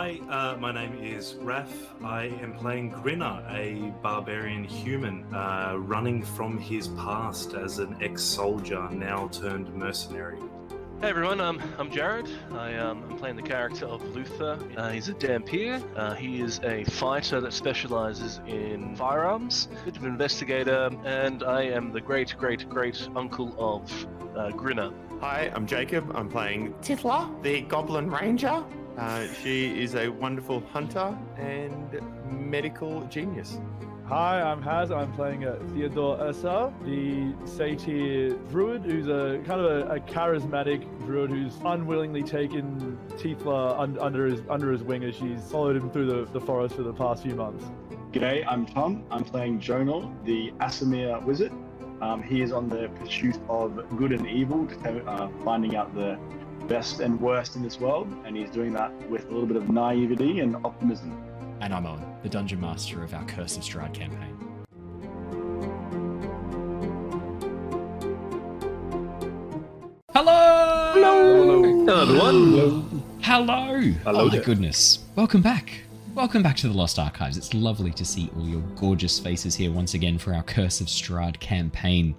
Hi, uh, my name is Raph. I am playing Grinner, a barbarian human uh, running from his past as an ex soldier, now turned mercenary. Hey everyone, um, I'm Jared. I, um, I'm playing the character of Luther. Uh, he's a Dhampir. Uh, he is a fighter that specializes in firearms, a bit of an investigator, and I am the great, great, great uncle of uh, Grinner. Hi, I'm Jacob. I'm playing Tithla, the Goblin Ranger. Uh, she is a wonderful hunter and medical genius. Hi, I'm Haz. I'm playing uh, Theodore Ursa, the satyr druid, who's a kind of a, a charismatic druid who's unwillingly taken Tithla un- under his under his wing as she's followed him through the, the forest for the past few months. G'day, I'm Tom. I'm playing Jonor, the Aasimar wizard. Um, he is on the pursuit of good and evil, uh, finding out the best and worst in this world, and he's doing that with a little bit of naivety and optimism. And I'm Owen, the dungeon master of our Curse of Strahd campaign. Hello! Hello! Hello, everyone! Hello! Hello oh my goodness. Welcome back. Welcome back to the Lost Archives. It's lovely to see all your gorgeous faces here once again for our Curse of Strahd campaign.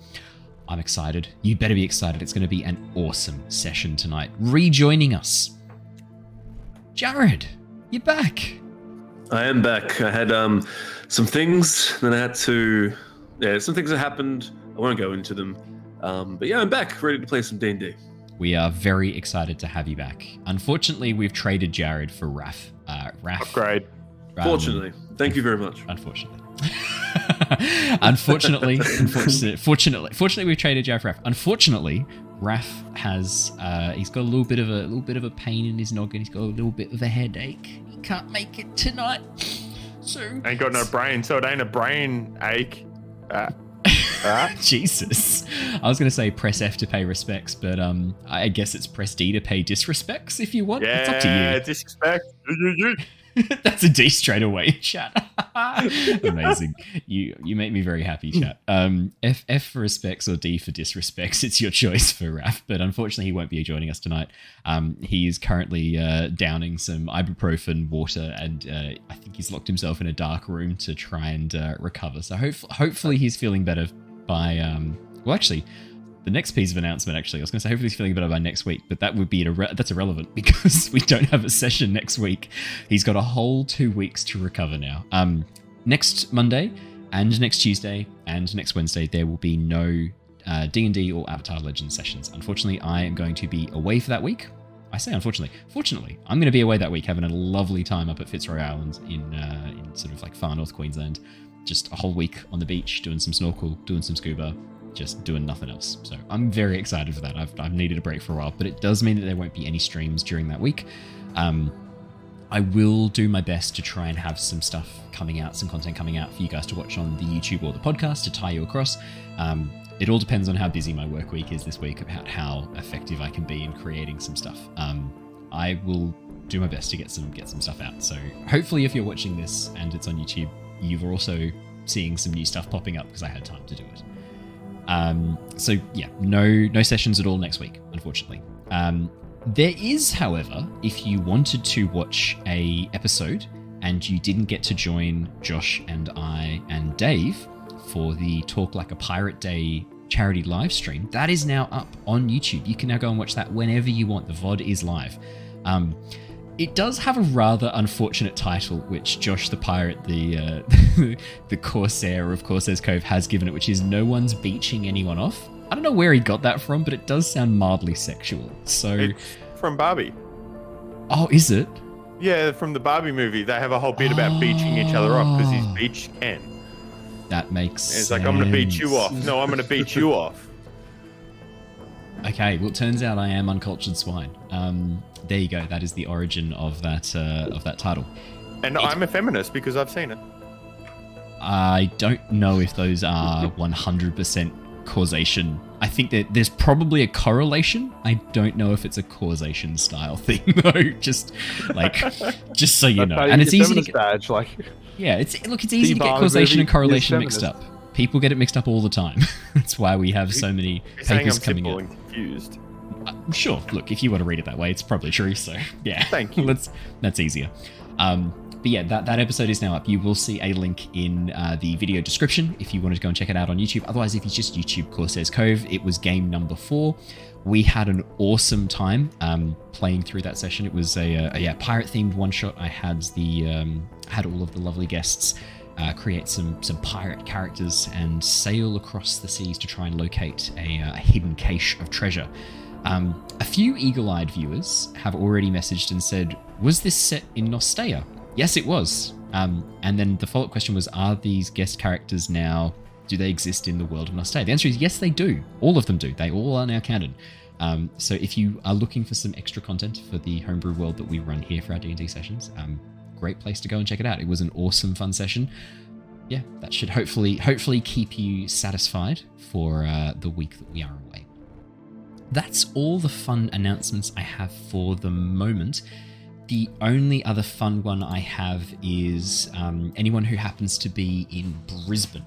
I'm excited. You better be excited. It's going to be an awesome session tonight. Rejoining us, Jared, you're back. I am back. I had um, some things that I had to. Yeah, some things that happened. I won't go into them. Um, but yeah, I'm back, ready to play some D&D. We are very excited to have you back. Unfortunately, we've traded Jared for Raph. Uh, Raph. Upgrade. um, Fortunately, thank you very much. Unfortunately. unfortunately, unfortunately, fortunately, fortunately, we've traded Jared for Raph. Unfortunately, Raph has uh, he's got a little bit of a little bit of a pain in his noggin. He's got a little bit of a headache. He can't make it tonight. So Ain't got no brain, so it ain't a brain ache. Uh, uh, Jesus. I was going to say press F to pay respects, but um, I guess it's press D to pay disrespects if you want. yeah, it's up to you. disrespect. That's a D straight away, chat. Amazing. You you make me very happy, chat. Um, F F for respects or D for disrespects. It's your choice for Raph, but unfortunately he won't be joining us tonight. Um, he is currently uh, downing some ibuprofen water, and uh, I think he's locked himself in a dark room to try and uh, recover. So hope- hopefully he's feeling better by um. Well, actually, the next piece of announcement actually. I was going to say hopefully he's feeling better by next week but that would be irre- that's irrelevant because we don't have a session next week. He's got a whole two weeks to recover now. Um next monday and next tuesday and next wednesday there will be no uh, d&d or avatar legends sessions. Unfortunately i am going to be away for that week. I say unfortunately. Fortunately, I'm going to be away that week, having a lovely time up at Fitzroy Island in uh, in sort of like far north Queensland. Just a whole week on the beach, doing some snorkel, doing some scuba, just doing nothing else. So I'm very excited for that. I've, I've needed a break for a while, but it does mean that there won't be any streams during that week. Um, I will do my best to try and have some stuff coming out, some content coming out for you guys to watch on the YouTube or the podcast to tie you across. Um, it all depends on how busy my work week is this week, about how effective I can be in creating some stuff. Um, I will do my best to get some get some stuff out. So hopefully, if you're watching this and it's on YouTube, you're also seeing some new stuff popping up because I had time to do it. Um, so yeah, no no sessions at all next week, unfortunately. Um, there is, however, if you wanted to watch a episode and you didn't get to join Josh and I and Dave for the Talk Like a Pirate Day charity live stream, that is now up on YouTube. You can now go and watch that whenever you want. The VOD is live. Um, it does have a rather unfortunate title, which Josh the pirate, the uh, the corsair of Corsair's Cove, has given it, which is "No one's beaching anyone off." I don't know where he got that from, but it does sound mildly sexual. So, It's from Barbie. oh, is it? Yeah, from the Barbie movie. They have a whole bit about beaching each other off because he's Oh. beach Ken. That makes. And it's like, I'm going to beat you off. No, I'm going to beat you off. Okay, well, it turns out I am uncultured swine. Um, there you go. That is the origin of that uh, of that title. And It- I'm a feminist because I've seen it. I don't know if those are 100% causation. I think that there's probably a correlation. I don't know if it's a causation style thing though. Just like, just so you know, and it's easy to get. badge. Like, Yeah, it's look, it's easy to get causation movie and correlation mixed up. People get it mixed up all the time. That's why we have so many You're papers coming and confused. Uh, sure. Look, if you want to read it that way, it's probably true. So yeah, Thank you. Let's that's easier. Um, but yeah, that, that episode is now up. You will see a link in uh, the video description if you wanted to go and check it out on YouTube. Otherwise, if you just YouTube Corsairs Cove, it was game number four. We had an awesome time um, playing through that session. It was a, a yeah pirate themed one shot. I had the um, had all of the lovely guests uh, create some some pirate characters and sail across the seas to try and locate a, uh, hidden cache of treasure. Um, a few eagle-eyed viewers have already messaged and said, "Was this set in Nostea?" Yes, it was. Um, and then the follow-up question was, "Are these guest characters now? Do they exist in the world of Nostea?" The answer is yes, they do. All of them do. They all are now canon. Um, so if you are looking for some extra content for the homebrew world that we run here for our D&D sessions, um, great place to go and check it out. It was an awesome, fun session. Yeah, that should hopefully hopefully keep you satisfied for uh, the week that we are away. That's all the fun announcements I have for the moment. The only other fun one I have is um, anyone who happens to be in Brisbane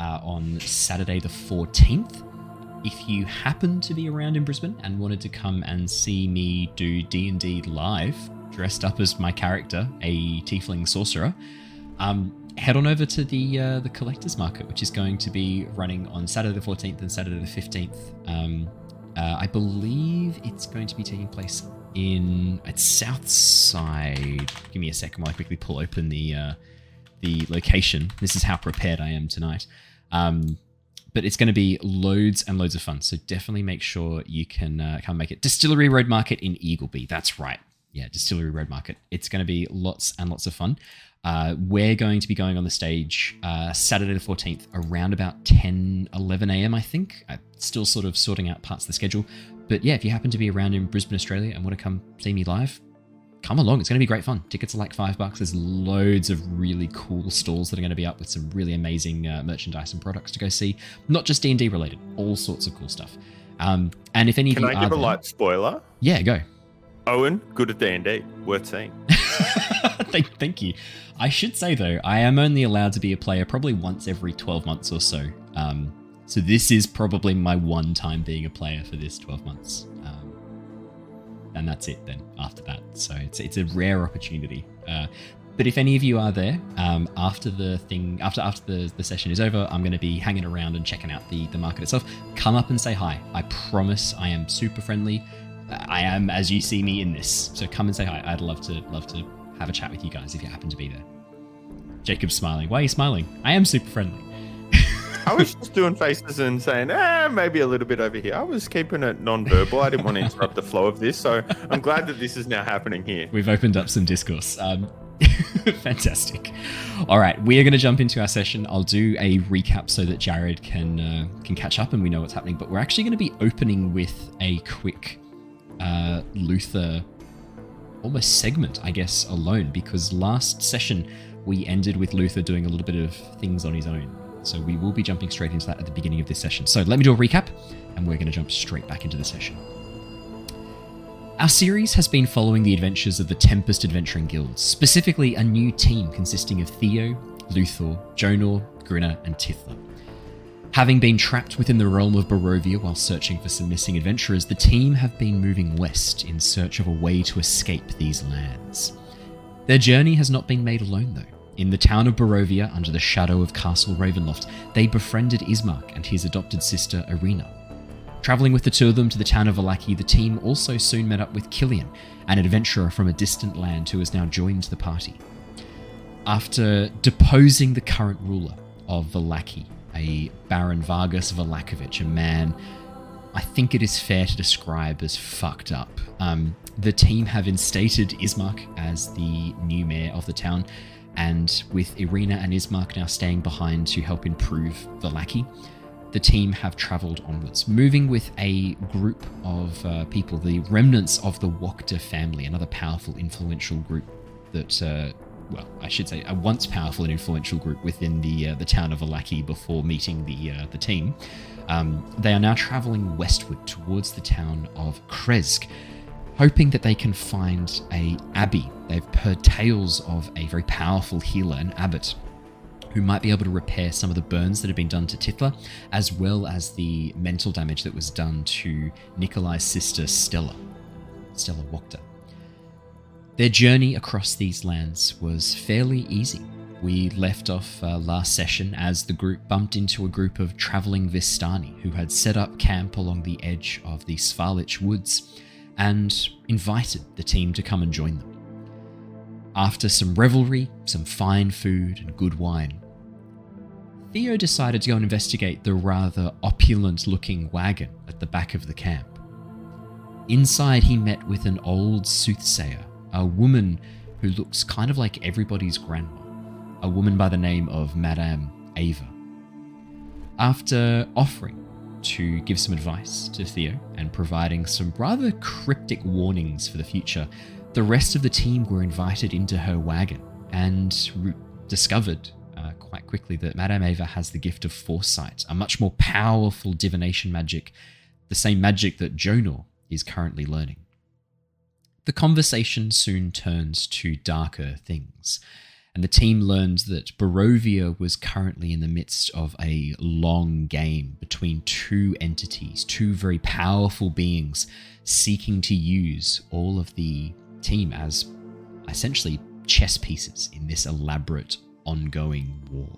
uh, on Saturday the 14th. If you happen to be around in Brisbane and wanted to come and see me do D&D live, dressed up as my character, a tiefling sorcerer, um, head on over to the uh, the collectors market, which is going to be running on Saturday the 14th and Saturday the 15th. Um, uh, I believe it's going to be taking place in at South Side. Give me a second while I quickly pull open the uh, the location. This is how prepared I am tonight. Um, but it's going to be loads and loads of fun. So definitely make sure you can uh, come make it. Distillery Road Market in Eagleby. That's right. Yeah, Distillery Road Market. It's going to be lots and lots of fun. Uh, we're going to be going on the stage uh, Saturday the 14th around about 10, 11 a.m., I think. I'm still sort of sorting out parts of the schedule. But yeah, if you happen to be around in Brisbane, Australia and want to come see me live, come along. It's going to be great fun. Tickets are like five bucks. There's loads of really cool stalls that are going to be up with some really amazing uh, merchandise and products to go see. Not just D&D related, all sorts of cool stuff. Um, and if any Can of you I give a there- light spoiler? Yeah, go. Owen, good at D&D. Worth seeing. thank, thank you. I should say though, I am only allowed to be a player probably once every 12 months or so. Um, so this is probably my one time being a player for this 12 months. Um, and that's it then after that. So it's, it's a rare opportunity. Uh, but if any of you are there um, after the thing, after after the, the session is over, I'm going to be hanging around and checking out the the market itself. Come up and say hi. I promise I am super friendly. I am as you see me in this. So come and say hi. I'd love to love to have a chat with you guys if you happen to be there. Jacob's smiling. Why are you smiling? I am super friendly. I was just doing faces and saying, eh, maybe a little bit over here. I was keeping it non-verbal. I didn't want to interrupt the flow of this, so I'm glad that this is now happening here. We've opened up some discourse. Um, fantastic. All right, we are going to jump into our session. I'll do a recap so that Jared can uh, can catch up and we know what's happening. But we're actually going to be opening with a quick uh, Luther almost segment, I guess, alone because last session we ended with Luther doing a little bit of things on his own. So we will be jumping straight into that at the beginning of this session. So let me do a recap and we're going to jump straight back into the session. Our series has been following the adventures of the Tempest Adventuring Guilds, specifically a new team consisting of Theo, Luther, Jonor, Grinner, and Tithla. Having been trapped within the realm of Barovia while searching for some missing adventurers, the team have been moving west in search of a way to escape these lands. Their journey has not been made alone, though. In the town of Barovia, under the shadow of Castle Ravenloft, they befriended Ismark and his adopted sister, Irina. Travelling with the two of them to the town of Vallaki, the team also soon met up with Killian, an adventurer from a distant land who has now joined the party. After deposing the current ruler of Vallaki, a Baron Vargas Vallakovich, a man I think it is fair to describe as fucked up. Um, the team have instated Ismark as the new mayor of the town, and with Irina and Ismark now staying behind to help improve Vallaki, the team have travelled onwards, moving with a group of uh, people, the remnants of the Wachter family, another powerful, influential group that, uh, well, I should say, a once powerful and influential group within the uh, the town of Vallaki before meeting the uh, the team. Um, they are now travelling westward towards the town of Krezk, hoping that they can find a abbey. They've heard tales of a very powerful healer, an abbot, who might be able to repair some of the burns that have been done to Tithla, as well as the mental damage that was done to Nikolai's sister Stella, Stella Wachter. Their journey across these lands was fairly easy. We left off uh, last session as the group bumped into a group of travelling Vistani who had set up camp along the edge of the Svalich woods and invited the team to come and join them. After some revelry, some fine food, and good wine, Theo decided to go and investigate the rather opulent looking wagon at the back of the camp. Inside, he met with an old soothsayer, a woman who looks kind of like everybody's grandma, a woman by the name of Madame Ava. After offering to give some advice to Theo and providing some rather cryptic warnings for the future, the rest of the team were invited into her wagon and re- discovered uh, quite quickly that Madame Ava has the gift of foresight, a much more powerful divination magic, the same magic that Jonor is currently learning. The conversation soon turns to darker things and the team learned that Barovia was currently in the midst of a long game between two entities, two very powerful beings seeking to use all of the team as essentially chess pieces in this elaborate ongoing war.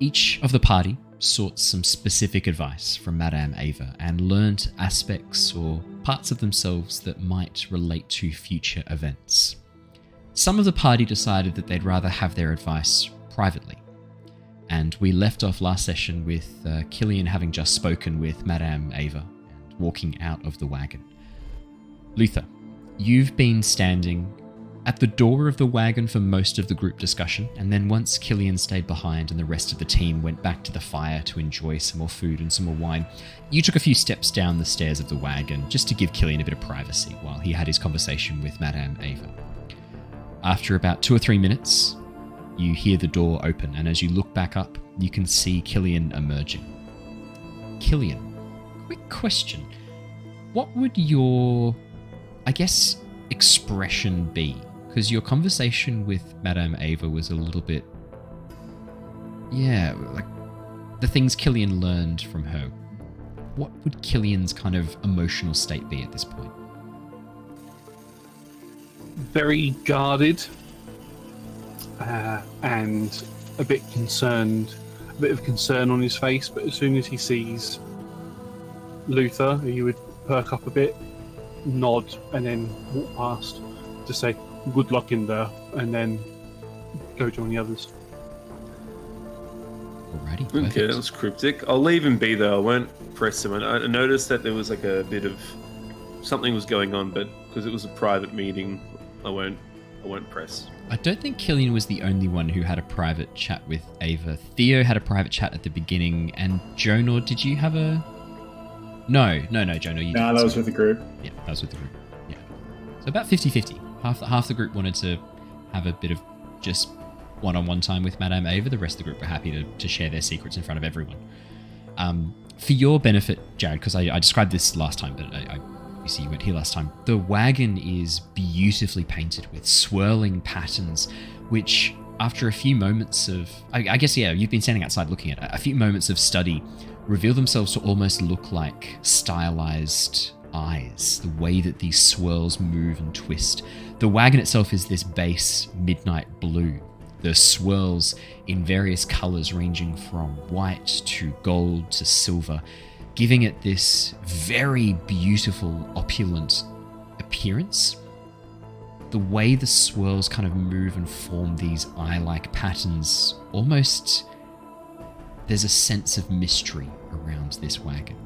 Each of the party sought some specific advice from Madame Ava and learned aspects or parts of themselves that might relate to future events. Some of the party decided that they'd rather have their advice privately. And we left off last session with uh, Killian having just spoken with Madame Ava and walking out of the wagon. Luther, you've been standing at the door of the wagon for most of the group discussion, and then once Killian stayed behind and the rest of the team went back to the fire to enjoy some more food and some more wine, you took a few steps down the stairs of the wagon just to give Killian a bit of privacy while he had his conversation with Madame Ava. After about two or three minutes, you hear the door open, and as you look back up, you can see Killian emerging. Killian, quick question. What would your, I guess, expression be? Because your conversation with Madame Ava was a little bit. Yeah, like the things Killian learned from her. What would Killian's kind of emotional state be at this point? very guarded uh, and a bit concerned, a bit of concern on his face. But as soon as he sees Luther, he would perk up a bit, nod, and then walk past to say good luck in there, and then go join the others. Alrighty. Okay, perfect. that was cryptic. I'll leave him be though. I won't press him. I I noticed that there was like a bit of something was going on, but because it was a private meeting, I won't. I won't press. I don't think Killian was the only one who had a private chat with Ava. Theo had a private chat at the beginning, and Jonor, did you have a? No, no, no, Jonor, you Nah, didn't. that was with the group. Yeah, that was with the group. Yeah. So about 50-50. Half the, half the group wanted to have a bit of just one-on-one time with Madame Ava. The rest of the group were happy to, to share their secrets in front of everyone. Um, for your benefit, Jared, because I, I described this last time, but I, I you see you weren't here last time. The wagon is beautifully painted with swirling patterns, which after a few moments of, I, I guess, yeah, you've been standing outside looking at it, a few moments of study, reveal themselves to almost look like stylized eyes. The way that these swirls move and twist. The wagon itself is this base midnight blue. The swirls in various colors ranging from white to gold to silver, giving it this very beautiful, opulent appearance. The way the swirls kind of move and form these eye like patterns, almost there's a sense of mystery around this wagon.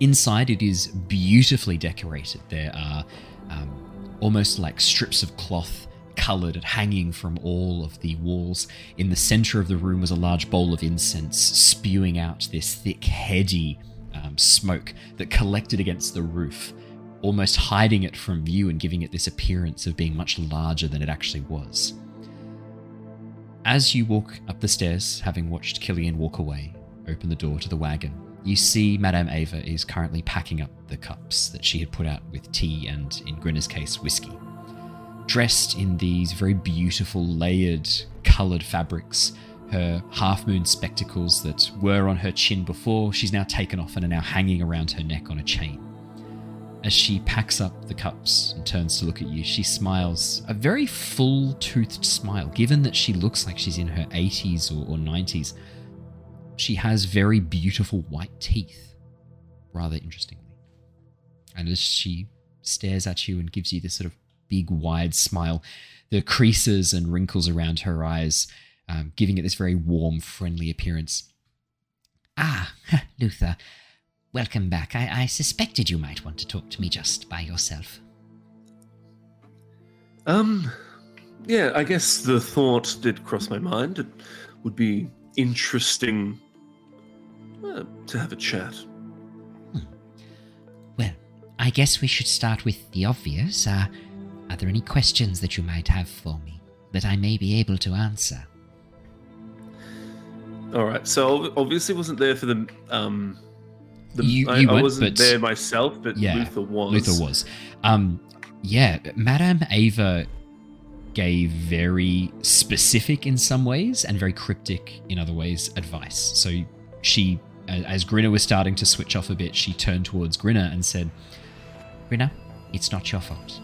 Inside, it is beautifully decorated. There are um, almost like strips of cloth coloured and hanging from all of the walls. In the centre of the room was a large bowl of incense, spewing out this thick, heady um, smoke that collected against the roof, almost hiding it from view and giving it this appearance of being much larger than it actually was. As you walk up the stairs, having watched Killian walk away, open the door to the wagon, you see Madame Ava is currently packing up the cups that she had put out with tea and, in Grinner's case, whiskey. dressed in these very beautiful, layered, coloured fabrics. Her half moon spectacles that were on her chin before, she's now taken off and are now hanging around her neck on a chain. As she packs up the cups and turns to look at you, she smiles a very full toothed smile, given that she looks like she's in her 80s or, or 90s. She has very beautiful white teeth, rather interestingly. And as she stares at you and gives you this sort of big, wide smile, the creases and wrinkles around her eyes um, giving it this very warm, friendly appearance. Ah, Luther, welcome back. I, I suspected you might want to talk to me just by yourself. Um, yeah, I guess the thought did cross my mind. It would be interesting uh, to have a chat. Well, I guess we should start with the obvious. Uh, are there any questions that you might have for me that I may be able to answer? All right. So obviously wasn't there for the um. The, You- I, you I weren't, wasn't but- there myself, but Yeah, Luther was. Luther was. Um, yeah, Madame Ava gave very specific in some ways and very cryptic in other ways advice. So she, as Grinner was starting to switch off a bit, she turned towards Grinner and said, Rina, it's not your fault.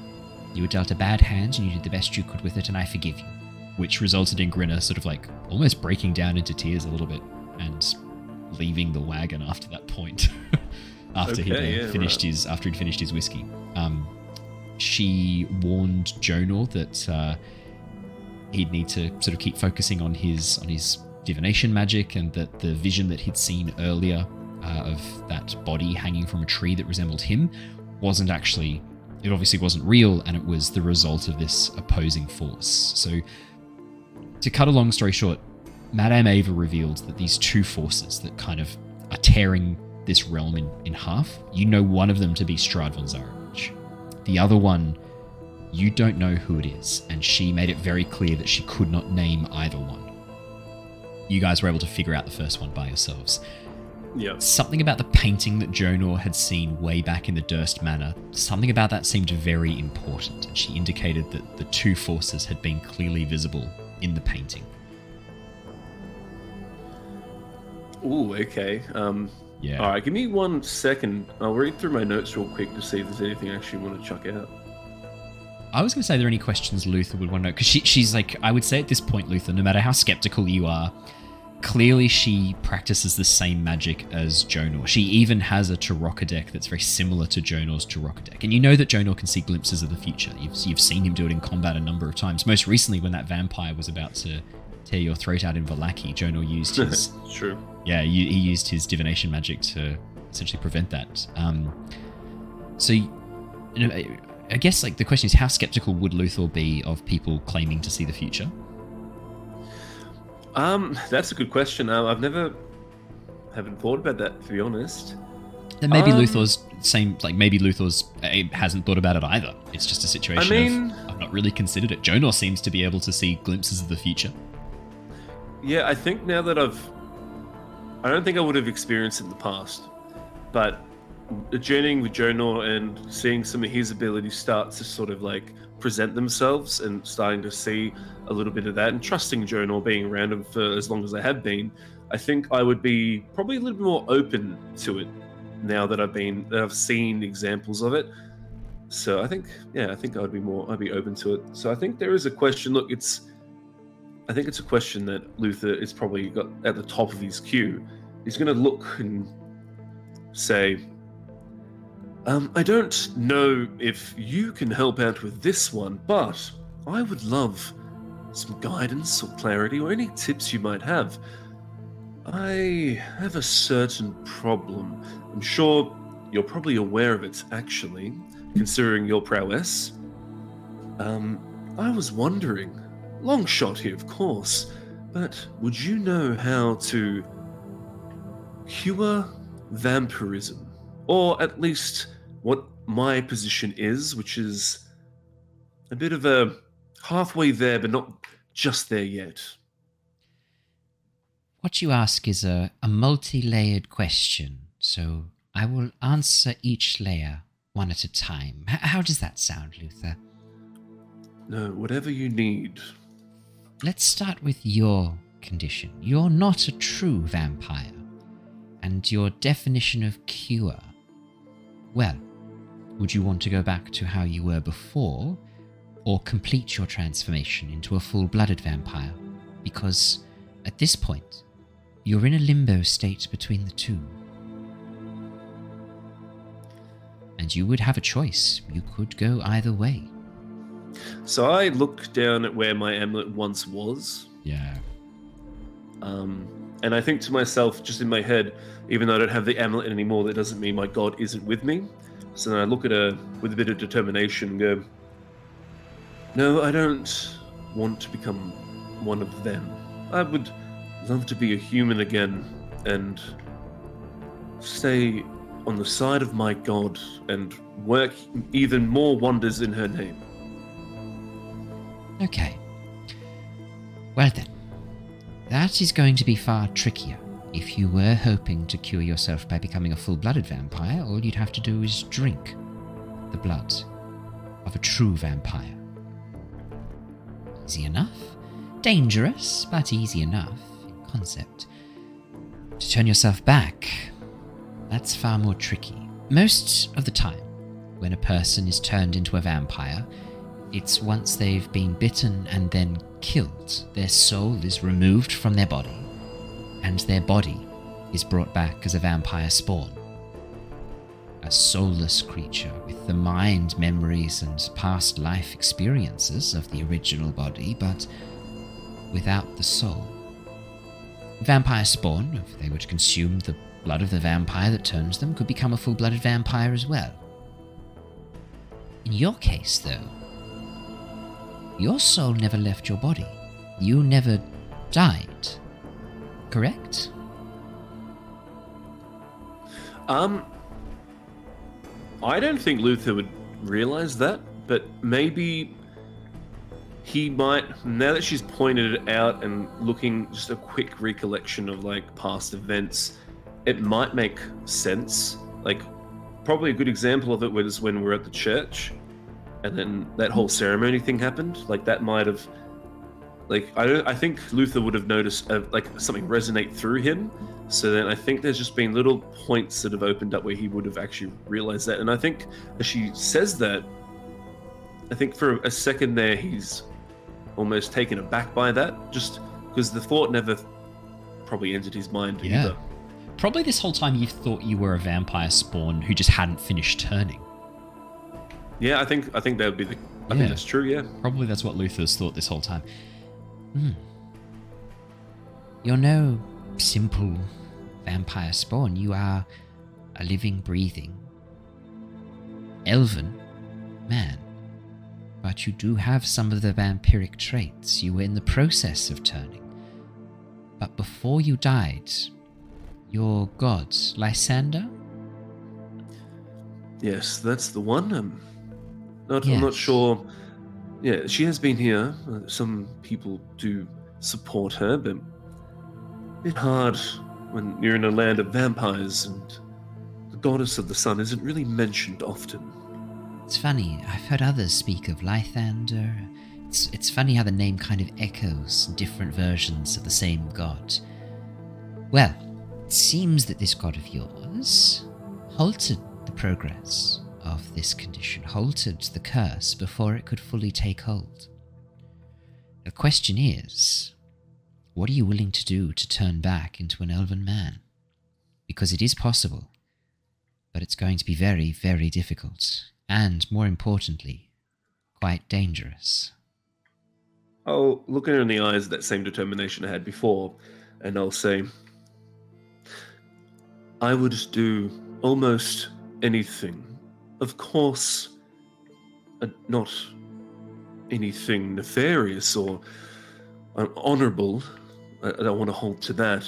You were dealt a bad hand and you did the best you could with it, and I forgive you. which resulted in Grinner sort of like almost breaking down into tears a little bit and leaving the wagon after that point. after he'd uh, yeah, finished right. his after he'd finished his whiskey. Um, she warned Jonor that uh, he'd need to sort of keep focusing on his on his divination magic and that the vision that he'd seen earlier uh, of that body hanging from a tree that resembled him wasn't actually it obviously wasn't real and it was the result of this opposing force. So to cut a long story short, Madame Ava revealed that these two forces that kind of are tearing this realm in, in half, you know one of them to be Strahd von Zarovich. The other one, you don't know who it is, and she made it very clear that she could not name either one. You guys were able to figure out the first one by yourselves. Yeah. Something about the painting that Jonor had seen way back in the Durst Manor, something about that seemed very important, and she indicated that the two forces had been clearly visible in the painting. Ooh, okay. Um, Yeah. All right, give me one second. I'll read through my notes real quick to see if there's anything I actually want to chuck out. I was going to say, are there any questions Luther would want to know? Because she, she's like, I would say at this point, Luther, no matter how skeptical you are, clearly she practices the same magic as Jonor. She even has a Tarokka deck that's very similar to Jonor's Tarokka deck. And you know that Jonor can see glimpses of the future. You've, you've seen him do it in combat a number of times. Most recently, when that vampire was about to tear your throat out in Vallaki, Jonor used his True. yeah, he, he used his divination magic to essentially prevent that. Um, so, you know, I- guess like the question is, how skeptical would Luther be of people claiming to see the future? Um, that's a good question. Uh, I've never haven't thought about that to be honest. Then maybe Um, Luther's same, like maybe Luther's uh, hasn't thought about it either. It's just a situation I mean- of I've not really considered it. Jonor seems to be able to see glimpses of the future. Yeah, I think now that I've, I don't think I would have experienced it in the past, but journeying with Jonor and seeing some of his abilities start to sort of like present themselves and starting to see a little bit of that and trusting Jonor being around him for as long as I have been, I think I would be probably a little bit more open to it now that I've been that I've seen examples of it. So I think yeah, I think I'd be more I'd be open to it. So I think there is a question. Look, it's I think it's a question that Luther is probably got at the top of his queue. He's going to look and say, um, I don't know if you can help out with this one, but I would love some guidance or clarity or any tips you might have. I have a certain problem. I'm sure you're probably aware of it, actually, considering your prowess. Um, I was wondering, long shot here, of course, but would you know how to cure vampirism? Or at least what my position is, which is a bit of a halfway there, but not just there yet. What you ask is a, a multi layered question, so I will answer each layer one at a time. H- how does that sound, Luther? No, whatever you need. Let's start with your condition. You're not a true vampire. And your definition of cure. Well, would you want to go back to how you were before, or complete your transformation into a full blooded vampire? Because at this point, you're in a limbo state between the two. And you would have a choice. You could go either way. So I look down at where my amulet once was, Yeah. um, and I think to myself, just in my head, even though I don't have the amulet anymore, that doesn't mean my god isn't with me. So then I look at her with a bit of determination and go, No, I don't want to become one of them. I would love to be a human again and stay on the side of my god and work even more wonders in her name. Okay. Well then, that is going to be far trickier. If you were hoping to cure yourself by becoming a full blooded vampire, all you'd have to do is drink the blood of a true vampire. Easy enough. Dangerous, but easy enough in concept. To turn yourself back, that's far more tricky. Most of the time, when a person is turned into a vampire, it's once they've been bitten and then killed. Their soul is removed from their body, and their body is brought back as a vampire spawn. A soulless creature with the mind, memories, and past life experiences of the original body, but without the soul. Vampire spawn, if they were to consume the blood of the vampire that turns them, could become a full blooded vampire as well. In your case, though, your soul never left your body. You never died. Correct? Um, I don't think Luther would realize that, but maybe he might. Now that she's pointed it out and looking just a quick recollection of like past events, it might make sense. Like, probably a good example of it was when we were at the church, and then that whole ceremony thing happened. Like that might have. Like I don't, I think Luther would have noticed uh, like something resonate through him. So then I think there's just been little points that have opened up where he would have actually realized that. And I think as she says that, I think for a second there he's almost taken aback by that, just because the thought never probably entered his mind Yeah. either. Probably this whole time you've thought you were a vampire spawn who just hadn't finished turning. Yeah, I think I think that would be the. I Yeah. think that's true. Yeah. Probably that's what Luther's thought this whole time. Hmm. You're no simple vampire spawn. You are a living, breathing, elven man. But you do have some of the vampiric traits. You were in the process of turning. But before you died, your god, Lysander? Yes, that's the one. Um, not, I'm not sure. Yeah, she has been here. Uh, Some people do support her, but a bit hard when you're in a land of vampires and the goddess of the sun isn't really mentioned often. It's funny, I've heard others speak of Lythander. It's, it's funny how the name kind of echoes different versions of the same god. Well, it seems that this god of yours halted the progress of this condition, halted the curse before it could fully take hold. The question is what are you willing to do to turn back into an elven man? Because it is possible, but it's going to be very, very difficult, and more importantly, quite dangerous. I'll look her in the eyes with that same determination I had before, and I'll say, I would do almost anything. Of course, uh, not anything nefarious or honorable. I, I don't want to hold to that.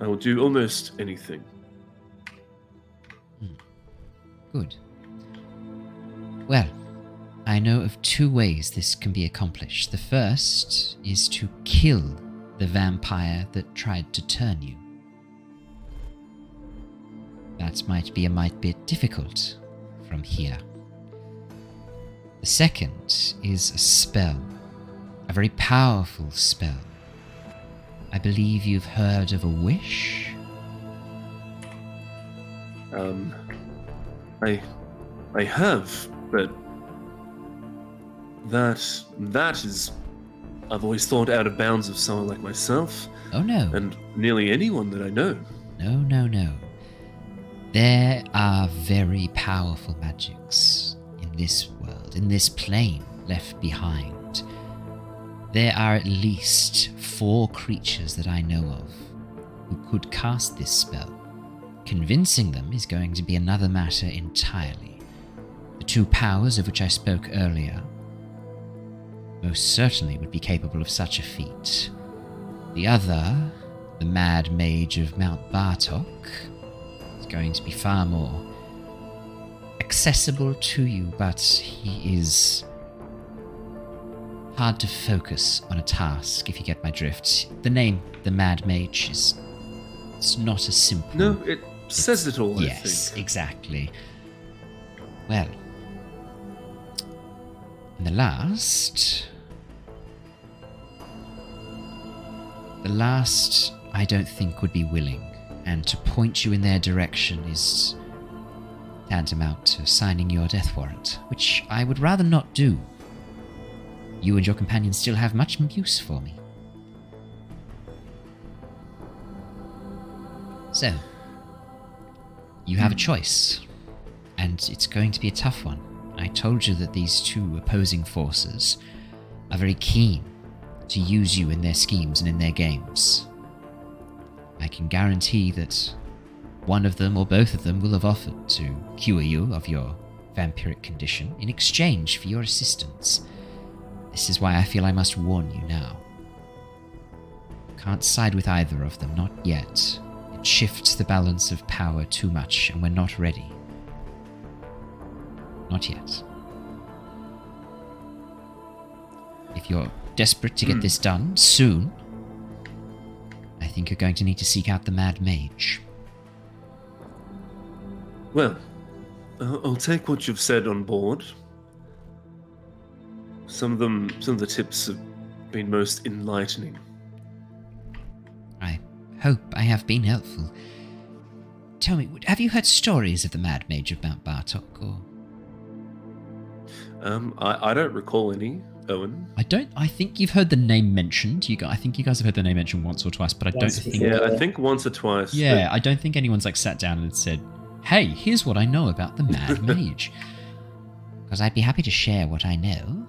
I will do almost anything. Good. Well, I know of two ways this can be accomplished. The first is to kill the vampire that tried to turn you. That might be a might bit difficult from here. The second is a spell, a very powerful spell. I believe you've heard of a wish. Um, I, I have, but that that is, I've always thought out of bounds of someone like myself Oh no. and nearly anyone that I know. No, no, no. There are very powerful magics in this world, in this plane left behind. There are at least four creatures that I know of who could cast this spell. Convincing them is going to be another matter entirely. The two powers of which I spoke earlier most certainly would be capable of such a feat. The other, the Mad Mage of Mount Bartok, going to be far more accessible to you, but he is hard to focus on a task, if you get my drift. The name, the Mad Mage, is it's not as simple. No, it says it all. I Yes, exactly. Well, and the last. The last, I don't think, would be willing, and to point you in their direction is tantamount to signing your death warrant, which I would rather not do. You and your companions still have much use for me. So, you have a hmm. choice, and it's going to be a tough one. I told you that these two opposing forces are very keen to use you in their schemes and in their games. I can guarantee that one of them or both of them will have offered to cure you of your vampiric condition in exchange for your assistance. This is why I feel I must warn you now. Can't side with either of them, not yet. It shifts the balance of power too much, and we're not ready. Not yet. If you're desperate to get hmm. this done soon, I think you're going to need to seek out the Mad Mage. Well, I'll take what you've said on board. Some of them, some of the tips have been most enlightening. I hope I have been helpful. Tell me, have you heard stories of the Mad Mage of Mount Bartok, or Um, I, I don't recall any, Owen. I don't. I think you've heard the name mentioned. You, gu- I think you guys have heard the name mentioned once or twice, but I Once don't think. Yeah, I think once or twice. Yeah, I don't think anyone's like sat down and said, "Hey, here's what I know about the Mad Mage." because I'd be happy to share what I know.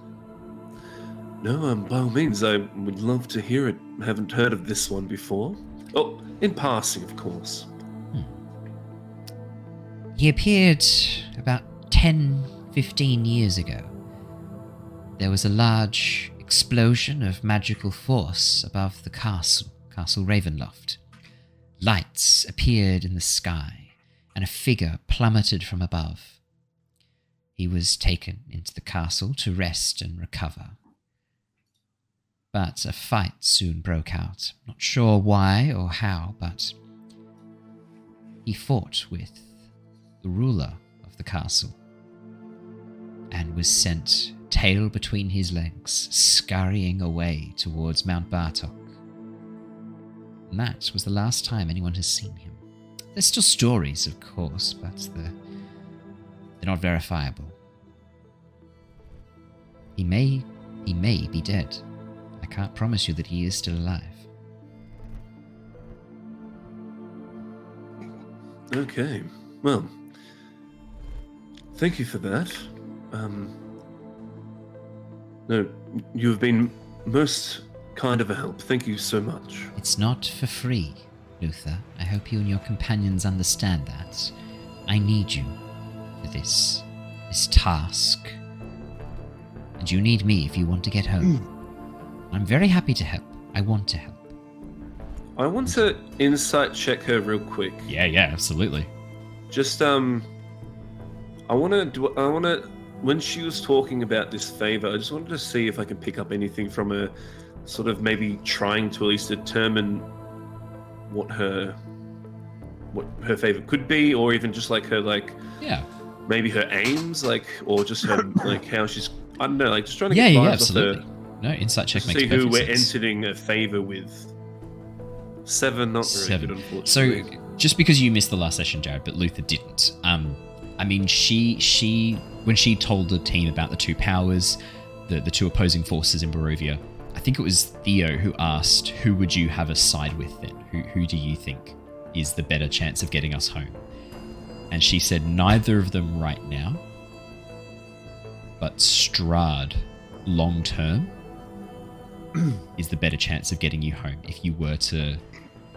No, um, by all means, I would love to hear it. Haven't heard of this one before. Oh, in passing, of course. He appeared about 10, 15 years ago. There was a large explosion of magical force above the castle, Castle Ravenloft. Lights appeared in the sky, and a figure plummeted from above. He was taken into the castle to rest and recover. But a fight soon broke out. Not sure why or how, but he fought with the ruler of the castle, and was sent, tail between his legs, scurrying away towards Mount Bartok. And that was the last time anyone has seen him. There's still stories, of course, but they're, they're not verifiable. He may, he may be dead. I can't promise you that he is still alive. Okay. Well, thank you for that. Um, no, you have been most kind of a help. Thank you so much. It's not for free, Luther. I hope you and your companions understand that. I need you for this this task. And you need me if you want to get home. I'm very happy to help. I want to help. I want to insight check her real quick. Yeah, yeah, absolutely. Just um, I want to do. I want to. When she was talking about this favor, I just wanted to see if I can pick up anything from her, sort of maybe trying to at least determine what her, what her favor could be, or even just like her like Yeah. maybe her aims, like or just her like how she's I don't know, like just trying to Yeah, get yeah, vibes yeah, off absolutely. No, insight check makes see who we're sense. entering a favor with. Seven, not Seven. good, unfortunately. So, just because you missed the last session, Jared, but Luther didn't. Um, I mean, she she when she told the team about the two powers, the the two opposing forces in Barovia, I think it was Theo who asked, "Who would you have us side with then? Who who do you think is the better chance of getting us home?" And she said, "Neither of them right now, but Strahd, long term." is the better chance of getting you home if you were to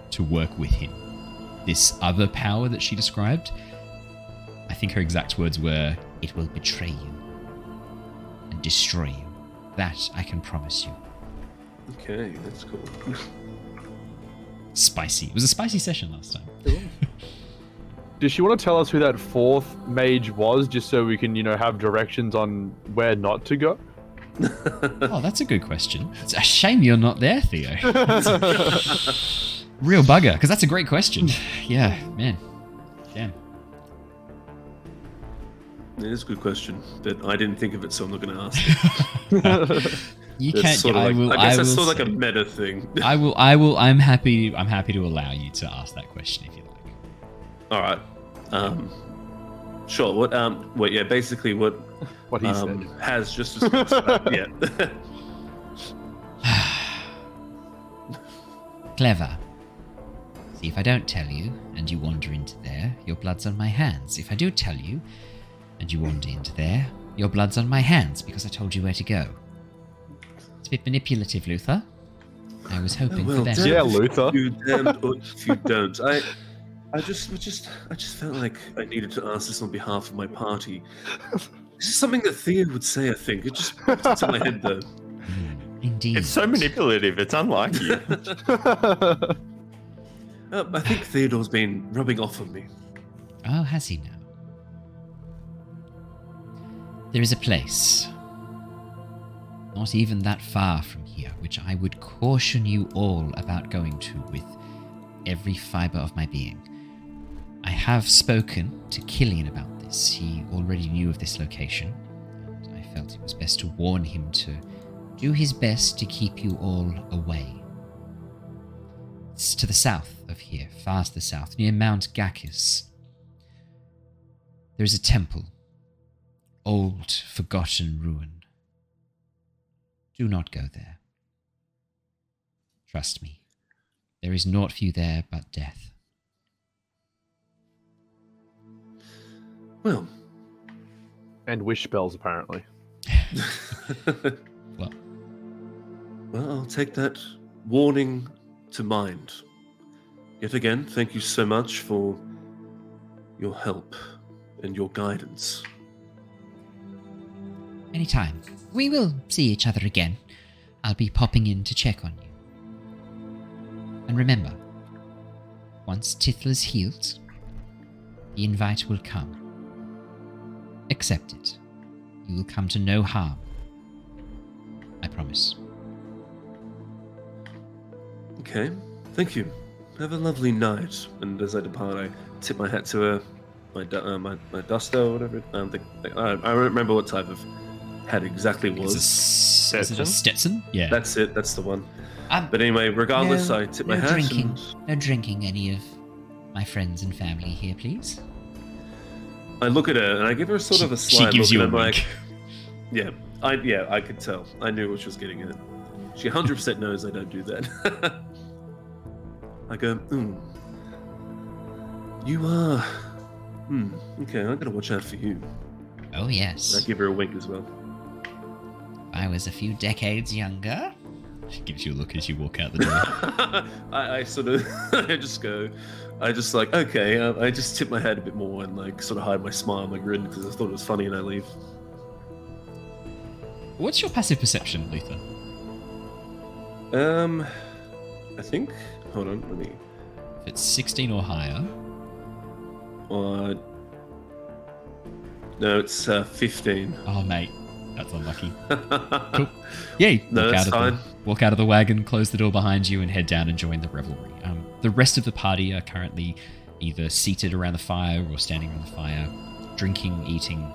to work with him. This other power that she described, I think her exact words were, It will betray you and destroy you. That I can promise you. Okay, that's cool. Spicy. It was a spicy session last time. Does she want to tell us who that fourth mage was, just so we can, you know, have directions on where not to go? Oh, that's a good question. It's a shame you're not there, Theo. Real bugger, because that's a great question. Yeah, man. Damn. It is a good question, but I didn't think of it, so I'm not going to ask it. You That's can't. sort of I like, will. I guess I that's will sort of like a say- meta thing. I will. I will. I'm happy. I'm happy to allow you to ask that question if you like. All right. Um, sure. What? Um. What? Yeah. Basically, what? What he um, said. has just discussed. about- yeah. Clever. See, if I don't tell you and you wander into there, your blood's on my hands. If I do tell you and you wander into there, your blood's on my hands because I told you where to go. It's a bit manipulative, Luther. I was hoping for well, better. damned Yeah, if Luther. You damned or if you don't. I. I just, I just, I just felt like I needed to ask this on behalf of my party. This is something that Theo would say. I think it just popped into my head though. Indeed. It's so manipulative. It's unlike you. Uh, I think Theodore's been rubbing off on me. Oh, has he now? There is a place, not even that far from here, which I would caution you all about going to with every fibre of my being. I have spoken to Killian about this. He already knew of this location, and I felt it was best to warn him to do his best to keep you all away. It's to the south of here, far to the south, near Mount Ghakis. There is a temple, old, forgotten ruin. Do not go there. Trust me, there is naught for you there but death. Well, and wish spells, apparently. Well, well, I'll take that warning to mind. Yet again, thank you so much for your help and your guidance. Anytime. We will see each other again. I'll be popping in to check on you. And remember, once Tithla's healed, the invite will come. Accept it. You will come to no harm. I promise. Okay, thank you. Have a lovely night. And as I depart, I tip my hat to her, my uh, my, my duster or whatever. I don't think I, I don't remember what type of hat exactly it it's a, was. s- is it a Stetson? Yeah. That's it. That's the one. Um, But anyway, regardless, no, I tip no my hat. drinking. And No drinking any of my friends and family here, please. I look at her and I give her sort of a she sly gives look, you and I'm wink. like, yeah, I yeah, I could tell. I knew what she was getting at. She 100% knows I don't do that. I go, hmm. You are. Hmm. Okay, I'm gonna watch out for you. Oh, yes. I give her a wink as well. If I was a few decades younger. She gives you a look as you walk out the door. I, I sort of, I just go, I just like, okay, uh, I just tip my head a bit more and like sort of hide my smile, my grin, because I thought it was funny, and I leave. What's your passive perception, Luther? Um, I think. Hold on, let me. If it's 16 or higher, Uh, no, it's uh, 15. oh mate, that's unlucky. Cool. Yay. No, walk that's out of fine. The, walk out of the wagon, close the door behind you, and head down and join the revelry. Um, the rest of the party are currently either seated around the fire or standing around the fire, drinking, eating.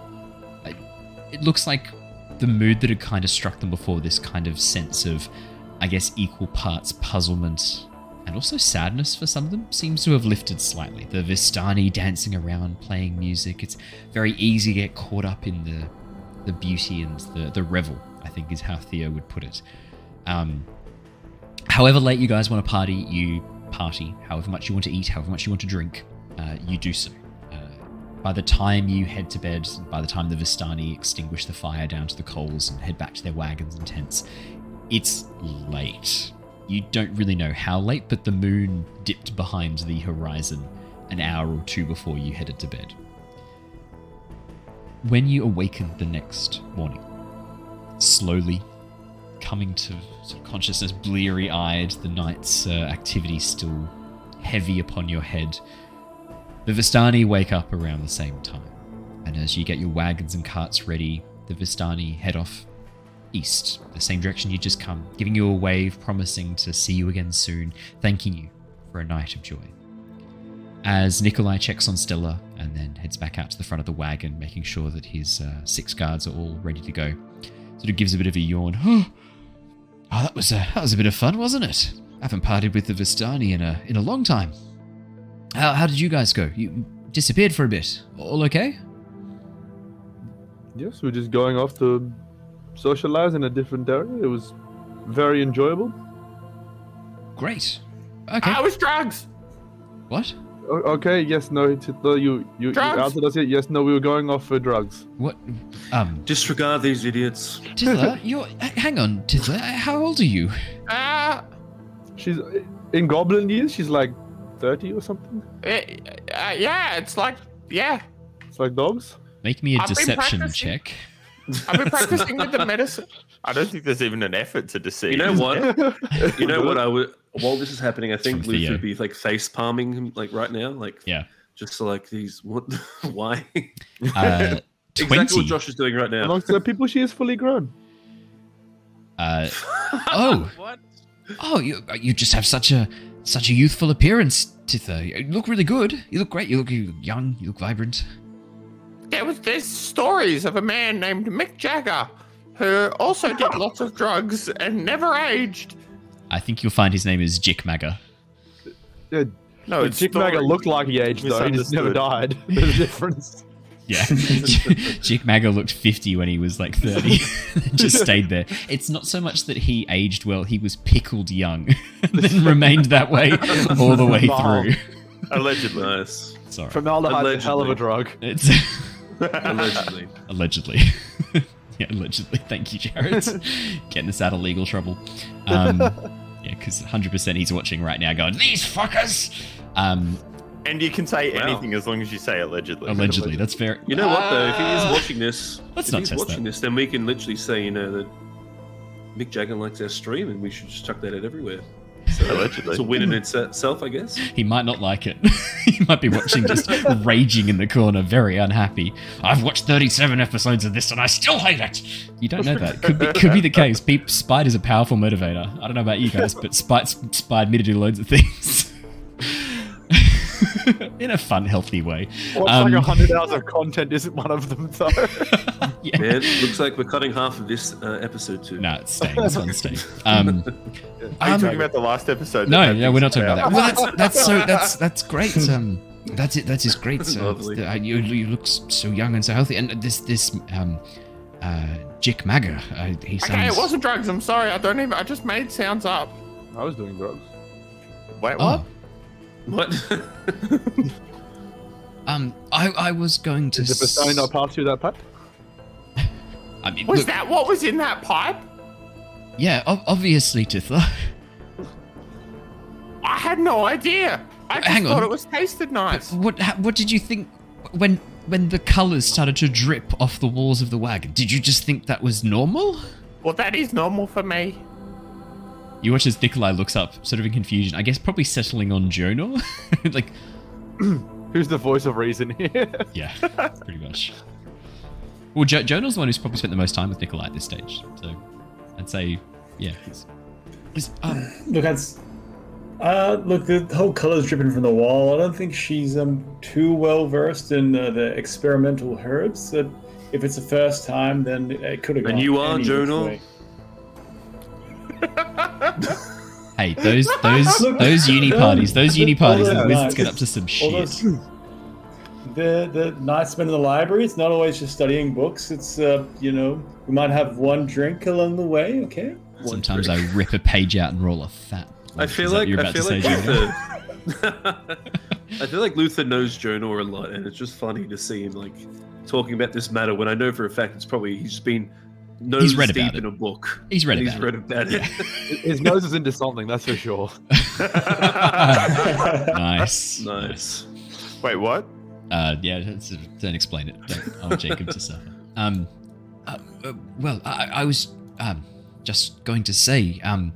It looks like the mood that had kind of struck them before, this kind of sense of, I guess, equal parts puzzlement and also sadness for some of them, seems to have lifted slightly. The Vistani dancing around, playing music. It's very easy to get caught up in the the beauty and the, the revel, I think is how Theo would put it. Um, however late you guys want to party, you party. However much you want to eat, however much you want to drink, uh, you do so. Uh, by the time you head to bed, by the time the Vistani extinguish the fire down to the coals and head back to their wagons and tents, it's late. You don't really know how late, but the moon dipped behind the horizon an hour or two before you headed to bed. When you awaken the next morning, slowly coming to sort of consciousness, bleary eyed, the night's uh, activity still heavy upon your head, the Vistani wake up around the same time. And as you get your wagons and carts ready, the Vistani head off east, the same direction you just come, giving you a wave, promising to see you again soon, thanking you for a night of joy. As Nikolai checks on Stella and then heads back out to the front of the wagon, making sure that his uh, six guards are all ready to go, sort of gives a bit of a yawn. Oh, that was a that was a bit of fun, wasn't it? I haven't parted with the Vistani in a in a long time. How how did you guys go? You disappeared for a bit. All okay? Yes, we're just going off to socialize in a different area. It was very enjoyable. Great. Okay. I was drugs. What? O- okay, yes, no, Tithla, you, you, you Drugs? answered us. Yes, no, we were going off for drugs. What? Um, Disregard these idiots. Tiddler, you're. Hang on, Tiddler. How old are you? Ah, She's in goblin years. She's like thirty or something. eh, uh, yeah, it's like, yeah. It's like dogs. Make me a I've deception check. I've been practicing with the medicine. I don't think there's even an effort to deceive. You know what? You know what? I would while this is happening, I think From Luke would be like face palming him like right now, like Yeah. just so, like these what? Why? Uh, exactly what Josh is doing right now. Amongst the people, she is fully grown. Uh, oh, what? oh, you you just have such a such a youthful appearance, Tithla. You look really good. You look great. You look, you look young. You look vibrant. There was there's stories of a man named Mick Jagger who also did lots of drugs and never aged. I think you'll find his name is Jick Magger. Yeah, No, it's Chick Maggot looked like he aged though. He just never died. There's a difference. Yeah. Jick Magger looked 50 when he was like 30. just stayed there. It's not so much that he aged well, he was pickled young and remained that way all the way Wow. through. Allegedly. Nice. Sorry. Formaldehyde's a hell of a drug. It's Allegedly. allegedly. yeah, allegedly. Thank you, Jared. Getting us out of legal trouble. Um, yeah, because 100% he's watching right now going, These fuckers! Um, And you can say Wow. anything as long as you say allegedly. allegedly. That's fair. You know what though? If he is Ah. watching this, Let's if not he's test watching that. this, then we can literally say, you know, that Mick Jagger likes our stream, and we should just chuck that out everywhere. So Allegedly. it's a win in itself, I guess. He might not like it. he might be watching just raging in the corner, very unhappy. I've watched 37 episodes of this and I still hate it. You don't know that. Could be, could be the case. Peep, Spite is a powerful motivator. I don't know about you guys, but Spite inspired me to do loads of things. in a fun, healthy way. What's Um, like a hundred hours of content isn't one of them though. Yeah. Man, looks like we're cutting half of this uh, episode too. No, it's staying. This one's staying. Um, Are you um, talking about the last episode? No, that no, we're not talking about that. Well, that's that's so that's that's great. Um, that's it. That is great. So Lovely. uh, you you look so young and so healthy. And this this um, uh, Jick Magger. Uh, he sounds. Okay, it wasn't drugs. I'm sorry. I don't even. I just made sounds up. I was doing drugs. Wait, what? Oh, What? um, I I was going to. Did the s- Vistani not pass through that pipe? I mean, Was look, that what was in that pipe? yeah, ob- obviously, Tithla. I had no idea. I just Hang on. thought it was tasted nice. What what did you think when when the colours started to drip off the walls of the wagon? Did you just think that was normal? Well, that is normal for me. You watch as Nikolai looks up, sort of in confusion. I guess probably settling on Jonor. like, Who's the voice of reason here? yeah, pretty much. Well, jo- Jonor's the one who's probably spent the most time with Nikolai at this stage. So I'd say, yeah. He's, he's, um, Look, as Uh, look, the whole color's dripping from the wall. I don't think she's um too well versed in uh, the experimental herbs. That if it's the first time, then it could have. And gone you are, any which Jonor? Way. Hey, those those Look, those uni parties, those uni parties, the wizards nice, get up to some shit. those, the the night spent in the library. It's not always just studying books. It's uh, you know, we might have one drink along the way. Okay. Sometimes I rip a page out and roll a fat. I feel like I feel like? Luther. I feel like Luther knows Jonor a lot, and it's just funny to see him like talking about this matter when I know for a fact it's probably he's been nose He's read deep about it. in a book. He's read And about he's it. read about it. His nose is into something, that's for sure. nice. nice. Wait, what? Uh, yeah, that's- don't explain it. Don't, I want Jacob to suffer. Um, uh, uh, well, I, I was um, just going to say, um,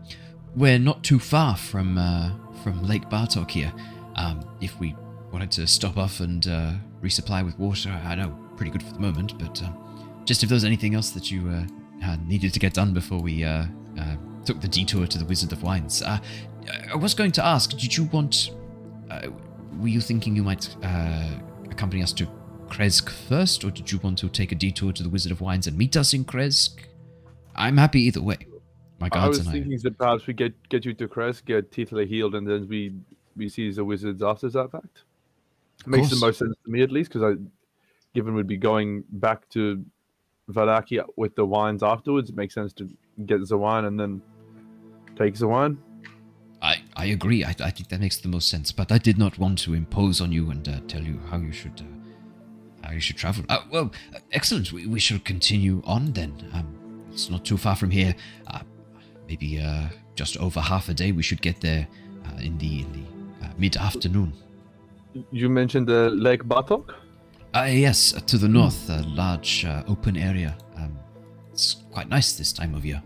we're not too far from uh, from Lake Baratok here. Um, if we wanted to stop off and uh, resupply with water, I know pretty good for the moment, but uh, just if there was anything else that you uh, needed to get done before we uh, uh, took the detour to the Wizard of Wines. Uh, I was going to ask, did you want? Uh, were you thinking you might uh, accompany us to Krezk first, or did you want to take a detour to the Wizard of Wines and meet us in Krezk? I'm happy either way. My I guards was and I. thinking that perhaps we get get you to Krezk, get Tithla healed, and then we we see the wizards after that fact. Makes the most sense to me at least, because I, given we'd be going back to Valakia with the wines afterwards, it makes sense to get the wine and then take the wine. I, I agree. I, I think that makes the most sense. But I did not want to impose on you and uh, tell you how you should uh, how you should travel. Uh, well, uh, excellent. We, we shall continue on then. Um, it's not too far from here. Uh, maybe uh, just over half a day. We should get there uh, in the in the uh, mid afternoon. You mentioned the Lake Baratok. Uh, yes, uh, to the north, a large uh, open area. Um, it's quite nice this time of year.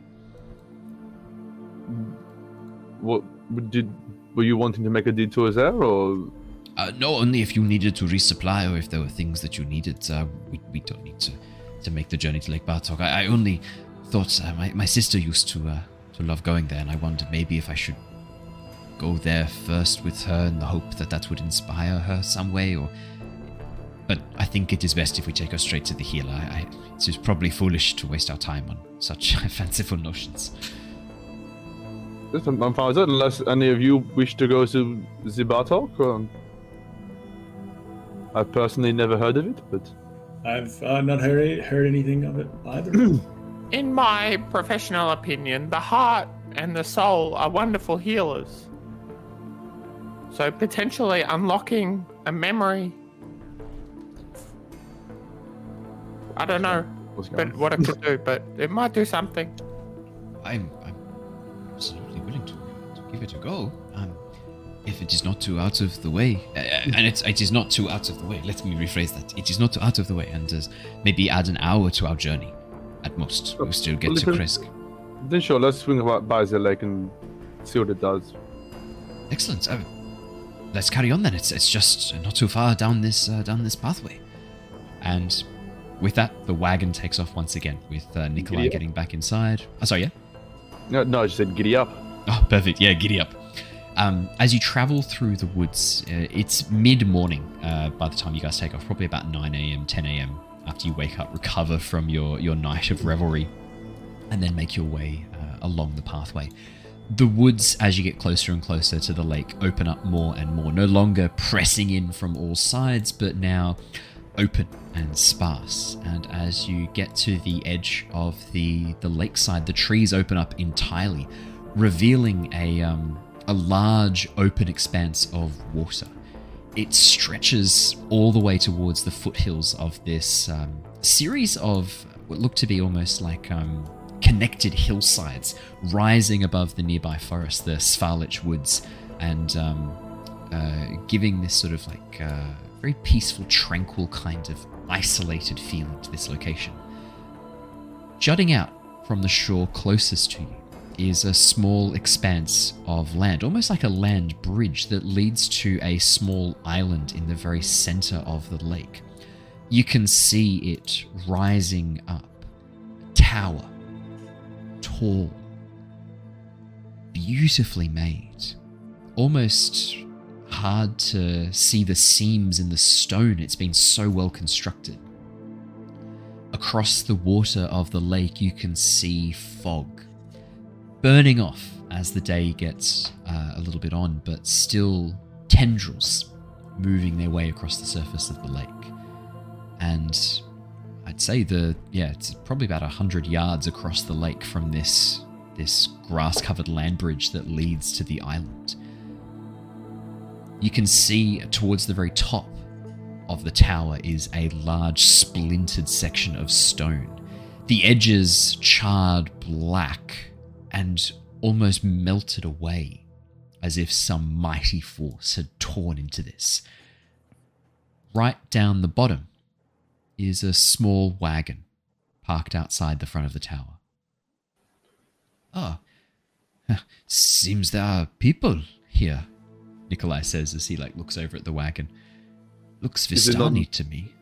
What did were you wanting to make a detour there, or Uh, no, only if you needed to resupply or if there were things that you needed. Uh, we, we don't need to, to make the journey to Lake Baratok. I, I only thought uh, my, my sister used to uh, to love going there, and I wondered maybe if I should go there first with her in the hope that that would inspire her some way. Or, but I think it is best if we take her straight to the healer. I, I, it is probably foolish to waste our time on such fanciful notions. Yes, I'm, I'm fine with that, unless any of you wish to go to the Baratok. Or... I've personally never heard of it, but I've uh, not heard heard anything of it either. In my professional opinion, the heart and the soul are wonderful healers. So potentially unlocking a memory. I don't know what's going but what it could do, but it might do something. I'm, I'm absolutely willing to, to give it a go. Um, if it is not too out of the way, uh, and it's, it is not too out of the way. Let me rephrase that. It is not too out of the way, and uh, maybe add an hour to our journey, at most. We'll still get Well, to if it- Krezk. then sure, let's swing by- by the lake and see what it does. Excellent. Uh, let's carry on then. It's it's just not too far down this uh, down this pathway, and with that, the wagon takes off once again, with uh, Nikolai getting back inside. Oh, sorry, yeah. No, no, I just said giddy up. Oh, perfect. Yeah, giddy up. Um, as you travel through the woods, uh, it's mid morning uh, by the time you guys take off, probably about 9 a.m., 10 a.m. after you wake up, recover from your, your night of revelry, and then make your way uh, along the pathway. The woods, as you get closer and closer to the lake, open up more and more, no longer pressing in from all sides, but now open and sparse. And as you get to the edge of the, the lakeside, the trees open up entirely, revealing a, um, a large open expanse of water. It stretches all the way towards the foothills of this um, series of what look to be almost like um, connected hillsides rising above the nearby forest, the Svalich Woods, and um, uh, giving this sort of like uh, very peaceful, tranquil kind of isolated feeling to this location. Jutting out from the shore closest to you is a small expanse of land, almost like a land bridge that leads to a small island in the very center of the lake. You can see it rising up, tower, tall, beautifully made, almost hard to see the seams in the stone. It's been so well constructed. Across the water of the lake, you can see fog burning off as the day gets uh, a little bit on, but still tendrils moving their way across the surface of the lake. And I'd say the yeah, it's probably about a hundred yards across the lake from this this grass-covered land bridge that leads to the island. You can see towards the very top of the tower is a large splintered section of stone. The edges charred black and almost melted away as if some mighty force had torn into this. Right down the bottom is a small wagon parked outside the front of the tower. Ah, seems there are people here, Nikolai says as he like looks over at the wagon. Looks Is it not- Vistani to me.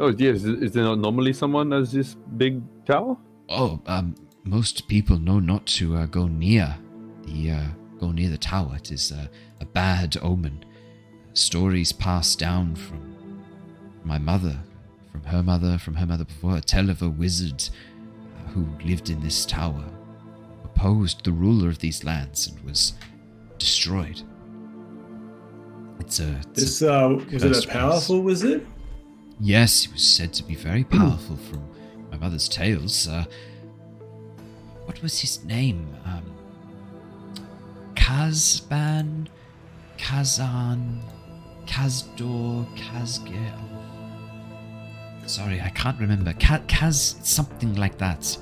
Oh yes, is there not normally someone as this big tower? Oh, um, most people know not to uh, go near the uh, go near the tower. It is uh, a bad omen. Stories passed down from my mother, from her mother, from her mother before, her, tell of a wizard uh, who lived in this tower, opposed the ruler of these lands, and was destroyed. It's a it's This a uh, was it a place. powerful wizard? Yes, he was said to be very powerful from my mother's tales. Uh, what was his name? Um, Kazban, Kazan, Kazdor, Kazge. Sorry, I can't remember. Ka- Kaz, something like that.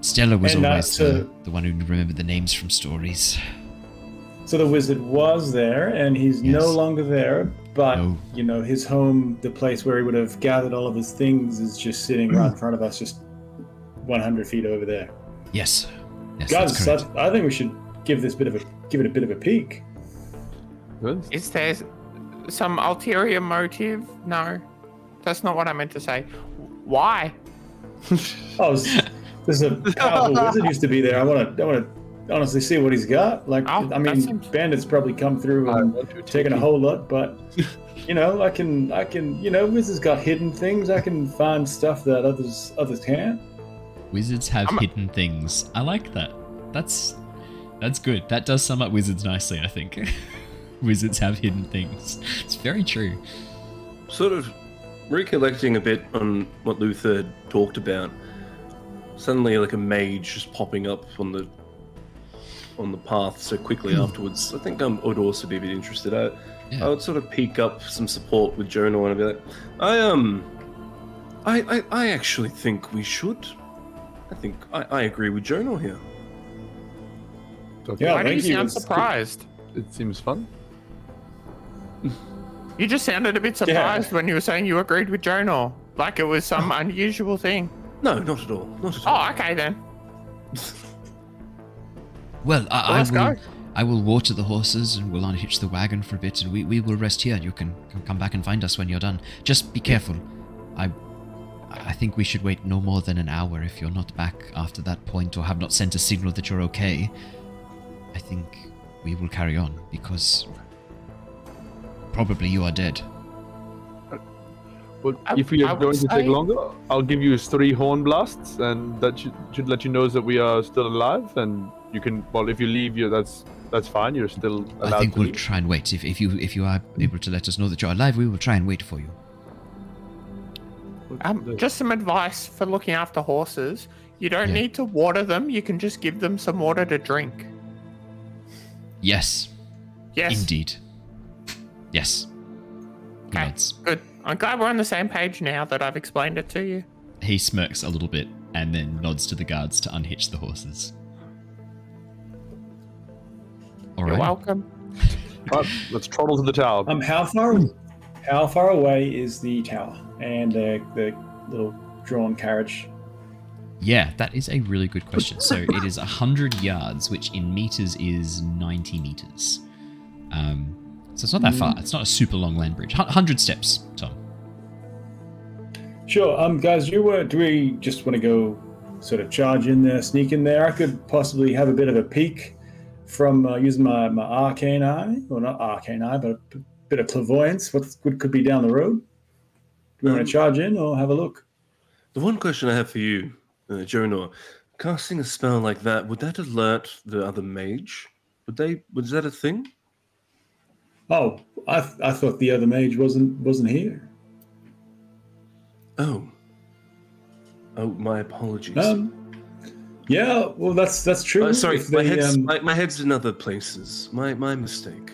Stella was And, uh, always the, the one who remembered the names from stories. So the wizard was there, and he's no longer there. But No. you know, his home, the place where he would have gathered all of his things, is just sitting right in front of us, just 100 feet over there. Yes. Yes, Guys, correct. I, I think we should give this bit of a give it a bit of a peek. Is there some ulterior motive? No, that's not what I meant to say. Why? Oh, this, this is a powerful wizard used to be there. I want to, I want to honestly see what he's got. Like, Oh, I mean, bandits probably come through and taken a whole lot, but you know, I can, I can, you know, wizards got hidden things. I can find stuff that others others can't. Wizards have hidden things. I like that. That's that's good. That does sum up wizards nicely, I think. wizards have hidden things. It's very true. Sort of recollecting a bit on what Luther talked about. Suddenly, like a mage just popping up on the on the path so quickly afterwards. I think I would also be a bit interested. I, I would sort of peek up some support with Jonor and I'd be like, I um, I I, I actually think we should. I think I, I agree with Jonor here. Yeah, Why do you thank you. sound It's- surprised? It seems fun. You just sounded a bit surprised when you were saying you agreed with Jonor, like it was some unusual thing. No, not at all. Not at all. Oh, okay then. Well, I, Well, I let's will. go. I will water the horses and we'll unhitch the wagon for a bit, and we, we will rest here. You can, can come back and find us when you're done. Just be careful. I I think we should wait no more than an hour if you're not back after that point or have not sent a signal that you're okay. I think we will carry on because probably you are dead. Well, if we are going to take longer, I'll give you three horn blasts, and that should, should let you know that we are still alive. And you can, well, if you leave, you that's that's fine. You're still allowed I think to we'll leave. try and wait. If, if you if you are able to let us know that you're alive, we will try and wait for you. Um, just some advice for looking after horses. You don't Yeah. need to water them. You can just give them some water to drink. Yes. Yes. Indeed. Yes. He Okay. Good. I'm glad we're on the same page now that I've explained it to you. He smirks a little bit and then nods to the guards to unhitch the horses. All You're right. welcome. Right, let's trundle to the tower. Um, how far, how far away is the tower and the the little drawn carriage? Yeah, that is a really good question. So it is 100 yards, which in meters is 90 meters. Um, so it's not that far. It's not a super long land bridge. 100 steps, Tom. Sure. Um, guys, you were. Do we just want to go, sort of charge in there, sneak in there? I could possibly have a bit of a peek. From uh, using my, my arcane eye, well, not arcane eye, but a bit of clairvoyance. What could, could be down the road? Do we want Um, to charge in or have a look? The one question I have for you, uh, Jonor, casting a spell like that, would that alert the other mage? Would they? Was that a thing? Oh, I, th- I thought the other mage wasn't wasn't here. Oh. Oh, my apologies. Um, yeah, well, that's that's true. Uh, sorry, If my head's, um, my, my head's in other places. My my mistake.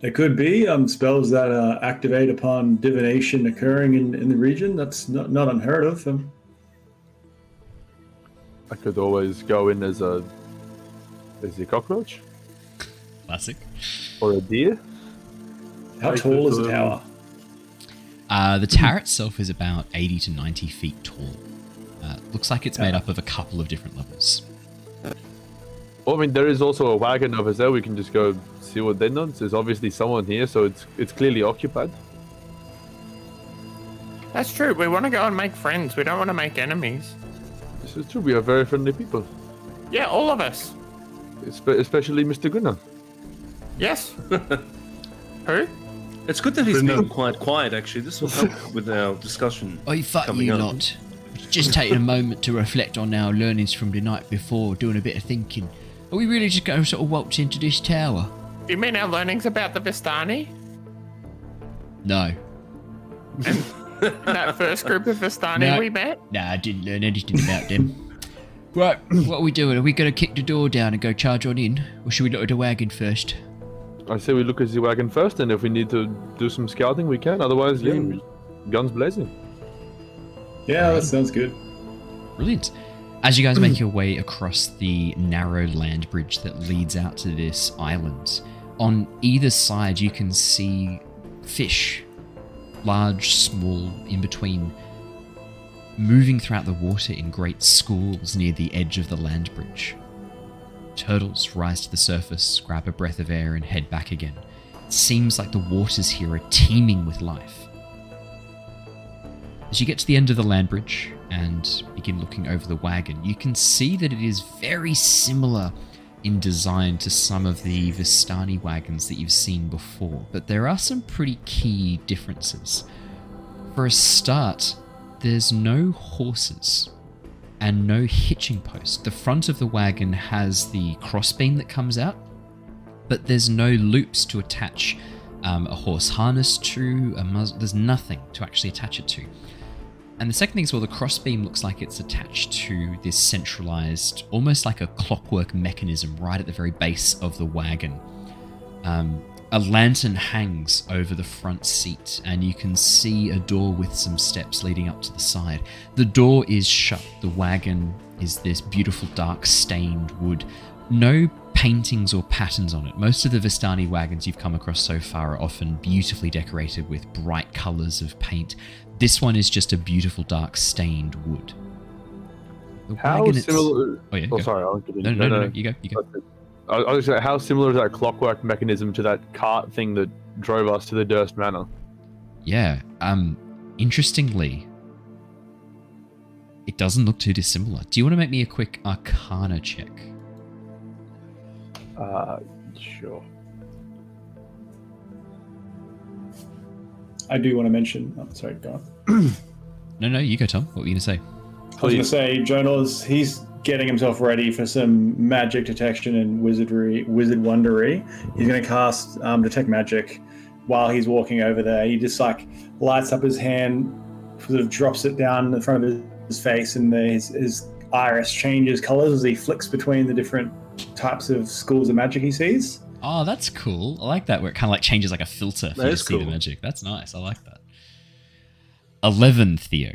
It could be um, spells that uh, activate upon divination occurring in, in the region. That's not, not unheard of. Um, I could always go in as a as a cockroach Classic. or a deer. how I tall is the tower? Uh, the tower itself is about 80 to 90 feet tall. Uh, looks like it's made up of a couple of different levels. Well, I mean, there is also a wagon over there. We can just go see what they know. There's obviously someone here, so it's it's clearly occupied. That's true. We want to go and make friends. We don't want to make enemies. This is true. We are very friendly people, Yeah, all of us. espe- especially Mr. Gunnar. Yes. Who? It's good that he's been quite quiet. Actually, this will help with our discussion. I fuck coming you up. lot. Just taking a moment to reflect on our learnings from the night before, doing a bit of thinking. Are we really just going to sort of waltz into this tower? You mean our learnings about the Vistani? No. that first group of Vistani No. we met? Nah, I didn't learn anything about them. Right, what are we doing? Are we going to kick the door down and go charge on in? Or should we look at the wagon first? I say we look at the wagon first, and if we need to do some scouting, we can. Otherwise, yeah, we- guns blazing. Yeah, that sounds good. Brilliant. As you guys make your way across the narrow land bridge that leads out to this island, on either side you can see fish, large, small, in between, moving throughout the water in great schools near the edge of the land bridge. Turtles rise to the surface, grab a breath of air, and head back again. It seems like the waters here are teeming with life. As you get to the end of the land bridge and begin looking over the wagon, you can see that it is very similar in design to some of the Vistani wagons that you've seen before, but there are some pretty key differences. For a start, there's no horses and no hitching post. The front of the wagon has the crossbeam that comes out, but there's no loops to attach um, a horse harness to. There's nothing to actually attach it to. And the second thing is, well, the crossbeam looks like it's attached to this centralized, almost like a clockwork mechanism right at the very base of the wagon. Um, a lantern hangs over the front seat, and you can see a door with some steps leading up to the side. The door is shut. The wagon is this beautiful, dark, stained wood. No paintings or patterns on it. Most of the Vistani wagons you've come across so far are often beautifully decorated with bright colors of paint. This one is just a beautiful, dark, stained wood. The How similar? Oh, yeah, Oh, go. sorry, I'll get in. No, no, no, no, you go, you go. I I was gonna say, how similar is that clockwork mechanism to that cart thing that drove us to the Durst Manor? Yeah. Um. Interestingly, it doesn't look too dissimilar. Do you want to make me a quick Arcana check? Uh, sure. I do want to mention. Oh, sorry, go on. No, no, you go, Tom. What were you gonna say? I was going to say, Jonas, he's getting himself ready for some magic detection and wizardry, wizard wondery. He's going to cast um, detect magic while he's walking over there. He just like lights up his hand, sort of drops it down in front of his face, and the, his, his iris changes colors as he flicks between the different types of schools of magic he sees. Oh, that's cool. I like that where it kind of like changes like a filter for That you to is see the cool. magic. That's nice. I like that. Eleven, Theo.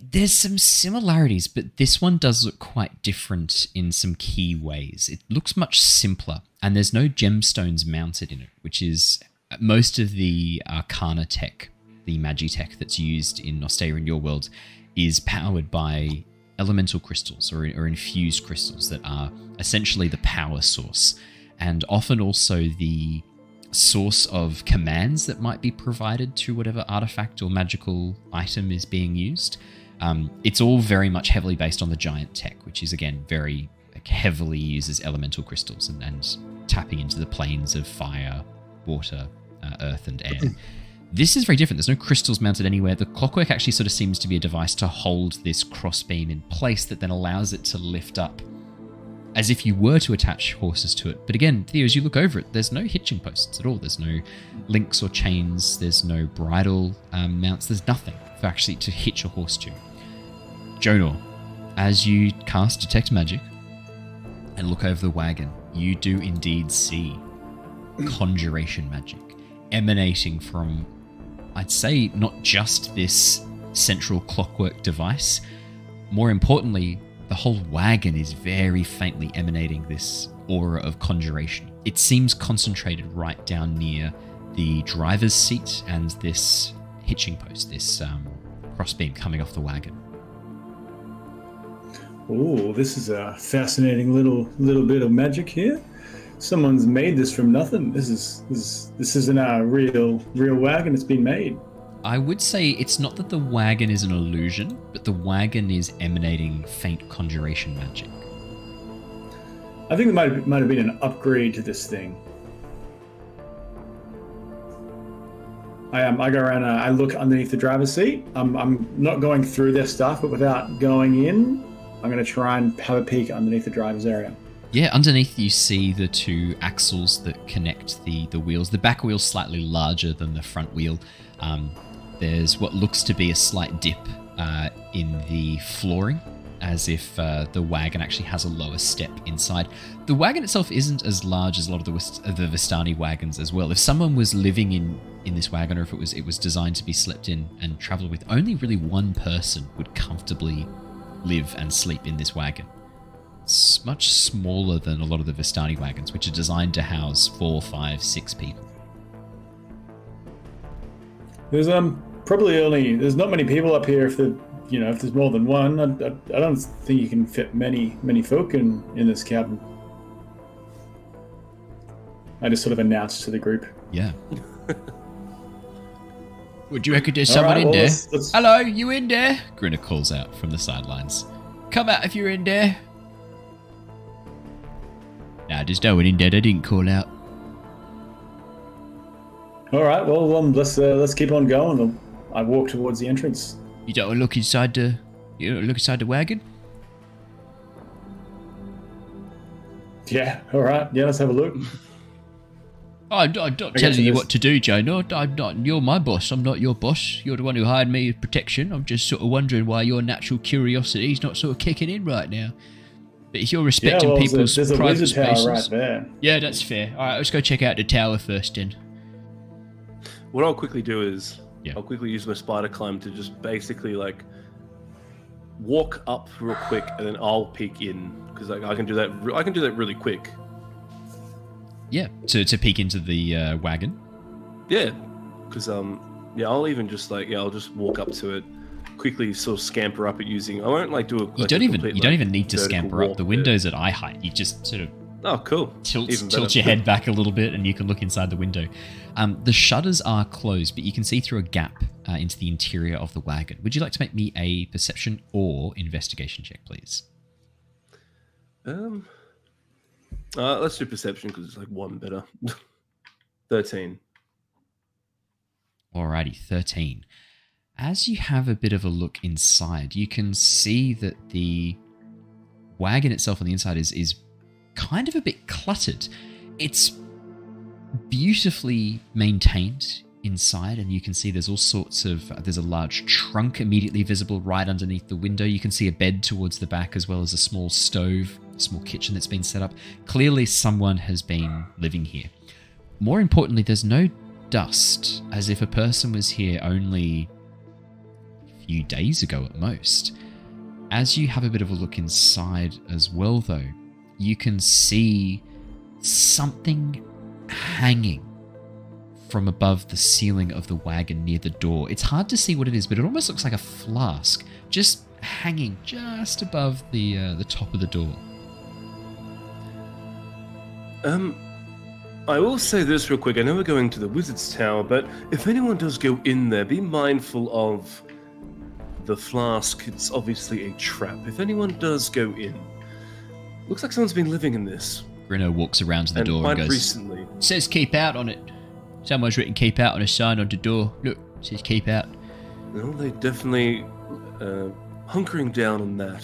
There's some similarities, but this one does look quite different in some key ways. It looks much simpler, and there's no gemstones mounted in it, which is uh, most of the Arcana tech, the Magi tech that's used in Nostea in your world, is powered by elemental crystals or, or infused crystals that are essentially the power source, and often also the source of commands that might be provided to whatever artifact or magical item is being used. Um, it's all very much heavily based on the giant tech, which is again very like heavily uses elemental crystals and, and tapping into the planes of fire, water, uh, earth, and air. This is very different. There's no crystals mounted anywhere. The clockwork actually sort of seems to be a device to hold this crossbeam in place that then allows it to lift up as if you were to attach horses to it. But again, Theo, as you look over it, there's no hitching posts at all. There's no links or chains. There's no bridle um, mounts. There's nothing for actually to hitch a horse to. Jonor, as you cast Detect Magic and look over the wagon, you do indeed see conjuration magic emanating from, I'd say, not just this central clockwork device. More importantly, the whole wagon is very faintly emanating this aura of conjuration. It seems concentrated right down near the driver's seat and this hitching post, this um, crossbeam coming off the wagon. Oh, this is a fascinating little little bit of magic here. Someone's made this from nothing. This is this is, this isn't a real real wagon. It's been made. I would say it's not that the wagon is an illusion, but the wagon is emanating faint conjuration magic. I think there might have, might have been an upgrade to this thing. I um, I go around. Uh, I look underneath the driver's seat. I'm I'm not going through their stuff, but without going in, I'm going to try and have a peek underneath the driver's area. Yeah, underneath you see the two axles that connect the, the wheels. The back wheel's slightly larger than the front wheel. Um, there's what looks to be a slight dip uh, in the flooring, as if uh, the wagon actually has a lower step inside. The wagon itself isn't as large as a lot of the, uh, the Vistani wagons as well. If someone was living in, in this wagon, or if it was it was designed to be slept in and traveled with, only really one person would comfortably live and sleep in this wagon. It's much smaller than a lot of the Vistani wagons, which are designed to house four, five, six people. There's um probably only there's not many people up here. If the you know if there's more than one, I, I, I don't think you can fit many many folk in in this cabin. I just sort of announced to the group. Yeah. Would you reckon there's All someone right, in well, there? let's- let's- Hello, you in there? Grinner calls out from the sidelines. Come out if you're in there. Nah, there's no one in there. They didn't call out. All right, well um let's uh, let's keep on going. I walk towards the entrance. You don't look inside the. You don't look inside the wagon. Yeah. All right. Yeah. Let's have a look. I'm not, I'm not I telling you you this. what to do, Joe. No, I'm not. You're my boss. I'm not your boss. You're the one who hired me as protection. I'm just sort of wondering why your natural curiosity is not sort of kicking in right now. But if you're respecting yeah, well, there's a- people's there's private wizard tower spaces, right there. yeah, that's fair. All right, let's go check out the tower first, then. What I'll quickly do is Yeah. I'll quickly use my spider climb to just basically like walk up real quick, and then I'll peek in because like, I can do that. re- I can do that really quick. Yeah, to to peek into the uh, wagon. Yeah, because um, yeah, I'll even just like yeah, I'll just walk up to it, quickly sort of scamper up it using. I won't like do a. You like, don't a even complete, you don't even need to scamper up. The there. window's at eye height. You just sort of Oh, cool. tilt tilt your head back a little bit, and you can look inside the window. Um, the shutters are closed, but you can see through a gap uh, into the interior of the wagon. Would you like to make me a perception or investigation check, please? Um, uh, let's do perception because it's like one better. Thirteen. Alrighty, 13. As you have a bit of a look inside, you can see that the wagon itself on the inside is, is kind of a bit cluttered. It's beautifully maintained inside, and you can see there's all sorts of. Uh, there's a large trunk immediately visible right underneath the window. You can see a bed towards the back, as well as a small stove, a small kitchen that's been set up. Clearly, someone has been living here. More importantly, there's no dust, as if a person was here only a few days ago at most. As you have a bit of a look inside as well, though, you can see something hanging from above the ceiling of the wagon near the door. It's hard to see what it is, but it almost looks like a flask, just hanging just above the uh, the top of the door. Um, I will say this real quick. I know we're going to the Wizard's Tower, but if anyone does go in there, be mindful of the flask. It's obviously a trap. If anyone does go in, Looks like someone's been living in this. Grinner walks around to the and door and goes, recently. says keep out on it. Someone's written keep out on a sign on the door. Look, says keep out. No, they definitely uh, hunkering down on that.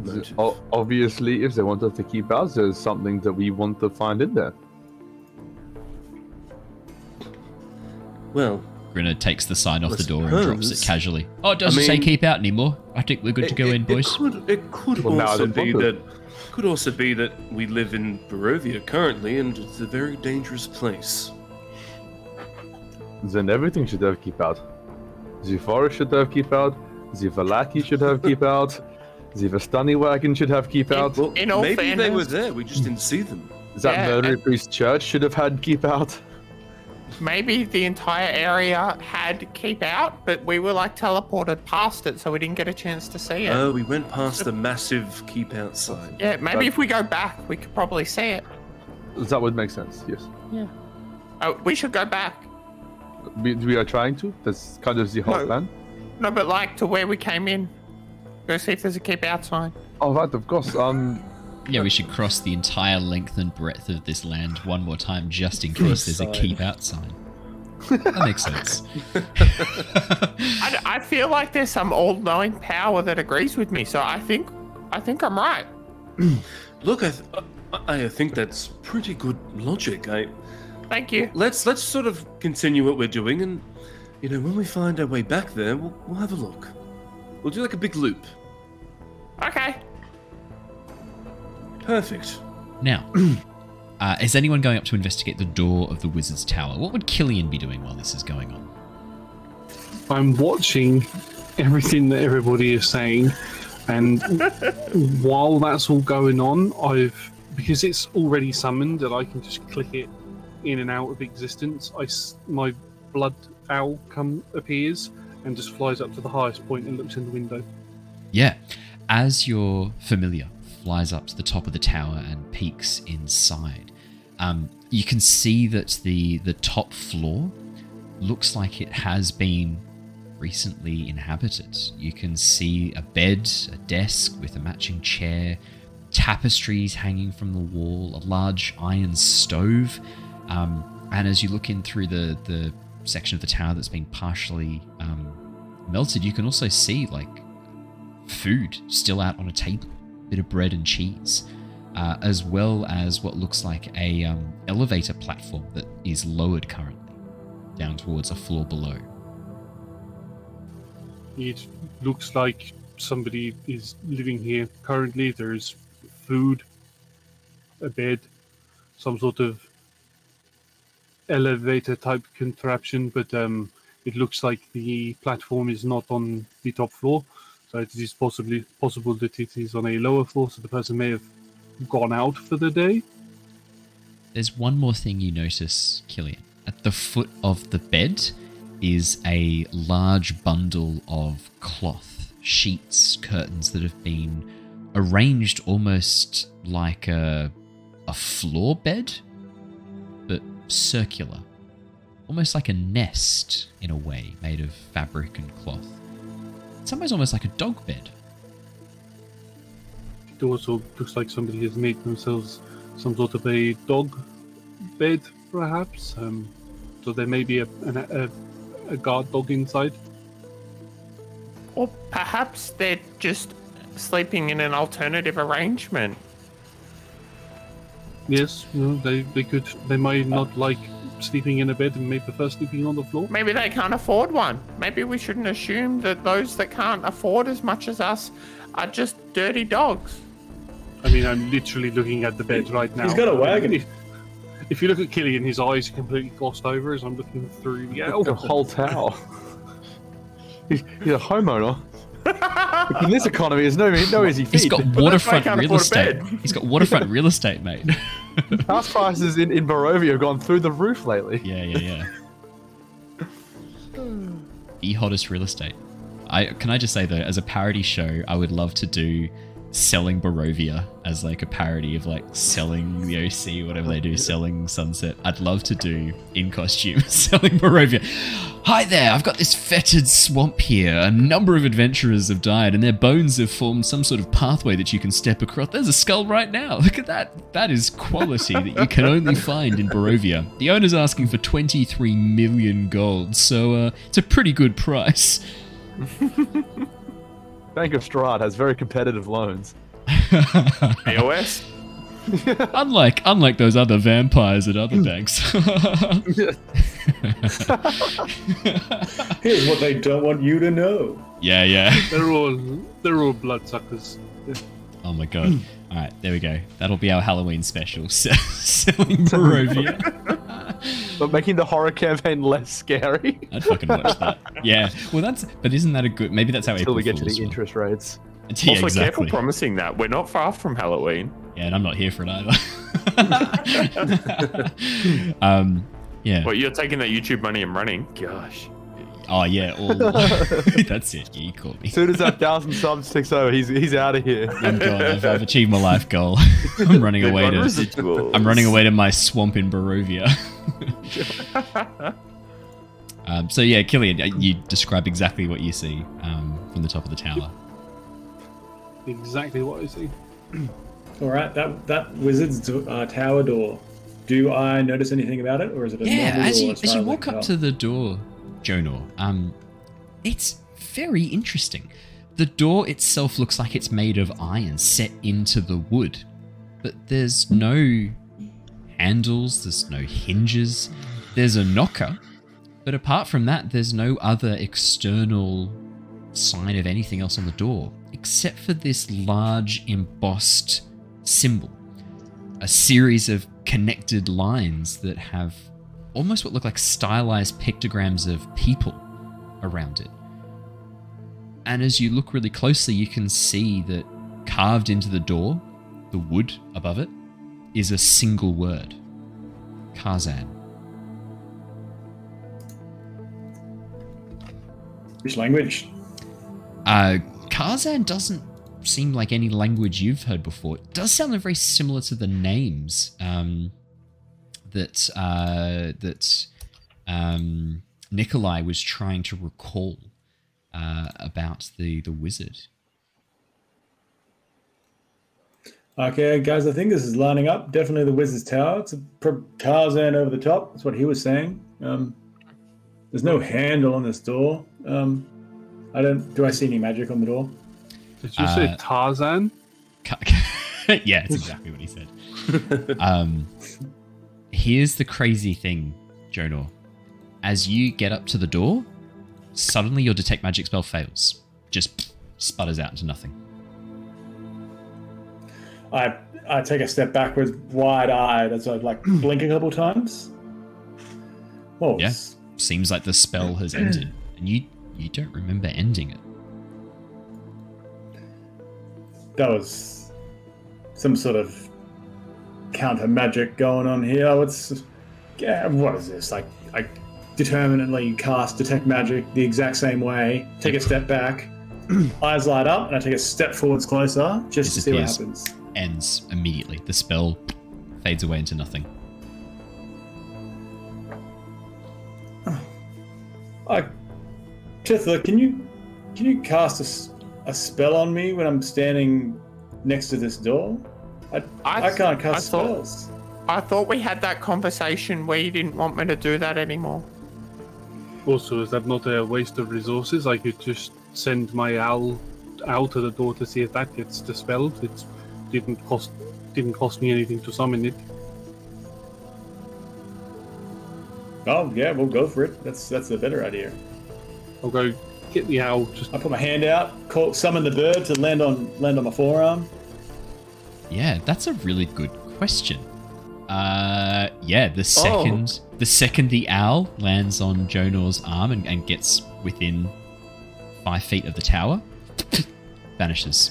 motive. Obviously, if they want us to keep out, there's something that we want to find in there. Well, Grinner takes the sign off the door and drops it casually. Oh, it doesn't say mean- keep out anymore. I think we're good to go it, in, boys. It could, it could Well, now I also didn't be want that could also be that we live in Barovia currently, and it's a very dangerous place. Then everything should have keep out. The forest should have keep out. The Vallaki should have keep out. The Vistani wagon should have keep out. Well, In all maybe they were there. We just didn't see them. Is that Yeah, murdery and- priest church should have had keep out. Maybe the entire area had keep out, but we were like teleported past it, so we didn't get a chance to see it. Oh, we went past the massive keep out sign. yeah, maybe that- if we go back, we could probably see it. That would make sense. Yes, Yeah. Oh, we should go back. we, we are trying to. That's kind of the whole No. plan. No, but like to where we came in. Go see if there's a keep out sign. Oh, right, of course. Um, Yeah, we should cross the entire length and breadth of this land one more time just in case there's a keep out sign. That makes sense. I, I feel like there's some all-knowing power that agrees with me, so I think I think I'm right. Look, I, th- I, I think that's pretty good logic. I Thank you. let's let's sort of continue what we're doing, and you know, when we find our way back there, we'll, we'll have a look. We'll do like a big loop. Okay. Perfect. Now, uh, is anyone going up to investigate the door of the wizard's tower? What would Killian be doing while this is going on? I'm watching everything that everybody is saying, and while that's all going on, I've because it's already summoned and I can just click it in and out of existence. I s- my blood owl come appears and just flies up to the highest point and looks in the window. Yeah, as your familiar flies up to the top of the tower and peeks inside, um, you can see that the the top floor looks like it has been recently inhabited. You can see a bed, a desk with a matching chair, tapestries hanging from the wall, a large iron stove, um, and as you look in through the the section of the tower that's been partially um, melted, you can also see like food still out on a table, bit of bread and cheese, uh, as well as what looks like a um, elevator platform that is lowered currently down towards a floor below. It looks like somebody is living here currently. There's food, a bed, some sort of elevator type contraption, but um, it looks like the platform is not on the top floor. So it is possibly possible that it is on a lower floor, so the person may have gone out for the day. There's one more thing you notice, Killian. At the foot of the bed is a large bundle of cloth, sheets, curtains that have been arranged almost like a, a floor bed, but circular. Almost like a nest, in a way, made of fabric and cloth. It's almost almost like a dog bed. It also looks like somebody has made themselves some sort of a dog bed, perhaps. Um, so there may be a, an, a, a guard dog inside. Or perhaps they're just sleeping in an alternative arrangement. Yes, no, they, they could. They might not like sleeping in a bed and may prefer sleeping on the floor. Maybe they can't afford one. Maybe we shouldn't assume that those that can't afford as much as us are just dirty dogs. I mean, I'm literally looking at the bed right now. He's got a wagon. If, if you look at Killian, his eyes are completely glossed over as I'm looking through the the whole tower. he's, he's a homeowner. In this economy, there's no no easy feat. He's got waterfront real estate. He's got waterfront real estate, mate. House prices in, in Barovia have gone through the roof lately. Yeah, yeah, yeah. the hottest real estate. I can I just say though, as a parody show, I would love to do selling Barovia as like a parody of like selling the OC, whatever they do, selling Sunset. I'd love to do in costume selling Barovia. Hi there, I've got this fetid swamp here. A number of adventurers have died, and their bones have formed some sort of pathway that you can step across. There's a skull right now. Look at that. That is quality that you can only find in Barovia. The owner's asking for 23 million gold, so uh, it's a pretty good price. Bank of Strahd has very competitive loans. AOS? unlike unlike those other vampires at other hmm. banks. Here's what they don't want you to know. yeah, yeah. They're all they're all bloodsuckers. Oh my god. Hmm. All right, there we go. That'll be our Halloween special. Selling Barovia. But making the horror campaign less scary. I'd fucking watch that. Yeah. Well, that's. But isn't that a good? Maybe that's how Until April we get to the will- interest rates. Yeah, also, exactly. careful promising that. We're not far from Halloween. Yeah, and I'm not here for it either. um, yeah. Well, you're taking that YouTube money and running. Gosh. Oh yeah. All... that's it. Yeah, you caught me. As soon as that thousand subs ticks over, he's he's out of here. I'm gone. I've, I've achieved my life goal. I'm running away to. residuals. I'm running away to my swamp in Barovia. um, so yeah, Killian, uh, you describe exactly what you see um, from the top of the tower. Exactly what I see. All right, that that wizard's uh, tower door. Do I notice anything about it, or is it a Yeah, as you as as you walk up to the door, Jonor, um, it's very interesting. The door itself looks like it's made of iron set into the wood, but there's no handles, there's no hinges, there's a knocker, but apart from that, there's no other external sign of anything else on the door except for this large embossed symbol a series of connected lines that have almost what look like stylized pictograms of people around it. And as you look really closely, you can see that carved into the door, the wood above it, is a single word Khazan. Which language? Uh, Khazan doesn't seem like any language you've heard before. It does sound very similar to the names um, that uh, that um, Nikolai was trying to recall uh, about the the wizard. Okay, guys, I think this is lining up. Definitely the wizard's tower. It's a pro- Tarzan over the top. That's what he was saying. Um, there's no handle on this door. Um, I don't. Do I see any magic on the door? Did you say Uh, Tarzan? Ka- yeah, it's exactly what he said. um, here's the crazy thing, Jonor. As you get up to the door, suddenly your detect magic spell fails. Just sputters out into nothing. I I take a step backwards, wide eyed, as I like blink a couple times. Oh, Yeah. Seems like the spell has ended, and you you don't remember ending it. that was some sort of counter magic going on here. What's yeah, what is this? Like I determinately cast detect magic the exact same way. Take a step back, eyes light up, and I take a step forwards closer just to see what happens. Ends immediately. The spell fades away into nothing. Oh. I, Tithla, can you can you cast a, a spell on me when I'm standing next to this door? I, I, can't cast I thought- spells. I thought we had that conversation where you didn't want me to do that anymore. Also, is that not a waste of resources? I could just send my owl out to the door to see if that gets dispelled. It didn't cost didn't cost me anything to summon it. Oh yeah, we'll go for it. That's that's a better idea. I'll go get the owl. Just I put my hand out, call, summon the bird to land on land on my forearm. Yeah, that's a really good question. Uh, yeah, the second the second the owl lands on Jonor's arm and, and gets within five feet of the tower, vanishes.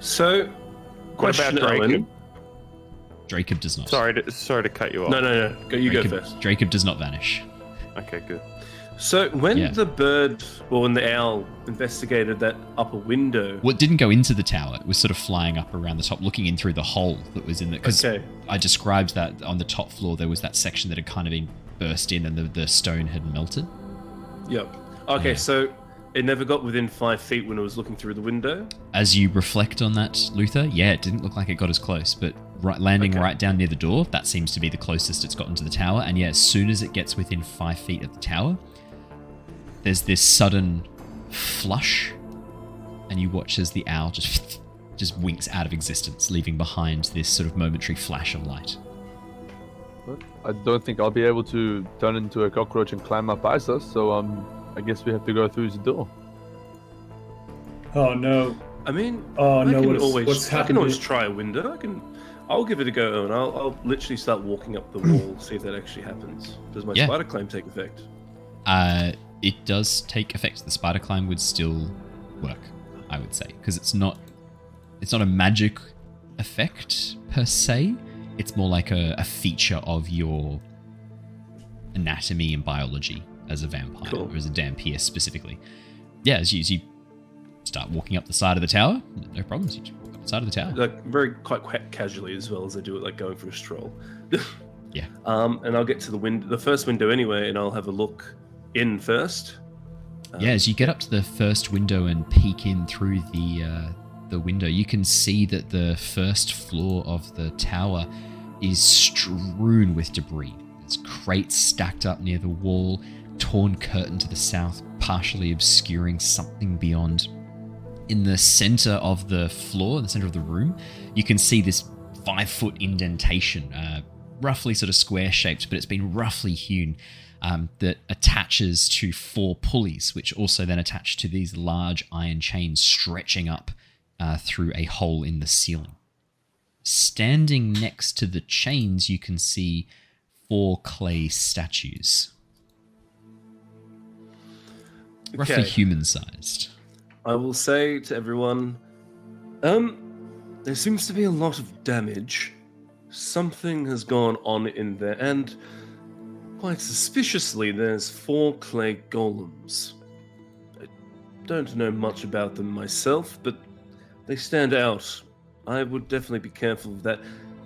So, What question, about Dracob? Owen. Dracob does not. Sorry to, sorry to cut you off. No, no, no. Go, you Dracob, go first. Dracob does not vanish. Okay, good. So, when Yeah. the bird, or when the owl investigated that upper window, Well, it didn't go into the tower. It was sort of flying up around the top, looking in through the hole that was in the. Because Okay. I described that on the top floor, there was that section that had kind of been burst in and the, the stone had melted. Yep. Okay, so it never got within five feet when it was looking through the window. As you reflect on that, Luther, yeah, it didn't look like it got as close, but right, landing Okay. right down near the door, that seems to be the closest it's gotten to the tower. And yeah, as soon as it gets within five feet of the tower, there's this sudden flush, and you watch as the owl just just winks out of existence, leaving behind this sort of momentary flash of light. But I don't think I'll be able to turn into a cockroach and climb up past us, so um, I guess we have to go through the door. Oh no. I mean, Oh I no, can what's, always, what's I can always try a window. I can, I'll give it a go, and I'll, I'll literally start walking up the wall, see if that actually happens. Does my Yeah. spider climb take effect? Uh, it does take effect. The spider climb would still work, I would say, because it's not it's not a magic effect per se. It's more like a, a feature of your anatomy and biology as a vampire Cool. or as a dhampir specifically. Yeah, as you, as you start walking up the side of the tower, no problems. You just walk up the side of the tower. Like very quite quite casually as well as I do it, like going for a stroll. Yeah. Um, and I'll get to the window, the first window anyway, and I'll have a look in first. Yeah, as you get up to the first window and peek in through the uh, the window, you can see that the first floor of the tower is strewn with debris. There's crates stacked up near the wall, torn curtain to the south, partially obscuring something beyond. In the center of the floor, the center of the room, you can see this five foot indentation, uh, roughly sort of square shaped, but it's been roughly hewn um, that attaches to four pulleys, which also then attach to these large iron chains stretching up uh, through a hole in the ceiling. Standing next to the chains, you can see four clay statues, roughly Okay. human sized. I will say to everyone, um, there seems to be a lot of damage. Something has gone on in there, and quite suspiciously, there's four clay golems. I don't know much about them myself, but they stand out. I would definitely be careful of that.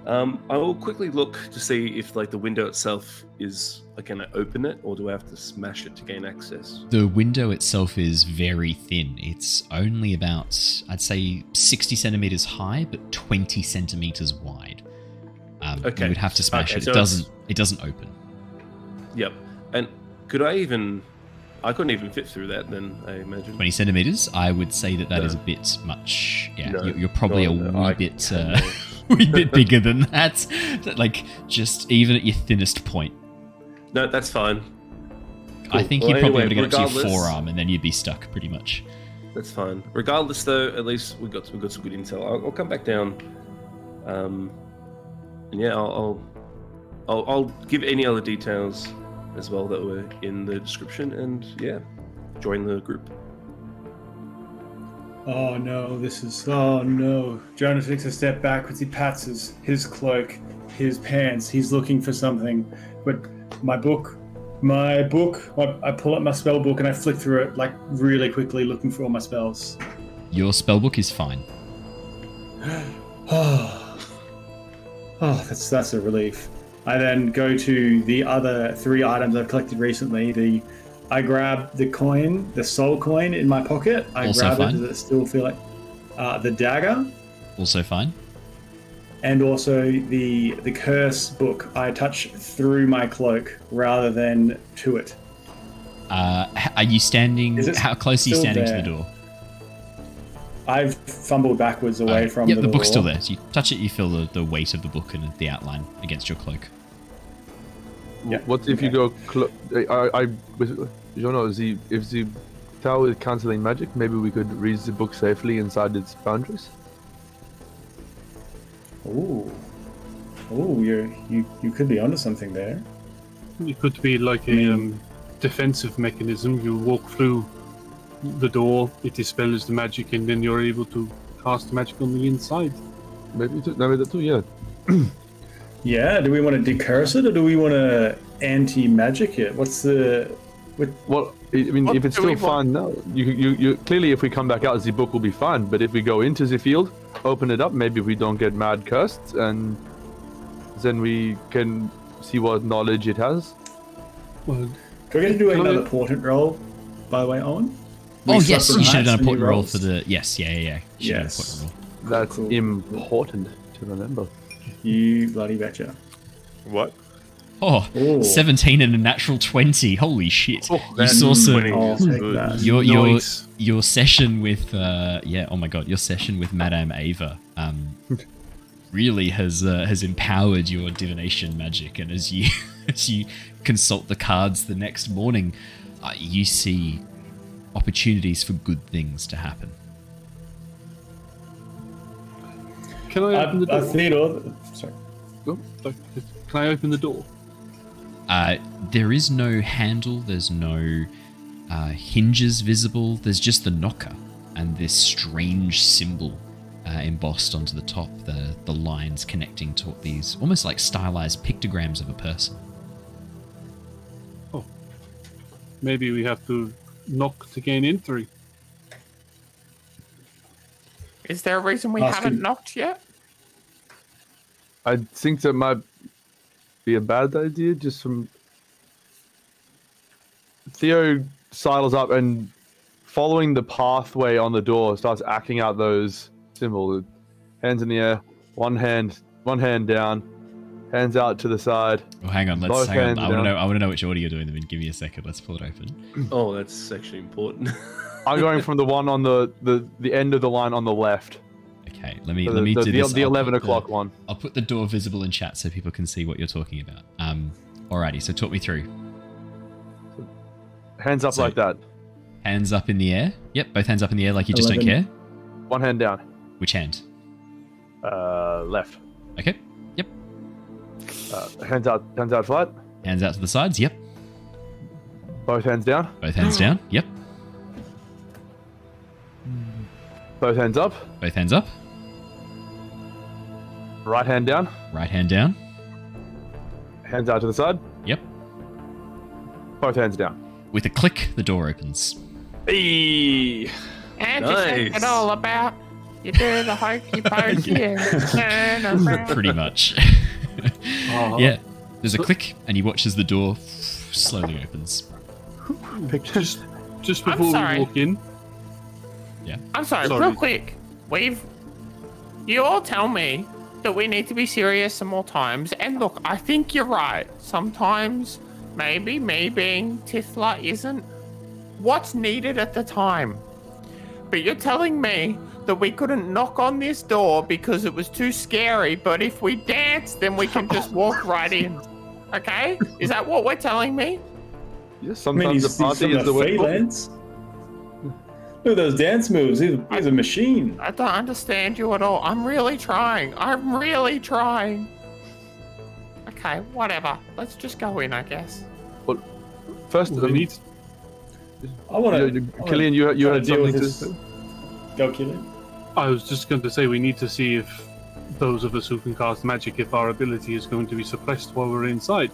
Um, I will quickly look to see if, like, the window itself is. Like, can I open it, or do I have to smash it to gain access? The window itself is very thin. It's only about, I'd say, 60 centimeters high, but 20 centimeters wide. Um, Okay. You would have to smash Okay, it. so It doesn't. It doesn't open. Yep. And could I even? I couldn't even fit through that. Then I imagine. 20 centimeters, I would say that that is No. a bit much. Yeah, No. you're, probably No, a wee bit, uh, wee bit bigger than that. Like just even at your thinnest point, No, that's fine. I think Well, you'd probably anyway, able to get up to your forearm, and then you'd be stuck pretty much. That's fine. Regardless, though, at least we got we got some good intel. I'll, I'll come back down. Um, and yeah, I'll, I'll I'll I'll give any other details as well that were in the description, and yeah, join the group. Oh no, this is. Oh no. Jonor takes a step backwards. He pats his, his cloak, his pants. He's looking for something. But my book, my book, my, I pull up my spell book and I flick through it like really quickly, looking for all my spells. Your spell book is fine. Oh, oh that's, that's a relief. I then go to the other three items I've collected recently. The I grab the coin, the soul coin in my pocket. I Also grab fine. it. Does it still feel like uh, the dagger? Also fine. and also the the curse book I touch through my cloak rather than to it. Uh, are you standing? How close are you standing to the door? I've fumbled backwards away Uh, from yeah, the, the book's door. still there. So you touch it, you feel the, the weight of the book and the outline against your cloak. Yeah, What if you go? Clo- I, I, with, you don't know. Is the if the tower is canceling magic, maybe we could read the book safely inside its boundaries. Ooh, ooh, you you you could be onto something there. It could be like a um, defensive mechanism. You walk through the door, it dispels the magic, and then you're able to cast magic on the inside. Maybe too, maybe that too. Yeah. Yeah, do we want to decurse it or do we want to anti-magic it? What's the what? Well, I I mean, What if it's still want? fine now, you, you, you clearly, if we come back out, the book will be fine. But if we go into the field, open it up, maybe we don't get mad cursed, and then we can see what knowledge it has. Well, Do I get to do Can I- another portent roll, by the way, Owen? Oh yes, you should have from done a hats and point new roll for the yes, yeah, yeah, yeah. You should have done a Yes. That's Cool. important to remember. You bloody betcha. What? Oh, Ooh. 17 and a natural 20. Holy shit. you saw some 20 I'll is take good. that. your your Nice. your session with uh yeah, oh my god, your session with Madam Eva um really has uh, has empowered your divination magic and as you as you consult the cards the next morning, uh, you see opportunities for good things to happen. Can I open the uh, door? Theodore, sorry. Oh. Can I open the door? Uh, there is no handle, there's no uh, hinges visible, there's just the knocker and this strange symbol uh, embossed onto the top, the, the lines connecting to these almost like stylized pictograms of a person. Oh, maybe we have to knock to gain entry. Is there a reason we Ask haven't knocked yet? I think that might be a bad idea. Just from Theo sidles up and following the pathway on the door starts acting out those symbols. Hands in the air, one hand, one hand down, hands out to the side. Oh, hang on, let's Both hang on. I want to know. I want to know which order you're doing them in. Give me a second. Let's pull it open. Oh, that's actually important. I'm going from the one on the, the, the end of the line on the left. Okay, let me So let me the, do the, this. the I'll 11 put o'clock one. I'll put the door visible in chat so people can see what you're talking about. Um, alrighty. So talk me through. Hands up So- like that. Hands up in the air. Yep, both hands up in the air like you just don't care. One hand down. Which hand? Uh, left. Okay. Yep. Uh, hands out, hands out flat. Hands out to the sides. Yep. Both hands down. Both hands down. Yep. Both hands up. Both hands up. Right hand down. Right hand down. Hands out to the side. Yep. Both hands down. With a click, the door opens. Hey. And you think Nice. it all about you do the hokey pokey and turn. Pretty much. Oh. yeah. There's a click, and he watches the door slowly opens. Just, just before we walk in, Yeah. I'm sorry, Sorry. real quick. We've you all tell me that we need to be serious some more times. And look, I think you're right. Sometimes maybe me being Tithla isn't what's needed at the time. But you're telling me that we couldn't knock on this door because it was too scary, but if we dance, then we can just walk right in. Okay? Is that what we're telling me? Yes, I mean, sometimes the he's party is the the way. Freelance. Look at those dance moves. He's, he's a machine. I don't understand you at all. I'm really trying. I'm really trying. Okay, whatever. Let's just go in, I guess. First, we need. I want to. Killian, you, you had deal something with to this. say? Go, Killian. I was just going to say we need to see if those of us who can cast magic, if our ability is going to be suppressed while we're inside.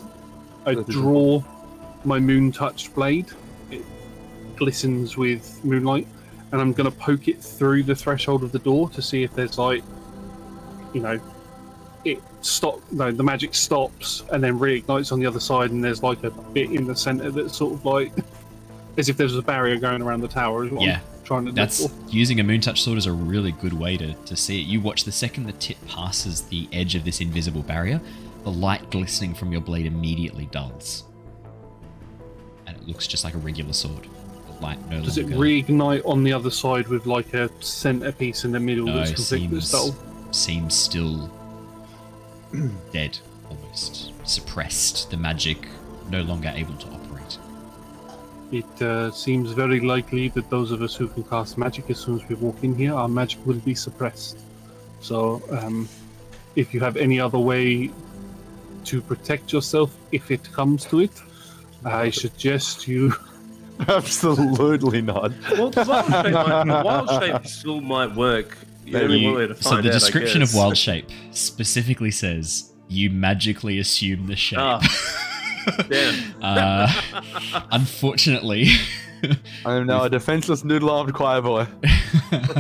I That is draw my moon touched blade. It glistens with moonlight, and I'm going to poke it through the threshold of the door to see if there's like, you know, it stop. No, the magic stops and then reignites on the other side, and there's like a bit in the center that's sort of like as if there's a barrier going around the tower. Is what Yeah. I'm trying to That's for. using a moon touch sword is a really good way to, to see it. You watch the second the tip passes the edge of this invisible barrier, the light glistening from your blade immediately dulls. And it looks just like a regular sword. Light no Does it reignite on the other side with like a centerpiece in the middle no, that's completely seems, seems still dead, almost. Suppressed. The magic no longer able to operate. It uh, seems very likely that those of us who can cast magic as soon as we walk in here, our magic will be suppressed. So, um, if you have any other way to protect yourself if it comes to it, I suggest you. Absolutely not. Well, wild shape, might, wild shape still might work. The only You- way to so the out, description of wild shape specifically says you magically assume the shape. Ah, damn. uh, unfortunately, I am now a defenseless noodle-armed choir boy.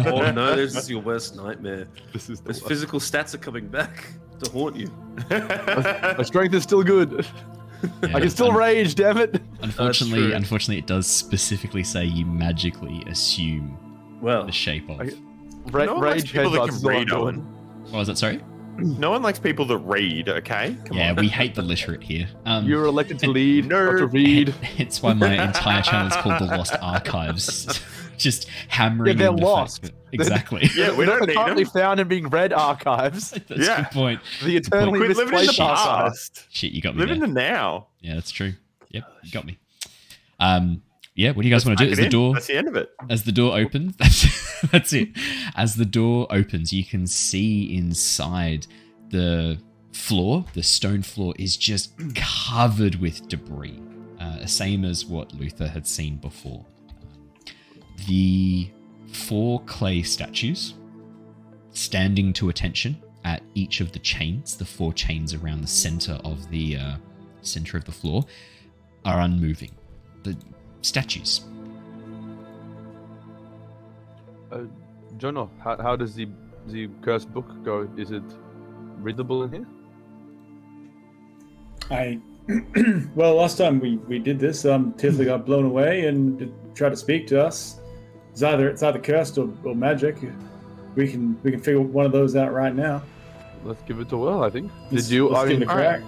oh no, this is your worst nightmare. This is the Those worst. physical stats are coming back to haunt you. My strength is still good. Yeah, I can still un- rage, damn it. Unfortunately, unfortunately, it does specifically say you magically assume Well, the shape of. I- Ra- No one likes rage people that headbutts can is all read, doing. Owen. What was that? Sorry. No one likes people that read. Okay, come yeah, on. we hate the literate here. Um, You're elected to lead, not to read. It's why my entire channel is called the Lost Archives. Just hammering. Yeah, they're in the lost. Exactly. Yeah, we don't They're need currently them. found and being read archives. That's Yeah. a good point. The eternally Quit living in the misplaced past. Shit, you got me Live in the now. Yeah, that's true. Yep, you got me. Um, yeah. What do you guys want to do? Pack As the in. door, That's the end of it. as the door opens, that's that's it. As the door opens, you can see inside the floor. The stone floor is just covered with debris, uh, same as what Luther had seen before. The four clay statues standing to attention at each of the chains, the four chains around the center of the uh, center of the floor, are unmoving. The statues. Uh, Jono, how, how does the the cursed book go? Is it readable in here? I well, last time we, we did this, um, Tifley got blown away and tried to speak to us. It's either it's either cursed or, or magic. We can we can figure one of those out right now. Let's give it a whirl. I think. Let's- did you? let's I give mean, it a crack.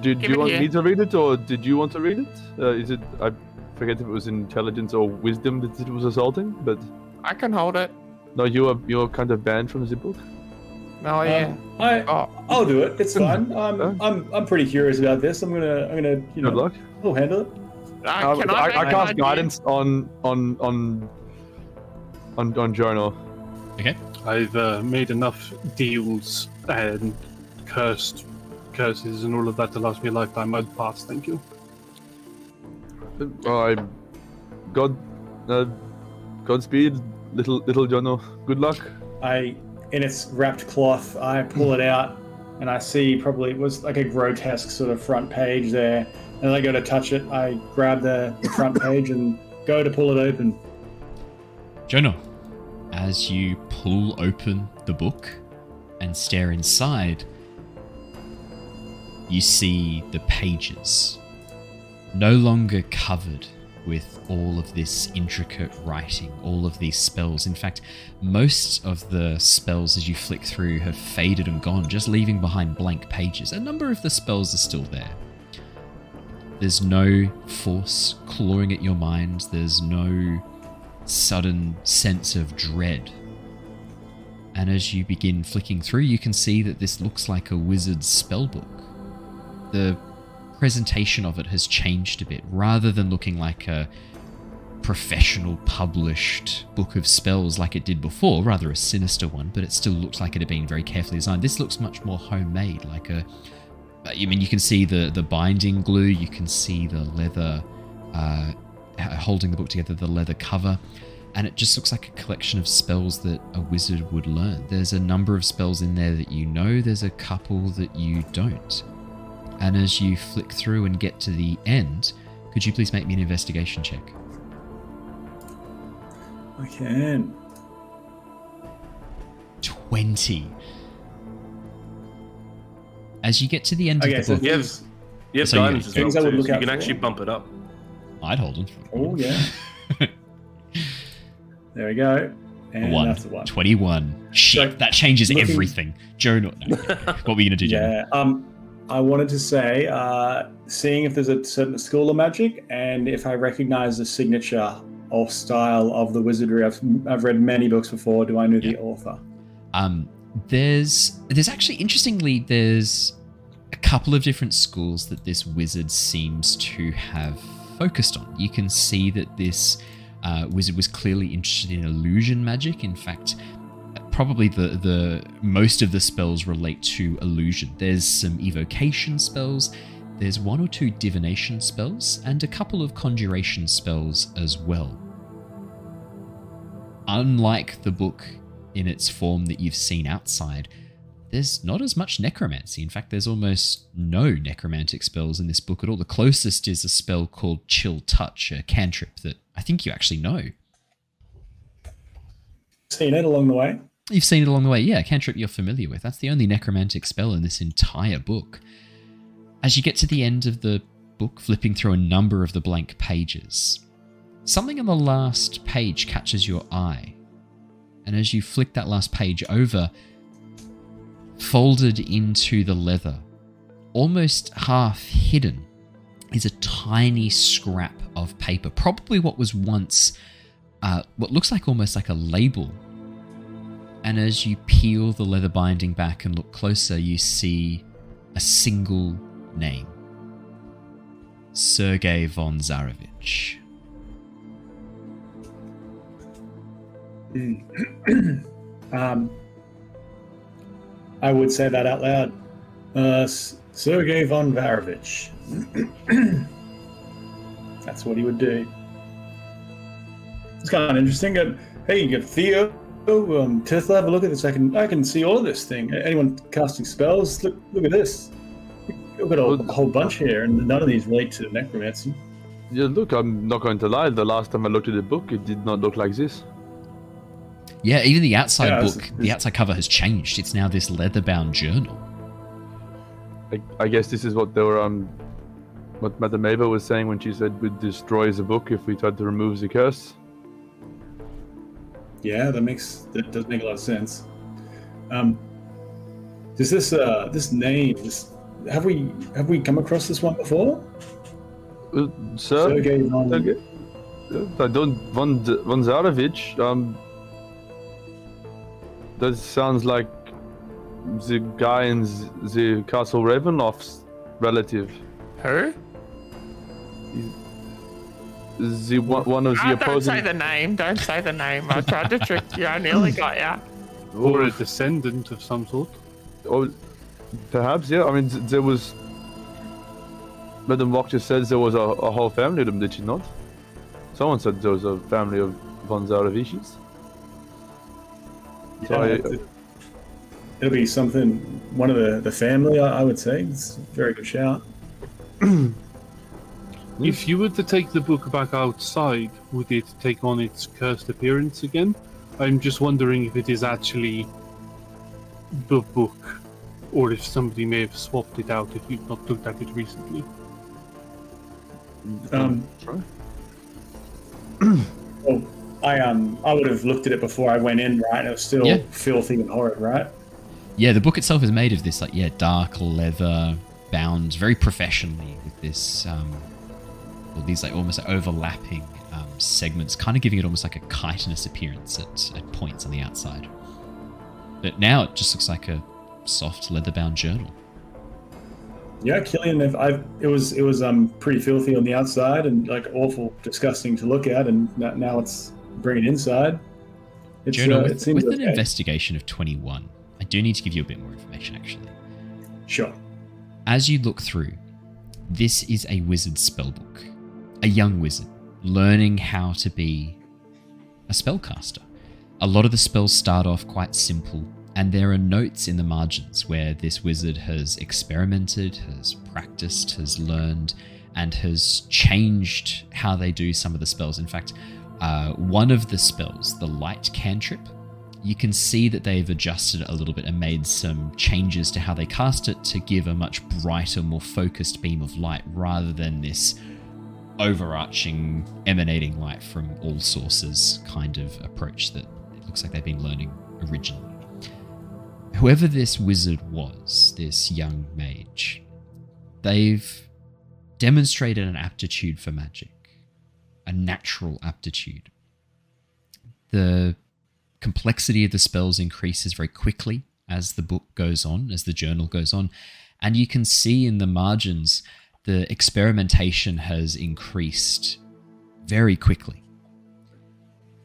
did Give you want here. me to read it, or did you want to read it? Uh, is it? I forget if it was intelligence or wisdom that it was assaulting, but I can hold it. no, you are you're kind of banned from the book. Oh yeah. Um, I Oh, I'll do it. It's fine. I'm Uh. I'm I'm pretty curious about this. I'm gonna I'm gonna you know Good luck. I'll handle it. uh, Um, can I, I, I, make cast guidance on on on on on Jono. Okay. I've uh, made enough deals and cursed curses and all of that to last me a lifetime. I'd pass, thank you. Uh, I God uh, Godspeed, little little Jono. Good luck. I in its wrapped cloth, I pull it out and I see probably it was like a grotesque sort of front page there. And I go to touch it, I grab the, the front page and go to pull it open. Jonor, as you pull open the book and stare inside, you see the pages no longer covered with all of this intricate writing, all of these spells. In fact, most of the spells as you flick through have faded and gone, just leaving behind blank pages. A number of the spells are still there. There's no force clawing at your mind, there's no sudden sense of dread. And as you begin flicking through, you can see that this looks like a wizard's spellbook. The presentation of it has changed a bit. Rather than looking like a professional published book of spells like it did before, rather a sinister one, but it still looks like it had been very carefully designed. This looks much more homemade, like a. I mean, you can see the the binding glue, you can see the leather uh, Uh, holding the book together, the leather cover, and it just looks like a collection of spells that a wizard would learn. There's a number of spells in there that you know, there's a couple that you don't. And as you flick through and get to the end, could you please make me an investigation check? I can. 20. As you get to the end Okay, of so the book, You have, things, you have So you- guidance as well, things I would too, look so you can for. actually bump it up. I'd hold on. oh yeah. there we go. And one. that's one. 21. Shit, So, that changes looking- everything. Jonor. No. what were you going to do? Yeah. Um, I wanted to say, uh, seeing if there's a certain school of magic and if I recognize the signature or style of the wizardry. I've, I've read many books before. Do I know the author? Um, there's there's actually interestingly there's a couple of different schools that this wizard seems to have focused on. You can see that this uh, wizard was clearly interested in illusion magic. In fact, probably the the most of the spells relate to illusion. There's some evocation spells. There's one or two divination spells and a couple of conjuration spells as well. Unlike the book in its form that you've seen outside, there's not as much necromancy. In fact, there's almost no necromantic spells in this book at all. The closest is a spell called Chill Touch, a cantrip that I think you actually know. Seen it along the way. You've seen it along the way. Yeah, cantrip you're familiar with. That's the only necromantic spell in this entire book. As you get to the end of the book, flipping through a number of the blank pages. Something on the last page catches your eye, and as you flick that last page over, folded into the leather, almost half hidden, is a tiny scrap of paper, probably what was once uh, what looks like almost like a label. And as you peel the leather binding back and look closer, you see a single name Sergei von Zarovich. um, I would say that out loud. Uh, S- Sergei von Zarovich. That's what he would do. It's kind of interesting. Hey, you got Theo, um, Tithla, have a look at this. I can I can see all of this thing. Anyone casting spells? Look look at this. We've got a, a whole bunch here, and none of these relate to necromancy. Yeah, look, I'm not going to lie. The last time I looked at the book, it did not look like this. Yeah, even the outside Yeah, book, it's- the outside cover has changed. It's now this leather bound journal. I, I guess this is what they were um, what Madam Eva was saying when she said we'd destroy the book if we tried to remove the curse. Yeah, that makes that does make a lot of sense. Um, does this uh this name just have we have we come across this one before? Uh, sir, Sergei von- Sergei- I don't von von Zarovich. Um, that sounds like the guy in the Castle Ravenloft's relative. Who? The one, one of the Ah, don't say the name. Don't say the name. I tried to trick you. I nearly got you. Or a descendant of some sort. Oh, perhaps, yeah. I mean, there was. Madame Walk just says there was a, a whole family of them, did she not? Someone said there was a family of von Zaravichis. So I- it- it'll be something. One of the the family, I, I would say. It's a very good shout. If you were to take the book back outside, would it take on its cursed appearance again? I'm just wondering if it is actually the book, or if somebody may have swapped it out if you've not looked at it recently. Um, well, I um I would have looked at it before I went in, right? It was still Yeah. filthy and horrid, right? Yeah, the book itself is made of this, like, yeah, dark leather bound very professionally with this, um, well, these, like, almost like overlapping um, segments, kind of giving it almost like a chitinous appearance at, at points on the outside. But now it just looks like a soft leather bound journal. Yeah, Killian, if I it was it was um pretty filthy on the outside and like awful, disgusting to look at, and now it's bringing it inside. It's, journal uh, with, it seems with an investigation of 21. I do need to give you a bit more information, actually. Sure. As you look through, this is a wizard spellbook. A young wizard learning how to be a spellcaster. A lot of the spells start off quite simple, and there are notes in the margins where this wizard has experimented, has practiced, has learned, and has changed how they do some of the spells. In fact, uh, one of the spells, the light cantrip, you can see that they've adjusted it a little bit and made some changes to how they cast it to give a much brighter, more focused beam of light rather than this overarching, emanating light from all sources kind of approach that it looks like they've been learning originally. Whoever this wizard was, this young mage, they've demonstrated an aptitude for magic, a natural aptitude. The complexity of the spells increases very quickly as the book goes on, as the journal goes on, and you can see in the margins the experimentation has increased very quickly.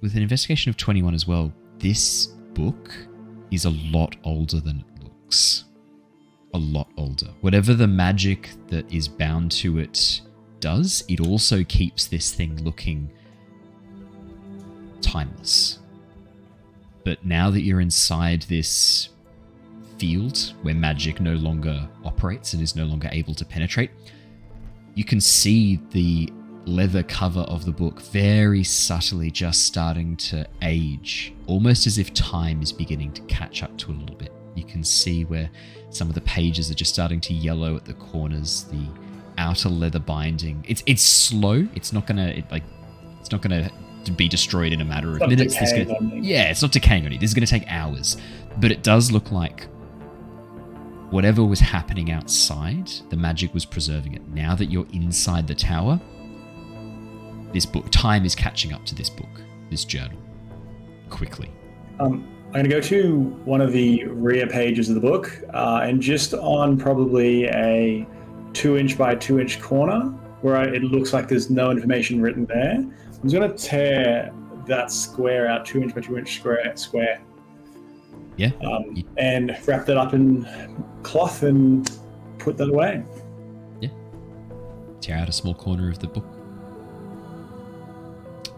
With an investigation of 21 as well, this book is a lot older than it looks. A lot older. Whatever the magic that is bound to it does, it also keeps this thing looking timeless. But now that you're inside this field where magic no longer operates and is no longer able to penetrate, you can see the leather cover of the book very subtly just starting to age, almost as if time is beginning to catch up to a little bit. You can see where some of the pages are just starting to yellow at the corners, the outer leather binding. It's it's slow. It's not gonna it, like it's not gonna be destroyed in a matter of Not minutes. This gonna- yeah, it's not decaying on you. This is gonna take hours, but it does look like whatever was happening outside, the magic was preserving it. Now that you're inside the tower, this book time is catching up to this book, this journal, quickly. Um, I'm going to go to one of the rear pages of the book, uh, and just on probably a two inch by two inch corner where I, it looks like there's no information written there, I'm just going to tear that square out, two inch by two inch square, square, Yeah. um, and wrap that up in cloth and put that away. Yeah. Tear out a small corner of the book.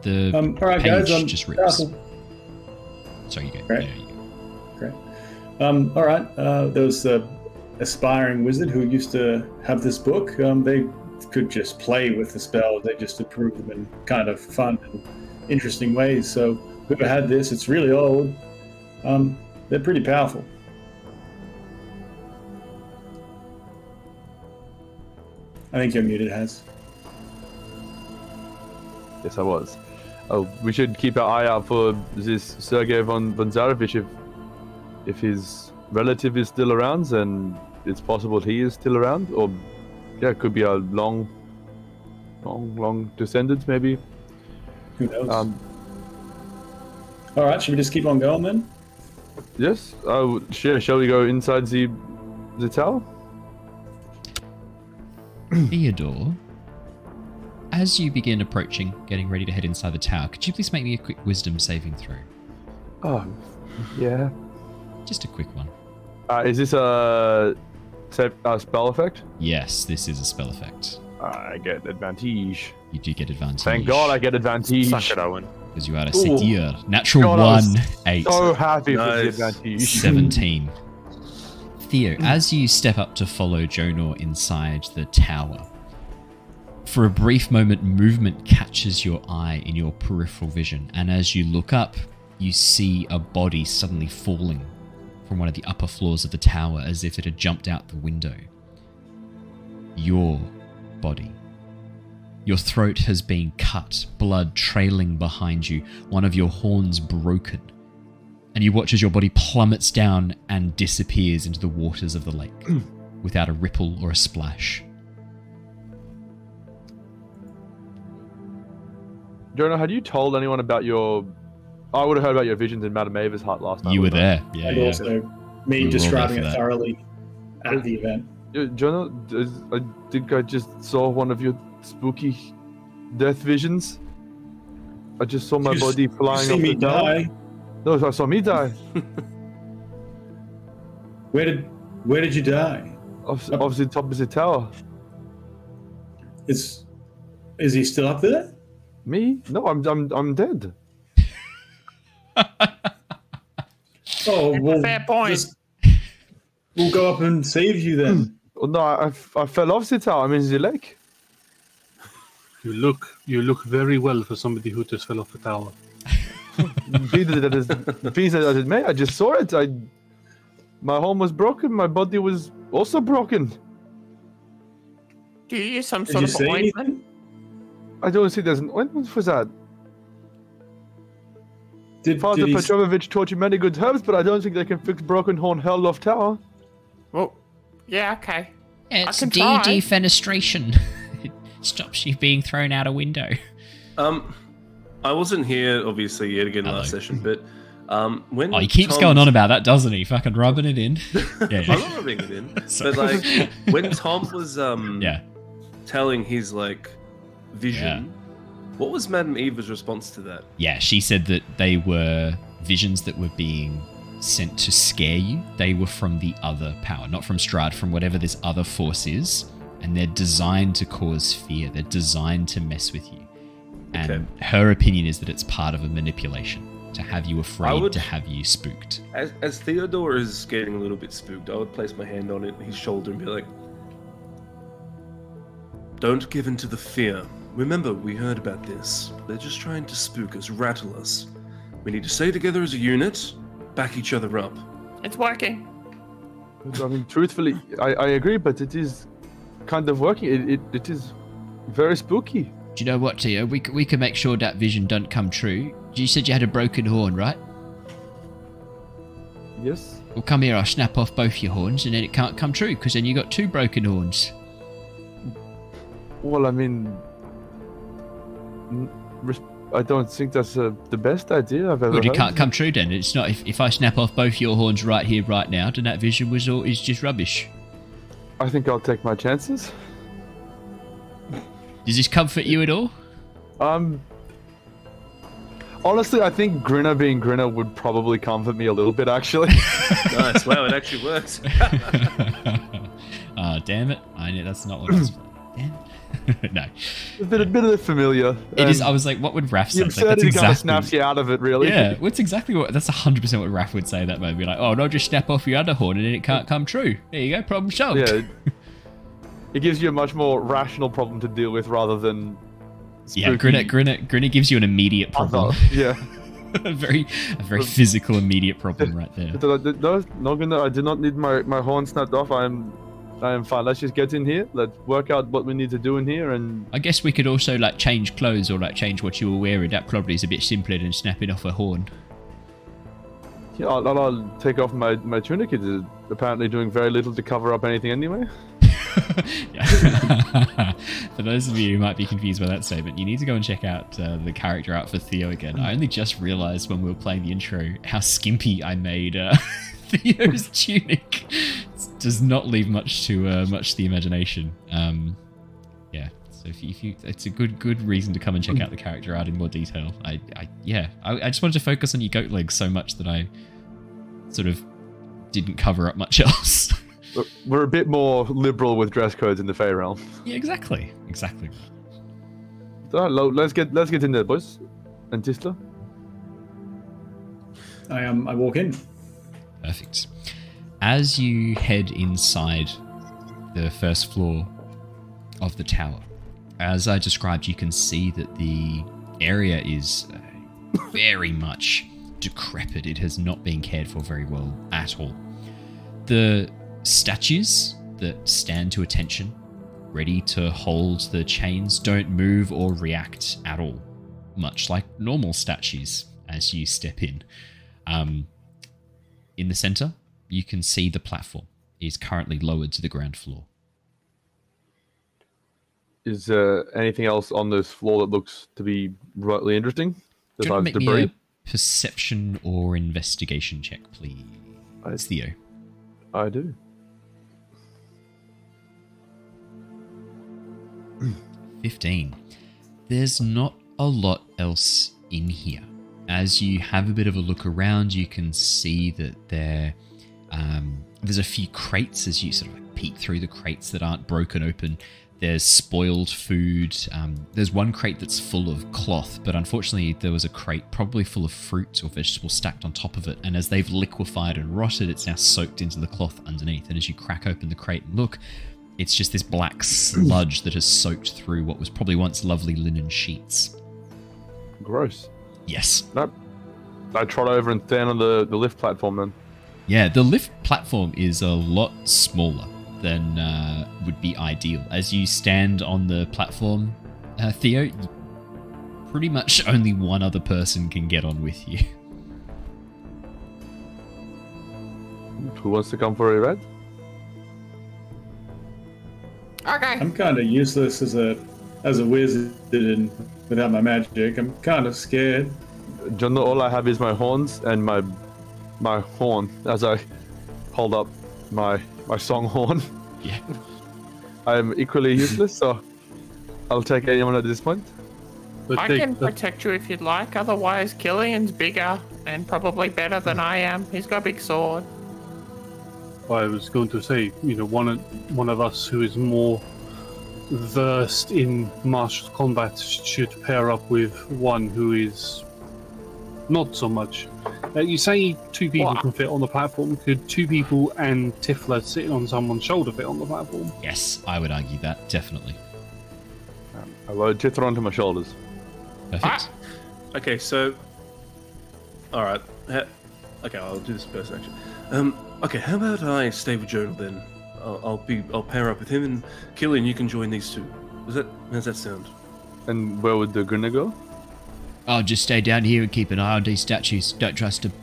The Um, all right, page guys. Um, just rips. Sorry, you go. Great. Yeah, you go. Great. Um, all right. Uh, there was the aspiring wizard who used to have this book. Um, they could just play with the spells. They just improve them in kind of fun and interesting ways. So whoever had this, it's really old. Um, they're pretty powerful. I think you're muted, Has. Yes, I was. Oh, we should keep our eye out for this Sergei von, von Zarovich if, if his relative is still around, and it's possible he is still around, or yeah, it could be a long, long, long descendant, maybe. Who knows? Um, all right. Should we just keep on going then? yes. Oh, sure. Shall we go inside the the tower? Theodore, as you begin approaching, getting ready to head inside the tower, could you please make me a quick wisdom saving throw? Oh, yeah. Just a quick one. Uh, is this a, a spell effect? Yes, this is a spell effect. I get advantage. You do get advantage. Thank God I get advantage. Suck it, Owen. Because you are a Ooh. satyr. Natural God, one, eight. So happy Nice. with the advantage. 17. Theo, as you step up to follow Jonor inside the tower, for a brief moment, movement catches your eye in your peripheral vision, and as you look up, you see a body suddenly falling from one of the upper floors of the tower as if it had jumped out the window. Your body. Your throat has been cut, blood trailing behind you, one of your horns broken and you watch as your body plummets down and disappears into the waters of the lake without a ripple or a splash. Jonor, had you told anyone about your? I would have heard about your visions in Madame Eva's hut last night. you were wouldn't I? there, yeah. and yeah. also me were all there describing it thoroughly at the event. Yeah, Jonor, I think I just saw one of your spooky death visions. I just saw my You body flying see off me the tower. die. No, I saw me die. Where did where did you die? off, off the top of the tower. Is is he still up there? Me? No, I'm I'm I'm dead. Oh well, fair point. just- we'll go up and save you then. Oh, no, I, I- I fell off the tower. I'm in the lake. You look you look very well for somebody who just fell off a tower. Be that as be that as it may, I just saw it. I my home was broken. My body was also broken. Do you use some Did sort you of say ointment? anything? I don't see there's an ointment for that. Did, Father did Petrovich taught you many good herbs, but I don't think they can fix broken horn Hellloft Tower. Well, yeah, okay. It's can try. de-defenestration. it stops you being thrown out a window. Um, I wasn't here obviously yet again last session, but um, when Oh, he keeps Tom's- going on about that, doesn't he? Fucking rubbing it in. Yeah, I'm not rubbing it in, but like when Tom was um yeah. telling his like vision, what was Madame Eva's response to that? Yeah, she said that they were visions that were being sent to scare you. They were from the other power, not from Strahd, from whatever this other force is. And they're designed to cause fear. They're designed to mess with you. And Okay. her opinion is that it's part of a manipulation to have you afraid, would- to have you spooked. As, as Theodore is getting a little bit spooked, I would place my hand on it, his shoulder, and be like, "Don't give in to the fear. Remember, we heard about this. They're just trying to spook us, rattle us. We need to stay together as a unit, back each other up." It's working. I mean, truthfully, I, I agree, but it is kind of working. It, it, it is very spooky. Do you know what, Tio? We, we can make sure that vision doesn't come true. You said you had a broken horn, right? Yes. Well, come here, I'll snap off both your horns, and then it can't come true, because then you got two broken horns. Well, I mean, n- res- I don't think that's uh, the best idea I've ever Well, it heard. can't come true then. It's not. If, if I snap off both your horns right here, right now, then that vision was all is just rubbish. I think I'll take my chances. Does this comfort you at all? Um, honestly, I think Grinner being Grinner would probably comfort me a little bit, actually. nice. Wow, it actually works. Ah, damn it! I know that's not what I was. damn it. no, a bit, a bit of the familiar. it is. I was like, what would Raph say? It's like, that's absurdity kind of exactly. snaps you out of it, really. Yeah, what's exactly what? That's hundred percent what Raph would say. at That moment, be like, oh no, just snap off your other horn and then it can't come true. There you go, problem solved. Yeah. It gives you a much more rational problem to deal with rather than. Yeah, Grinner, Grinner, Grinner gives you an immediate problem. other. Yeah. a very, a very physical, immediate problem right there. No, no, I do not need my, my horn snapped off. I am, I am fine. Let's just get in here. Let's work out what we need to do in here, and I guess we could also like change clothes or like change what you were wearing. That probably is a bit simpler than snapping off a horn. yeah, I'll, I'll- take off my my tunic. It is apparently doing very little to cover up anything anyway. for those of you who might be confused by that statement, you need to go and check out uh, the character art for Theo again. I only just realized when we were playing the intro how skimpy I made uh, Theo's tunic. It does not leave much to uh, much to the imagination. Um, yeah, so if you, if you, it's a good good reason to come and check out the character art in more detail. I, I yeah, I, I just wanted to focus on your goat legs so much that I sort of didn't cover up much else. We're- We're a bit more liberal with dress codes in the Fey realm. yeah, exactly, exactly. So let's get let's get in there, boys. And Tithla. I um I walk in. Perfect. As you head inside the first floor of the tower, as I described, you can see that the area is uh, very much decrepit. It has not been cared for very well at all. The statues that stand to attention, ready to hold the chains, don't move or react at all, much like normal statues as you step in. Um, in the center, you can see the platform is currently lowered to the ground floor. Is uh, anything else on this floor that looks to be remotely interesting? Do you want Besides to make me a perception or investigation check, please? It's Theo. I do. Fifteen. There's not a lot else in here. As you have a bit of a look around, you can see that there um, there's a few crates as you sort of like peek through the crates that aren't broken open. There's spoiled food. Um, there's one crate that's full of cloth, but unfortunately, there was a crate probably full of fruit or vegetables stacked on top of it. And as they've liquefied and rotted, it's now soaked into the cloth underneath. And as you crack open the crate and look, it's just this black sludge that has soaked through what was probably once lovely linen sheets. Gross. Yes. Nope. I trot over and stand on the, the lift platform then. Yeah, the lift platform is a lot smaller than uh, would be ideal. As you stand on the platform, uh, Theo, pretty much only one other person can get on with you. Who wants to come for a ride? Okay. I'm kind of useless as a as a wizard and without my magic. I'm kind of scared. John, all I have is my horns and my my horn as I hold up my my song horn. Yeah. I am equally useless, so I'll take anyone at this point. I can protect you if you'd like. Otherwise, Killian's bigger and probably better than I am. He's got a big sword. I was going to say, you know, one of, one of us who is more versed in martial combat should pair up with one who is not so much. Uh, you say two people What? can fit on the platform. Could two people and Tithla sitting on someone's shoulder fit on the platform? Yes, I would argue that, definitely. I load Chitra onto my shoulders. Perfect. Okay, so. Alright. Okay, I'll do this first, actually. Um, okay, how about I stay with Jonor then? I'll, I'll be I'll pair up with him and Killian. You can join these two. Does that how does that sound? And where would the Grinner go? I'll just stay down here and keep an eye on these statues. Don't trust them.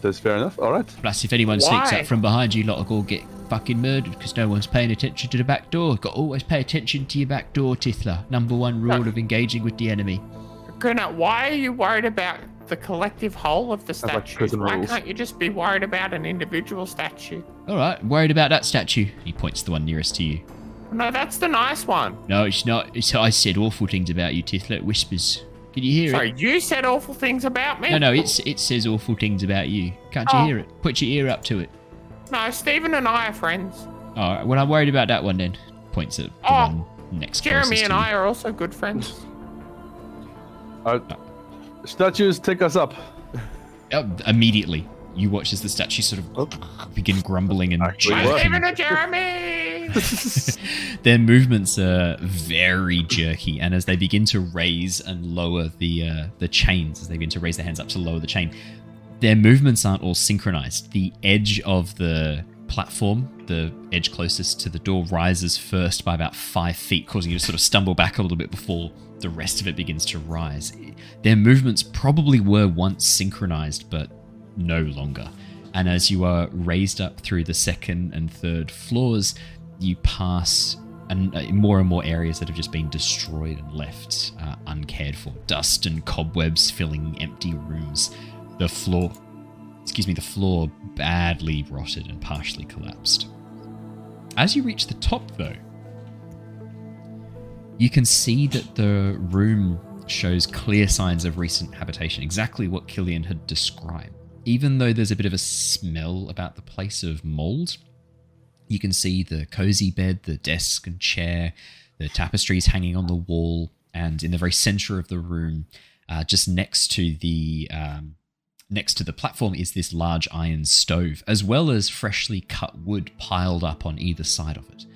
That's fair enough. All right. Plus, if anyone sneaks up from behind you, lot will all get fucking murdered because no one's paying attention to the back door. Got to always pay attention to your back door, Tithla. Number one rule of engaging with the enemy. Grinner, why are you worried about the collective whole of the like statues? prison why rules. can't you just be worried about an individual statue? All right, worried about that statue. He points to the one nearest to you. No, that's the nice one. No, it's not. It's, I said awful things about you, Tithla. It whispers. Can you hear Sorry, it? Sorry, you said awful things about me. No, no, it's it says awful things about you. Can't you Oh. hear it? Put your ear up to it. No, Stephen and I are friends. All right, well, I'm worried about that one then. Points at the Oh, one next Jeremy closest and. I are also good friends. Uh, statues, take us up. Uh, immediately, you watch as the statue sort of begin grumbling and Actually Bye, work. Stephen and Jeremy. Their movements are very jerky, and as they begin to raise and lower the uh, the chains, as they begin to raise their hands up to lower the chain, their movements aren't all synchronized. The edge of the platform, the edge closest to the door, rises first by about five feet, causing you to sort of stumble back a little bit before the rest of it begins to rise. Their movements probably were once synchronized, but no longer. And as you are raised up through the second and third floors, you pass and uh, more and more areas that have just been destroyed and left uh, uncared for. Dust and cobwebs filling empty rooms. The floor, excuse me, the floor badly rotted and partially collapsed. As you reach the top, though, you can see that the room shows clear signs of recent habitation, exactly what Killian had described. Even though there's a bit of a smell about the place of mold, you can see the cozy bed, the desk and chair, the tapestries hanging on the wall, and in the very center of the room, uh, just next to the um, next to the platform, is this large iron stove, as well as freshly cut wood piled up on either side of it.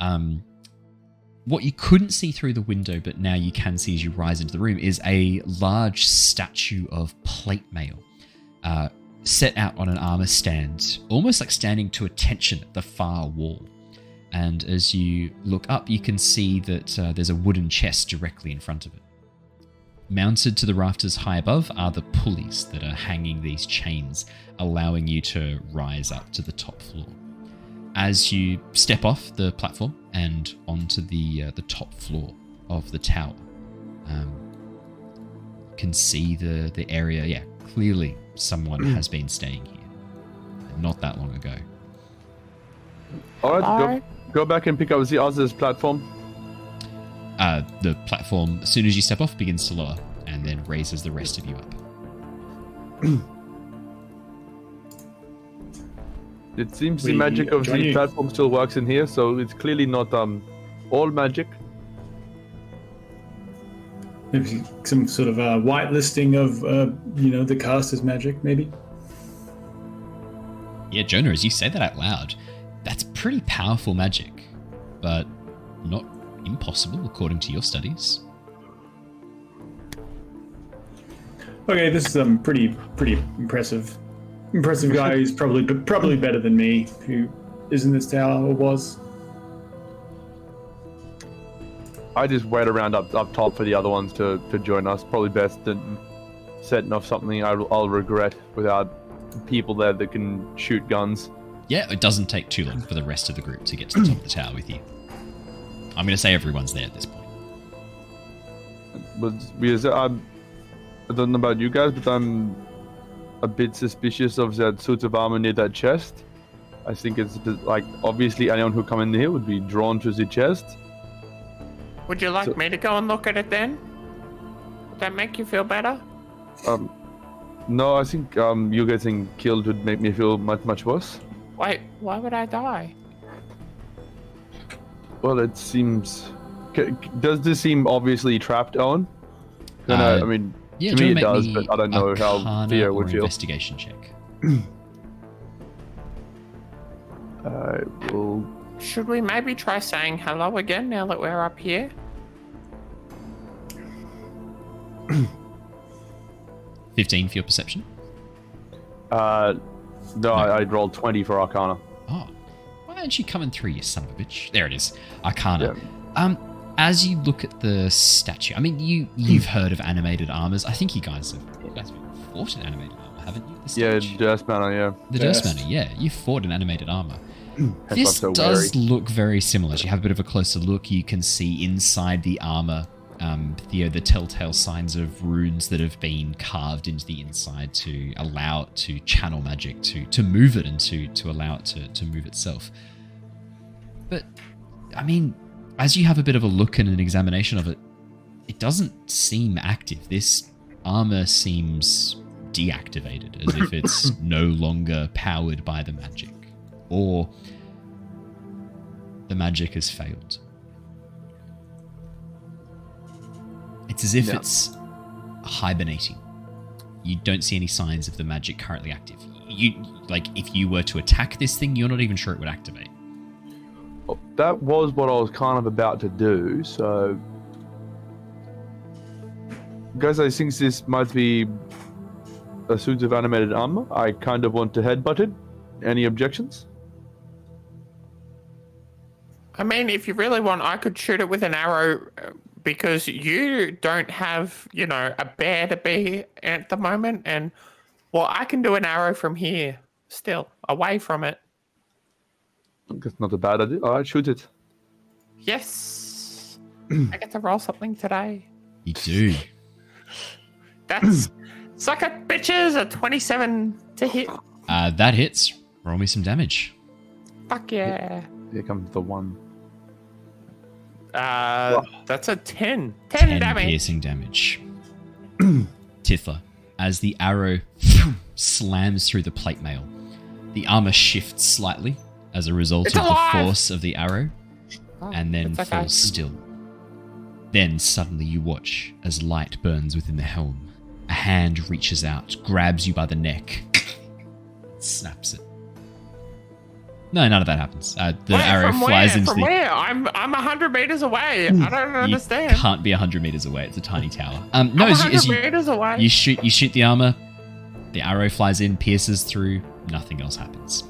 Um, what you couldn't see through the window, but now you can see as you rise into the room, is a large statue of plate mail uh, set out on an armor stand, almost like standing to attention at the far wall. And as you look up, you can see that uh, there's a wooden chest directly in front of it. Mounted to the rafters high above are the pulleys that are hanging these chains, allowing you to rise up to the top floor. As you step off the platform and onto the uh, the top floor of the tower, um, can see the the area. Yeah, clearly someone has been staying here, not that long ago. All right, Alright. go, go back and pick up the other's platform. Uh, the platform, as soon as you step off, begins to lower and then raises the rest of you up. It seems We the magic of join the platform still works in here, so it's clearly not um all magic. Maybe some sort of uh, whitelisting of, uh, you know, the cast as magic, maybe. Yeah, Jonor, as you say that out loud, that's pretty powerful magic, but not impossible according to your studies. Okay, this is um pretty pretty impressive. Impressive guy who's probably probably better than me, who is in this tower or was. I just wait around up up top for the other ones to, to join us. Probably best than setting off something I'll, I'll regret without people there that can shoot guns. Yeah, it doesn't take too long for the rest of the group to get to the top of the tower with you. I'm going to say everyone's there at this point. But because I'm, I don't know about you guys, but I'm a bit suspicious of that suit of armor near that chest. I think it's like obviously anyone who come in here would be drawn to the chest. Would you like So- me to go and look at it then? Would that make you feel better? Um, no, I think um you getting killed would make me feel much much worse. Wait, why would I die? Well, it seems. c- c- Does this seem obviously trapped, Owen? No, no, Uh, I mean, Yeah, to do me it does, me but I don't know how Arcana Theo would feel. investigation check. I will. Should we maybe try saying hello again now that we're up here? Fifteen for your perception. Uh, no, I, I rolled twenty for Arcana. Oh, why aren't you coming through, you son of a bitch? There it is. Arcana. Um, as you look at the statue, I mean, you you've heard of animated armors. I think you guys have you guys have fought in animated armor, haven't you? The Yeah, statue? Durst Manor, yeah. The Durst Manor, yeah. You fought in animated armor. This so does wary. look very similar. As you have a bit of a closer look, you can see inside the armor, um, the, the telltale signs of runes that have been carved into the inside to allow it to channel magic, to to move it, and to to allow it to to move itself. But I mean, as you have a bit of a look and an examination of it, it doesn't seem active. This armor seems deactivated, as if it's no longer powered by the magic, or the magic has failed. It's as if Yeah. it's hibernating. You don't see any signs of the magic currently active. You like if you were to attack this thing, you're not even sure it would activate. Well, that was what I was kind of about to do, so. Guys, I think this might be a suit of animated armor. I kind of want to headbutt it. Any objections? I mean, if you really want, I could shoot it with an arrow uh, because you don't have, you know, a bear to be at the moment. And, well, I can do an arrow from here still, away from it. That's not a bad idea. All right, shoot it. Yes. I get to roll something today. You do. That's suck it, bitches. A 27 to hit. Uh, that hits. Roll me some damage. Fuck yeah. Here comes the one. Uh, that's a 10. 10, 10 damage. piercing damage. Tithla, as the arrow slams through the plate mail, the armor shifts slightly as a result It's of alive! the force of the arrow, Oh, and then okay. falls still. Then suddenly you watch as light burns within the helm. A hand reaches out, grabs you by the neck, snaps it. No, none of that happens. Uh, the Where? arrow From flies where? into From the. where? I'm I'm a hundred meters away. I don't You understand. can't be hundred meters away. It's a tiny tower. Um, no, I'm as you, as 100 you, meters away. you shoot, you shoot the armor. The arrow flies in, pierces through. Nothing else happens.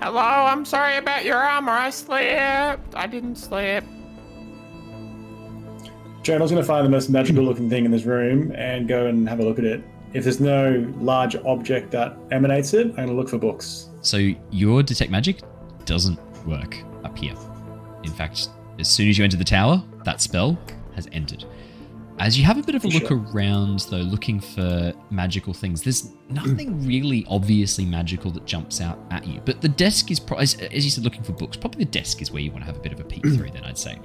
Hello, I'm sorry about your armor. I slipped. I didn't slip. Jonor's going to find the most magical looking thing in this room and go and have a look at it. If there's no large object that emanates it, I'm going to look for books. So your detect magic doesn't work up here. In fact, as soon as you enter the tower, that spell has ended. As you have a bit of a look Sure. around, though, looking for magical things, there's nothing really obviously magical that jumps out at you. But the desk is, pro- as, as you said, looking for books. Probably the desk is where you want to have a bit of a peek through. Then I'd say,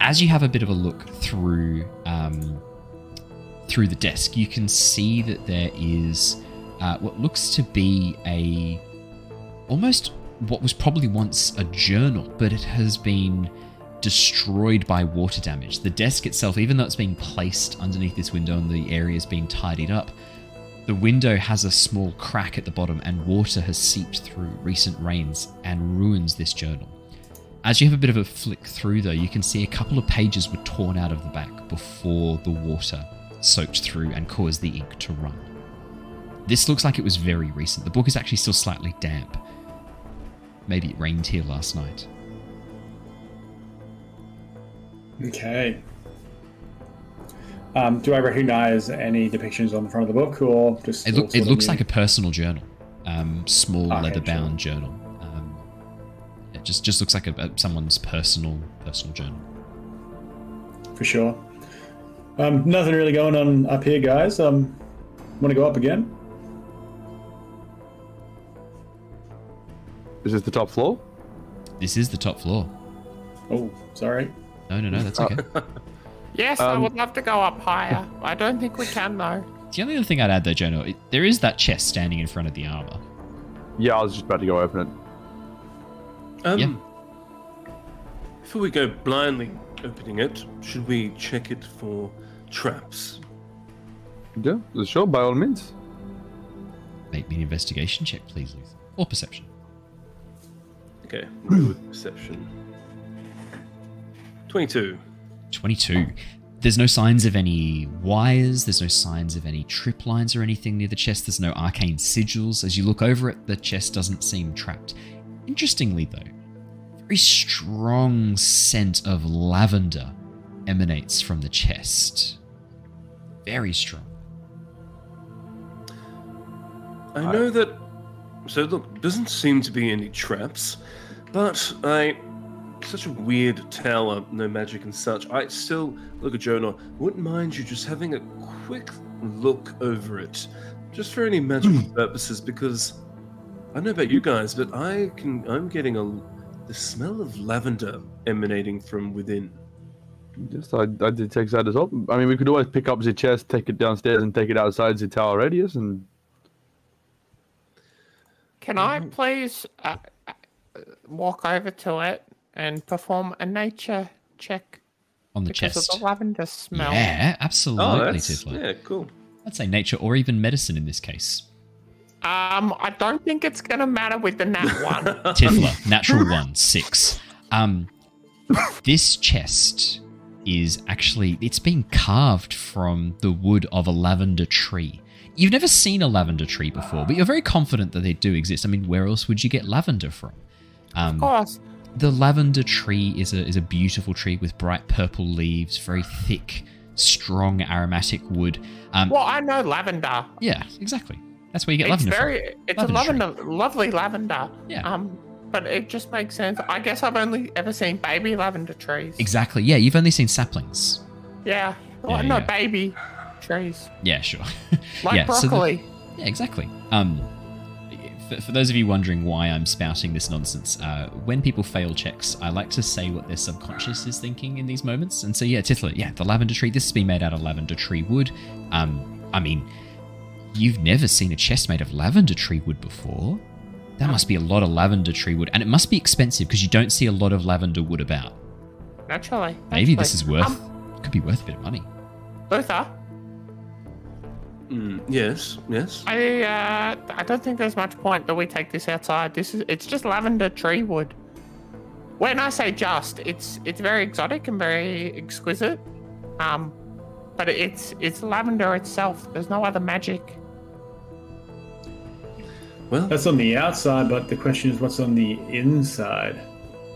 as you have a bit of a look through um, through the desk, you can see that there is uh, what looks to be a almost what was probably once a journal, but it has been destroyed by water damage. The desk itself, even though it's being placed underneath this window and the area is being tidied up, the window has a small crack at the bottom and water has seeped through recent rains and ruins this journal. As you have a bit of a flick through, though, you can see a couple of pages were torn out of the back before the water soaked through and caused the ink to run. This looks like it was very recent. The book is actually still slightly damp. Maybe it rained here last night. Okay. Um, do I recognize any depictions on the front of the book, or just It, look, it looks like a personal journal, um, small Okay, leather-bound journal. Um, it just just looks like a, a, someone's personal personal journal. for sure. Um, nothing really going on up here, guys. Um, want to go up again? Is this the top floor? This is the top floor. Oh, sorry. No, no, no, that's okay. Yes, I Um, would love to go up higher. I don't think we can though. the only other thing I'd add, though, Jono, it, there is that chest standing in front of the armor. Yeah, I was just about to go open it. Um, Yeah. Before we go blindly opening it, should we check it for traps? Yeah, sure, by all means. Make me an investigation check, please, Luther. Or perception. Okay, we'll with perception. 22. 22. There's no signs of any wires, there's no signs of any trip lines or anything near the chest, there's no arcane sigils. As you look over it, the chest doesn't seem trapped. Interestingly, though, a very strong scent of lavender emanates from the chest. Very strong. I know that. So look, doesn't seem to be any traps, but I. Such a weird tower, no magic and such. I still look at Jonor. Wouldn't mind you just having a quick look over it, just for any magical purposes, because I don't know about you guys, but I can. I'm getting a the smell of lavender emanating from within. Yes, I, I did take that as well. I mean, we could always pick up the chest, take it downstairs, and take it outside the tower radius, and Can I please uh, uh, walk over to it and perform a nature check On the because chest. of the lavender smell? Yeah, absolutely, Oh, that's Tithla. yeah, cool. I'd say nature or even medicine in this case. Um, I don't think it's gonna matter with the nat one. Tithla, natural one, six. Um, this chest is actually it's been carved from the wood of a lavender tree. You've never seen a lavender tree before, but you're very confident that they do exist. I mean, where else would you get lavender from? Um, of course. the lavender tree is a is a beautiful tree with bright purple leaves, very thick, strong aromatic wood. Um, Well, I know lavender. yeah, exactly. That's where you get it's lavender very, from. it's Lavender a tree. lavender, lovely lavender. Yeah. Um, but it just makes sense. I guess I've only ever seen baby lavender trees. Exactly. Yeah, you've only seen saplings. Yeah. Well, Yeah, no yeah. baby trees. Yeah, sure. Like yeah, so the- broccoli. yeah, exactly. Um, for, for those of you wondering why I'm spouting this nonsense, uh, when people fail checks, I like to say what their subconscious is thinking in these moments. And so, yeah, Tithla, yeah, the lavender tree. This has been made out of lavender tree wood. Um, I mean, you've never seen a chest made of lavender tree wood before. That must be a lot of lavender tree wood, and it must be expensive because you don't see a lot of lavender wood about. Naturally. Maybe naturally. this is worth Um, could be worth a bit of money. Luther, Mm, yes, yes. I uh, I don't think there's much point that we take this outside. This is it's just lavender tree wood. When I say just, it's it's very exotic and very exquisite. Um, but it's it's lavender itself. There's no other magic. Well, That's on the outside, but the question is what's on the inside?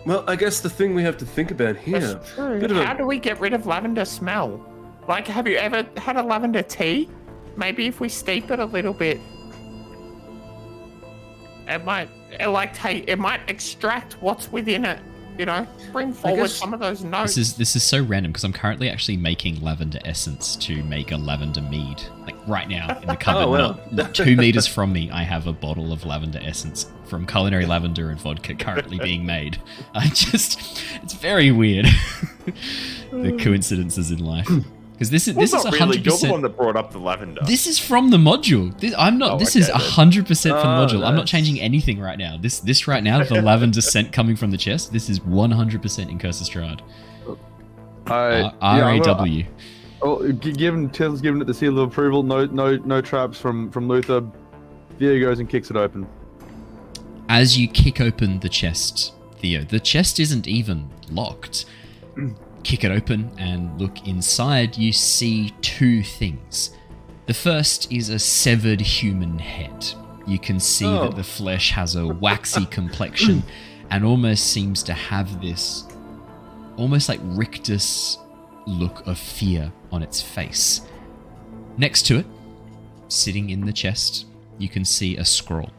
well, I guess the thing we have to think about here. That's true. bit of a- How do we get rid of lavender smell? Like, have you ever had a lavender tea? Maybe if we steep it a little bit, it might, it like take, it might extract what's within it. You know, bring forward some of those notes. This is this is so random because I'm currently actually making lavender essence to make a lavender mead. Like right now in the cupboard, Oh, well. not, not two meters from me, I have a bottle of lavender essence from culinary lavender and vodka currently being made. I just, it's very weird the hmm. coincidences in life because this is Well, this is not a really. hundred You're the one percent. that brought up the lavender. This is from the module. This, I'm not. Oh, this is okay, a hundred percent from the Oh, module. I'm not changing anything right now. This this right now, the lavender scent coming from the chest. This is 100 percent in Curse Strahd. I uh, R A W. Oh, given Til's given it the seal of approval. No, no, no traps from from Luther. Theo goes and kicks it open. As you kick open the chest, Theo, the chest isn't even locked. kick it open and look inside, you see two things. The first is a severed human head. You can see Oh. that the flesh has a waxy complexion and almost seems to have this almost like rictus look of fear on its face. Next to it, sitting in the chest, you can see a scroll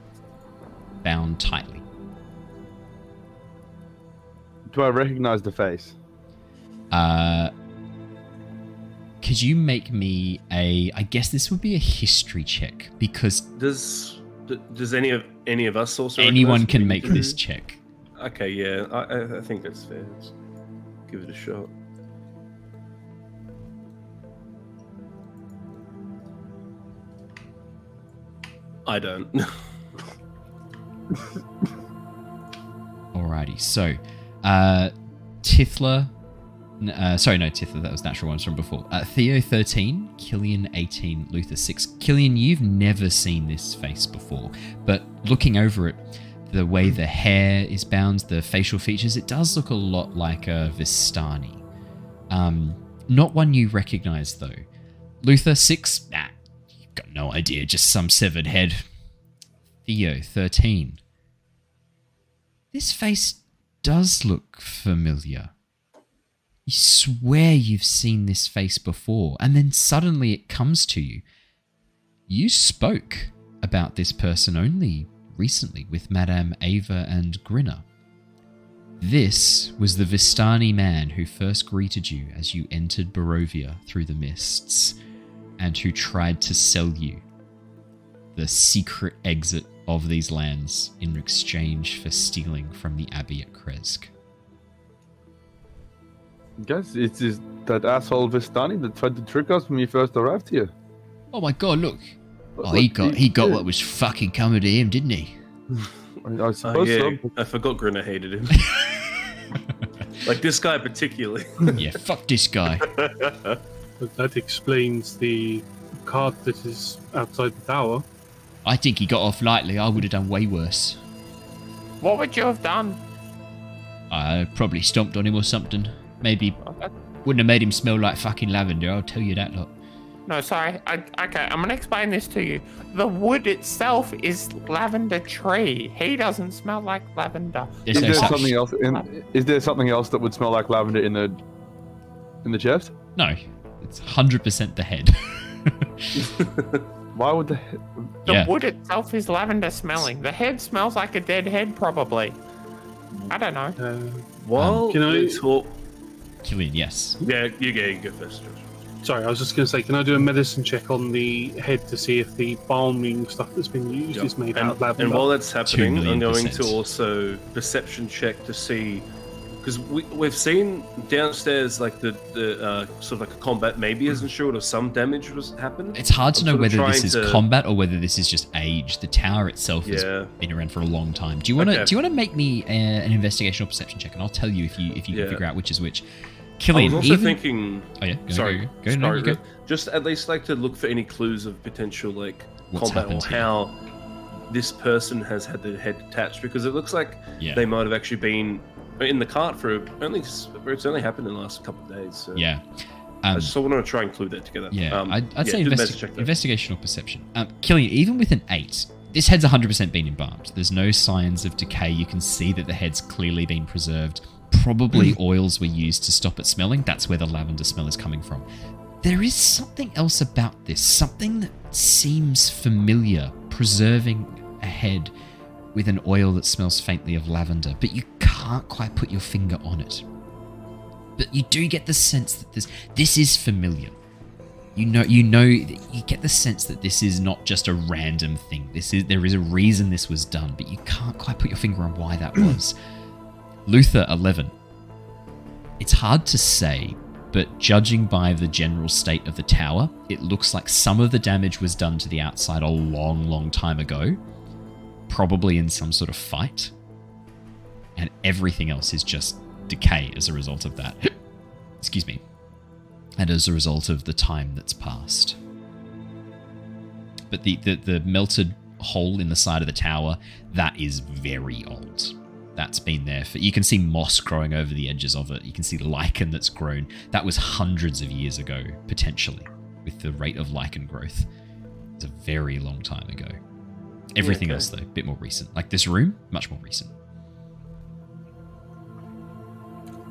bound tightly. Do I recognize the face? Uh, could you make me a? I guess this would be a history check because Does does any of any of us also? anyone can make this check. Okay, yeah, I, I, think that's fair. Let's give it a shot. I don't. Alrighty, so uh, Tithla. Uh, sorry, no, Tithler. That was natural ones from before. Uh, Theo thirteen, Killian eighteen, Luther six. Killian, you've never seen this face before, but looking over it, the way the hair is bound, the facial features, it does look a lot like a Vistani. Um, not one you recognize though. Luther six. Nah, you've got no idea. Just some severed head. Theo thirteen. This face does look familiar. You swear you've seen this face before, and then suddenly it comes to you. You spoke about this person only recently with Madame Eva and Grinner. This was the Vistani man who first greeted you as you entered Barovia through the mists, and who tried to sell you the secret exit of these lands in exchange for stealing from the Abbey at Krezk. Guess it's just that asshole Vistani that tried to trick us when we first arrived here. Oh my god, look. What- Oh, he got he he got did. what was fucking coming to him, didn't he? I, I Oh suppose yeah, so. I forgot Grinner hated him. like this guy particularly. yeah, fuck this guy. But that explains the card that is outside the tower. I think he got off lightly. I would have done way worse. What would you have done? I probably stomped on him or something. Maybe Okay. wouldn't have made him smell like fucking lavender. I'll tell you that lot. No, sorry. I, okay, I'm gonna explain this to you. The wood itself is lavender tree. He doesn't smell like lavender. There's Is no there such- something else? In, is there something else that would smell like lavender in the in the chest? No, it's hundred percent the head. Why would the The Yeah. wood itself is lavender smelling. The head smells like a dead head, probably. I don't know. Uh, While Can I- talk, Killian, yes. yeah, you go, you go first. Sorry, I was just going to say, can I do a medicine check on the head to see if the balming stuff that's been used is made out And, of lavender? and while that's happening, million I'm going percent. to also perception check to see because we, we've seen downstairs like the the uh, sort of like a combat maybe isn't sure or some damage was happened. It's hard to I'm know whether this is to- combat or whether this is just age. The tower itself has Yeah. been around for a long time. Do you want to? Okay. Do you want to make me uh, an investigation or perception check, and I'll tell you if you if you Yeah. can figure out which is which. I Killian, was also even thinking. Oh, yeah, go, sorry, go, go. No, sorry, go. Just at least like to look for any clues of potential like What's combat or how this person has had their head detached because it looks like Yeah. they might have actually been in the cart for only it's only happened in the last couple of days. So yeah. I Um, just want to try and clue that together. Yeah, Um, I'd, I'd yeah, say investi- medicine check though. or perception. Um, Killian, even with an eight, this head's 100% been embalmed. There's no signs of decay. You can see that the head's clearly been preserved. Probably Hmm. oils were used to stop it smelling. That's where the lavender smell is coming from. There is something else about this, something that seems familiar, preserving a head with an oil that smells faintly of lavender, but you can't quite put your finger on it. But you do get the sense that this this is familiar. You know, you know, you get the sense that this is not just a random thing. This is there is a reason this was done, but you can't quite put your finger on why that was. Luther eleven. It's hard to say, but judging by the general state of the tower, it looks like some of the damage was done to the outside a long, long time ago, probably in some sort of fight, and everything else is just decay as a result of that. Excuse me and as a result of the time that's passed. But the, the, the melted hole in the side of the tower, that is very old. That's been there for. You can see moss growing over the edges of it. You can see lichen that's grown. That was hundreds of years ago, potentially, with the rate of lichen growth. It's a very long time ago. Everything Okay. else, though, a bit more recent. Like this room, much more recent.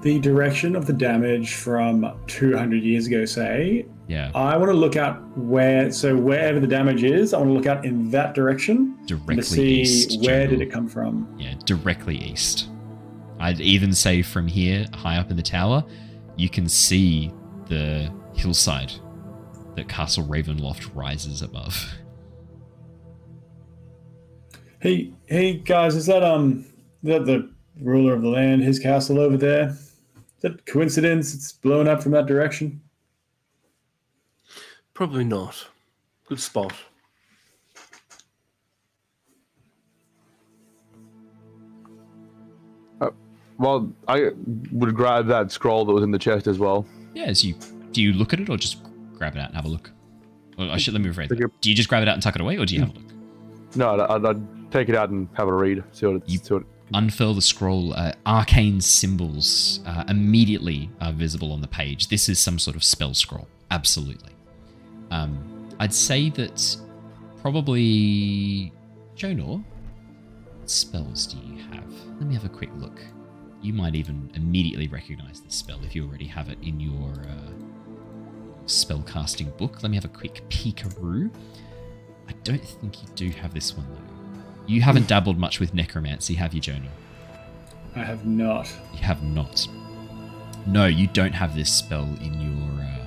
The direction of the damage from 200 years ago, say, Yeah, I want to look out where, so wherever the damage is, I want to look out in that direction directly to see east. where did it come from. Yeah, directly east. I'd even say from here, high up in the tower, you can see the hillside that Castle Ravenloft rises above. Hey, hey guys, is that um, is that the ruler of the land, his castle over there? Is that coincidence? It's blown up from that direction. Probably not. Good spot. Uh, well, I would grab that scroll that was in the chest as well. Yeah, as you do you look at it or just grab it out and have a look? Or I should let me rephrase that. Do you just grab it out and tuck it away, or do you have a look? No, I'd, I'd, I'd take it out and have a read. See what it's. You- see what, Unfurl the scroll. Uh, arcane symbols uh, immediately are visible on the page. This is some sort of spell scroll. Absolutely. Um, I'd say that probably Jonor. What spells do you have? Let me have a quick look. you might even immediately recognize this spell if you already have it in your uh, spellcasting book. Let me have a quick peekaroo. I don't think you do have this one though. You haven't dabbled much with necromancy, have you, Jonor? I have not. You have not. No, you don't have this spell in your uh,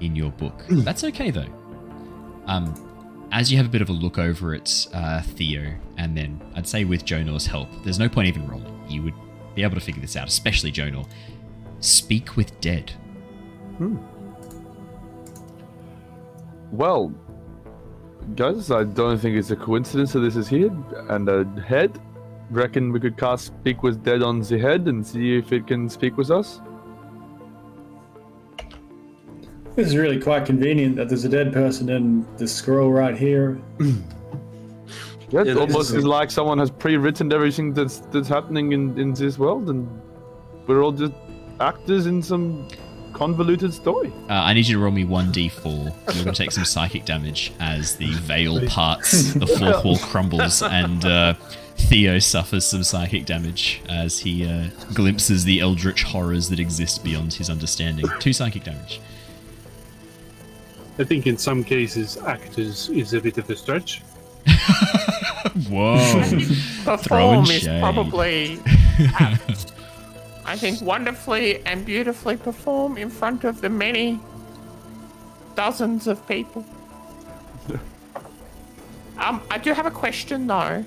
in your book. That's okay though. Um, as you have a bit of a look over it, uh, Theo, and then I'd say with Jonor's help, there's no point even rolling. You would be able to figure this out, especially Jonor. Speak with dead. Hmm. Well, guys, I don't think it's a coincidence that this is here and a head. Reckon we could cast Speak with Dead on the head and see if it can speak with us? This is really quite convenient that there's a dead person in the scroll right here. Yeah, it's Yeah, almost is- is like someone has pre-written everything that's that's happening in, in this world, and we're all just actors in some convoluted story. Uh, I need you to roll me 1d4. You're going to take some psychic damage as the veil parts, the fourth wall crumbles, and uh, Theo suffers some psychic damage as he uh, glimpses the eldritch horrors that exist beyond his understanding. Two psychic damage. I think in some cases, actors is a bit of a stretch. Whoa. Throwing Perform is probably apt. I think wonderfully and beautifully perform in front of the many dozens of people. um, I do have a question though.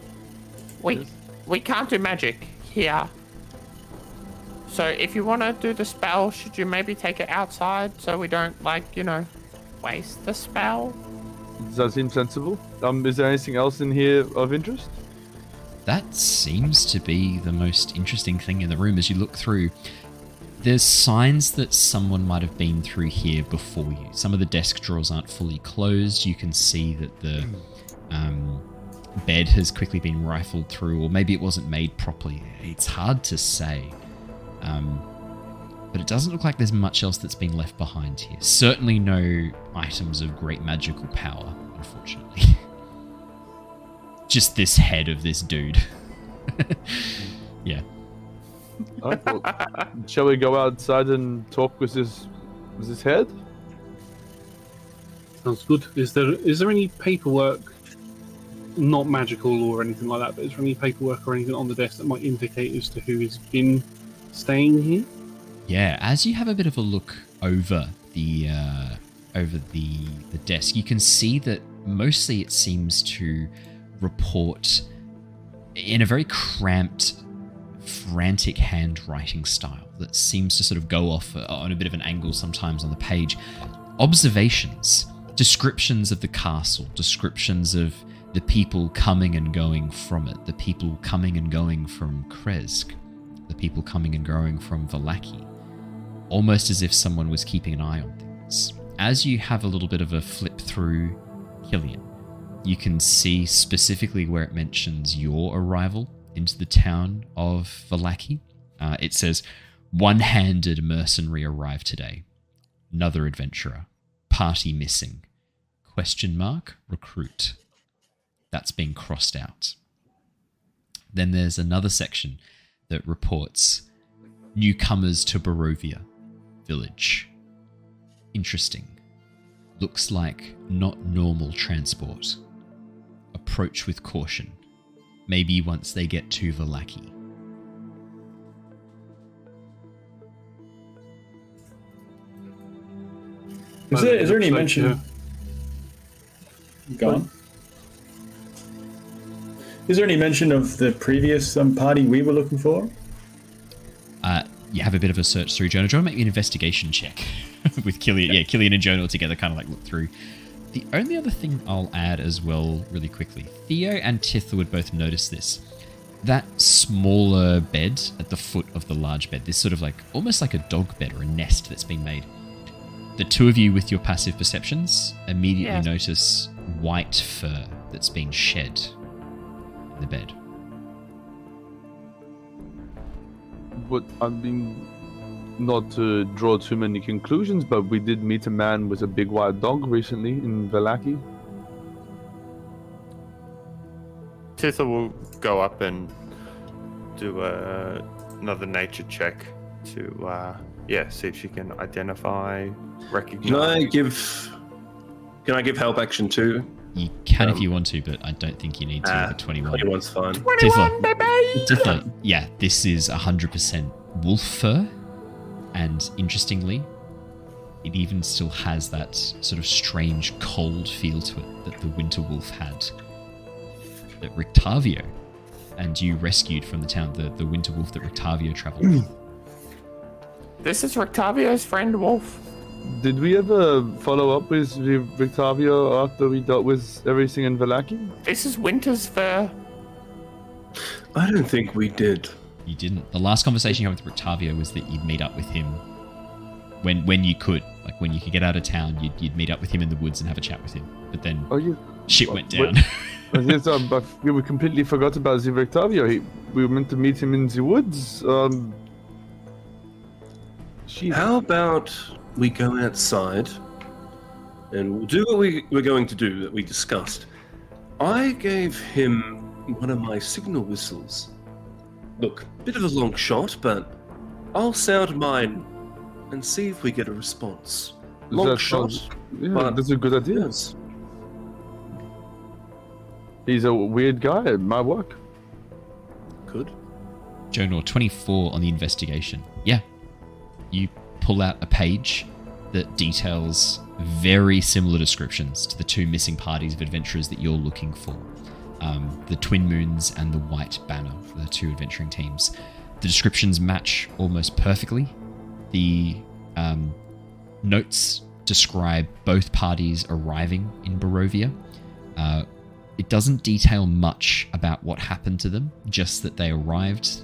We we can't do magic here. So if you want to do the spell, should you maybe take it outside so we don't like you know waste the spell? Does that seem sensible? Um, is there anything else in here of interest? That seems to be the most interesting thing in the room as you look through. There's signs that someone might have been through here before you. Some of the desk drawers aren't fully closed. You can see that the um, bed has quickly been rifled through, or maybe it wasn't made properly. It's hard to say. Um, but it doesn't look like there's much else that's been left behind here. Certainly no items of great magical power, unfortunately. Just this head of this dude. yeah. Alright, well, shall we go outside and talk with this with this head? Sounds good. Is there is there any paperwork, not magical or anything like that, but is there any paperwork or anything on the desk that might indicate as to who has been staying here? Yeah, as you have a bit of a look over the uh, over the the desk, you can see that mostly it seems to report in a very cramped, frantic handwriting style that seems to sort of go off uh, on a bit of an angle sometimes on the page. Observations, descriptions of the castle, descriptions of the people coming and going from it, the people coming and going from Krezk, the people coming and going from Vallaki almost as if someone was keeping an eye on things. As you have a little bit of a flip through Killian, you can see specifically where it mentions your arrival into the town of Vallaki. Uh, it says, one handed mercenary arrived today. Another adventurer. Party missing. Question mark, recruit. That's been crossed out. Then there's another section that reports newcomers to Barovia village. Interesting. Looks like not normal transport. Approach with caution. Maybe once they get to Vallaki. Is there, is there any like, mention? uh, Go on. Is there any mention of the previous um, party we were looking for? Uh, you have a bit of a search through Jonor. Do you want to make me an investigation check with Killian? Yeah, Killian and Jonor together kind of like look through. The only other thing I'll add as well, really quickly, Theo and Tithla would both notice this. That smaller bed at the foot of the large bed, this sort of like almost like a dog bed or a nest that's been made. The two of you with your passive perceptions immediately Yes. notice white fur that's been shed in the bed. But I mean, not to draw too many conclusions, but we did meet a man with a big white dog recently in Vallaki. Tithla will go up and do a another nature check to, uh, yeah, see if she can identify, recognize. Can I give? Can I give help action too? You can if Um, you want to, but I don't think you need to. For 21. 21's fine. Tiffler, Tiffler, yeah, this is 100% wolf fur. And interestingly, it even still has that sort of strange cold feel to it that the winter wolf had. That Rictavio and you rescued from the town, the, the winter wolf that Rictavio traveled with. This is Rictavio's friend Wolf. Did we ever follow up with Rictavio after we dealt with everything in Vallaki? This is Winter's fur. I don't think we did. You didn't. The last conversation you had with Rictavio was that you'd meet up with him when when you could. Like when you could get out of town, you'd, you'd meet up with him in the woods and have a chat with him. But then Oh, you. shit went down. Uh, yes, um, but we completely forgot about the Rictavio. He, we were meant to meet him in the woods. Um, How about we go outside and we'll do what we were going to do that we discussed? I gave him one of my signal whistles. Look, bit of a long shot, but I'll sound mine and see if we get a response. Long That shot, sounds- yeah, but that's a good idea. yes. He's a weird guy at my work. Good. Jonor, 24 on the investigation. Yeah. You pull out a page that details very similar descriptions to the two missing parties of adventurers that you're looking for um, the Twin Moons and the White Banner, for the two adventuring teams. The descriptions match almost perfectly. The um, notes describe both parties arriving in Barovia. Uh, it doesn't detail much about what happened to them, just that they arrived,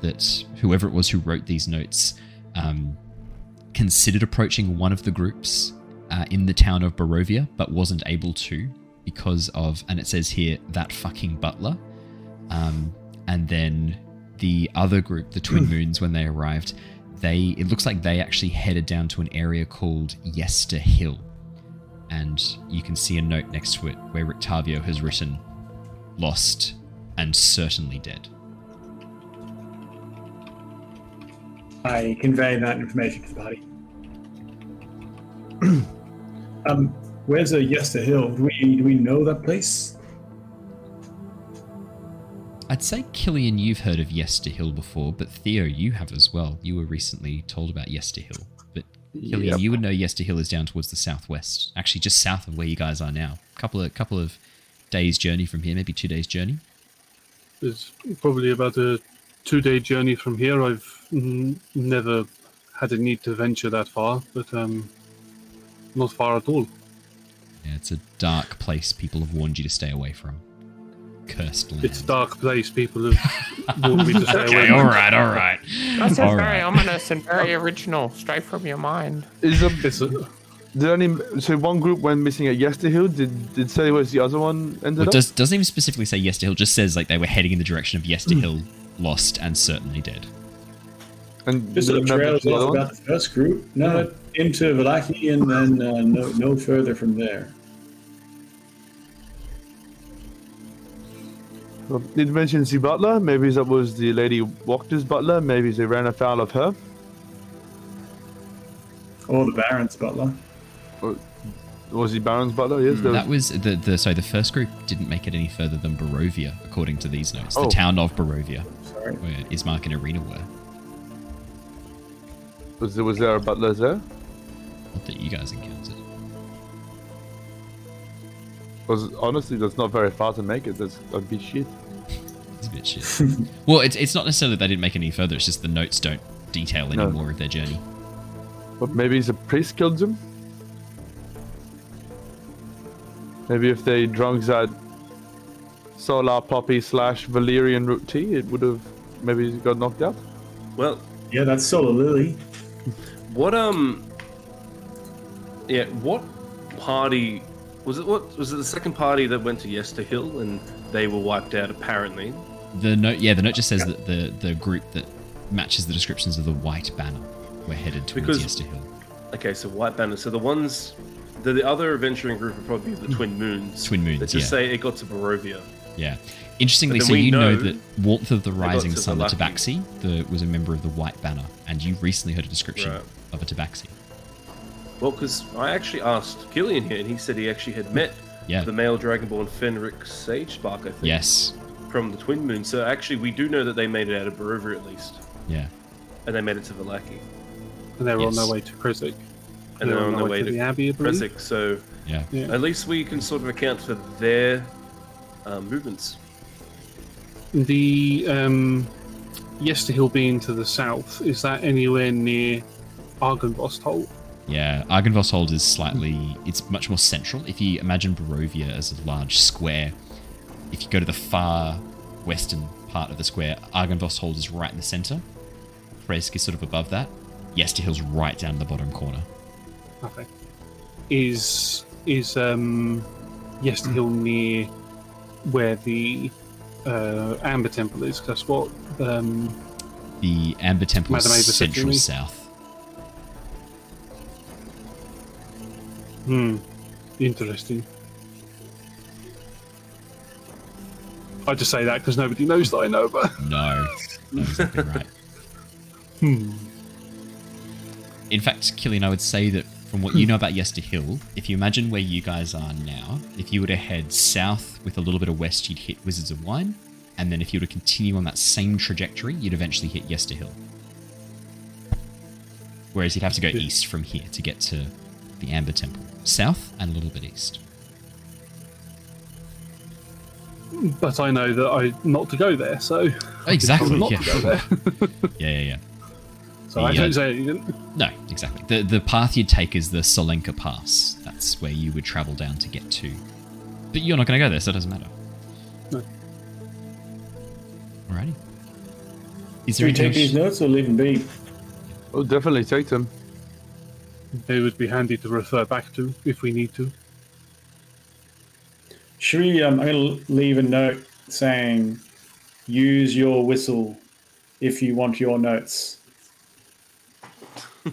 that whoever it was who wrote these notes um, considered approaching one of the groups uh, in the town of Barovia, but wasn't able to because of, and it says here, that fucking butler. Um, and then the other group, the Twin Moons, when they arrived, they it looks like they actually headed down to an area called Yester Hill and you can see a note next to it where Rictavio has written, "Lost and certainly dead." I convey that information to the party. um, where's a Yester Hill? Do we do we know that place? I'd say Killian, you've heard of Yester Hill before, but Theo, you have as well. You were recently told about Yester Hill, but Killian, Yep. you would know Yester Hill is down towards the southwest, actually just south of where you guys are now. Couple of couple of days journey from here, maybe two days journey. It's probably about a two day journey from here. I've n- never had a need to venture that far, but um, not far at all. Yeah, it's a dark place. People have warned you to stay away from. Cursed land. It's a dark place. People have warned me to stay okay, away. all right, all right. That sounds All very right. ominous and very original, straight from your mind. Is a, It's a, did only so one group went missing at Yesterhill? Did did say where's the other one ended Well, up? does, doesn't even specifically say Yester Hill, just says like they were heading in the direction of Yester Hill, lost and certainly dead. and Just the the member trails of the other one? about the first group. No, into Vallaki and then uh, no no further from there. Well, Did mention the butler? Maybe that was the lady Wachter's butler. Maybe they ran afoul of her. Or the Baron's butler. Was he Baron's butler? Yes. there That was the, the sorry, the first group didn't make it any further than Barovia, according to these notes. Oh. The town of Barovia, Sorry. where Ismark and Ireena were. was there was there a butler there? Not that you guys encountered. Was honestly that's not very far to make it. That's that'd be shit. It's a bit shit. well, it's, it's not necessarily that they didn't make it any further, it's just the notes don't detail any No. more of their journey. But maybe the priest killed them. Maybe if they drunk that solar poppy slash Valerian root tea, it would have maybe got knocked out. Well, Yeah, that's Solar Lily. what um, yeah, what party was it? What was it? The second party that went to Yester Hill and they were wiped out apparently. The note, yeah, the note just says that the, the group that matches the descriptions of the White Banner were headed towards Because- Yester Hill. Okay, so White Banner. So the ones, the, the other adventuring group are probably the Twin Moons. Twin Moons, That just yeah. say it got to Barovia. Yeah. Interestingly, so you know, know that Warmth of the Rising Sun, the. Tabaxi, the, was a member of the White Banner, and you recently heard a description Right. of a Tabaxi. Well, because I actually asked Killian here, and he said he actually had met Yeah. the male dragonborn Fenric Sagespark, I think. Yes. From the Twin Moon. So actually, we do know that they made it out of Barovia at least, Yeah. and they made it to Vallaki, And they were on their way to Krezk. and they're on their way to the Abbey, I believe. So Yeah. Yeah. at least we can sort of account for their um, movements. The um, Yesterhill being to the south, is that anywhere near Argynvost Yeah, Argynvostholt is slightly, it's much more central. If you imagine Barovia as a large square, if you go to the far western part of the square, Argynvostholt is right in the center. Krezk is sort of above that. Yesterhill's right down the bottom corner. Okay. Is is um Yesterhill near where the uh, Amber Temple is? 'Cause that's what um The Amber Temple is central south. Hmm interesting. I just say that because nobody knows that I know, but No, no, exactly right. hmm. In fact, Killian, I would say that from what you know about Yester Hill, if you imagine where you guys are now, if you were to head south with a little bit of west, you'd hit Wizards of Wine, and then if you were to continue on that same trajectory, you'd eventually hit Yester Hill. Whereas you'd have to go east from here to get to the Amber Temple. South and a little bit east. but I know that I not to go there, so Exactly. not Yeah. to go there. yeah, yeah, yeah. So I The, uh, don't say anything. No, exactly. The the path you'd take is the Solenka Pass. That's where you would travel down to get to. But you're not going to go there, so it doesn't matter. No. Alrighty. Is Do there we take these notes or leave them be? I'll definitely take them. They would be handy to refer back to if we need to. Should we? Um, I'm going to leave a note saying, "Use your whistle if you want your notes."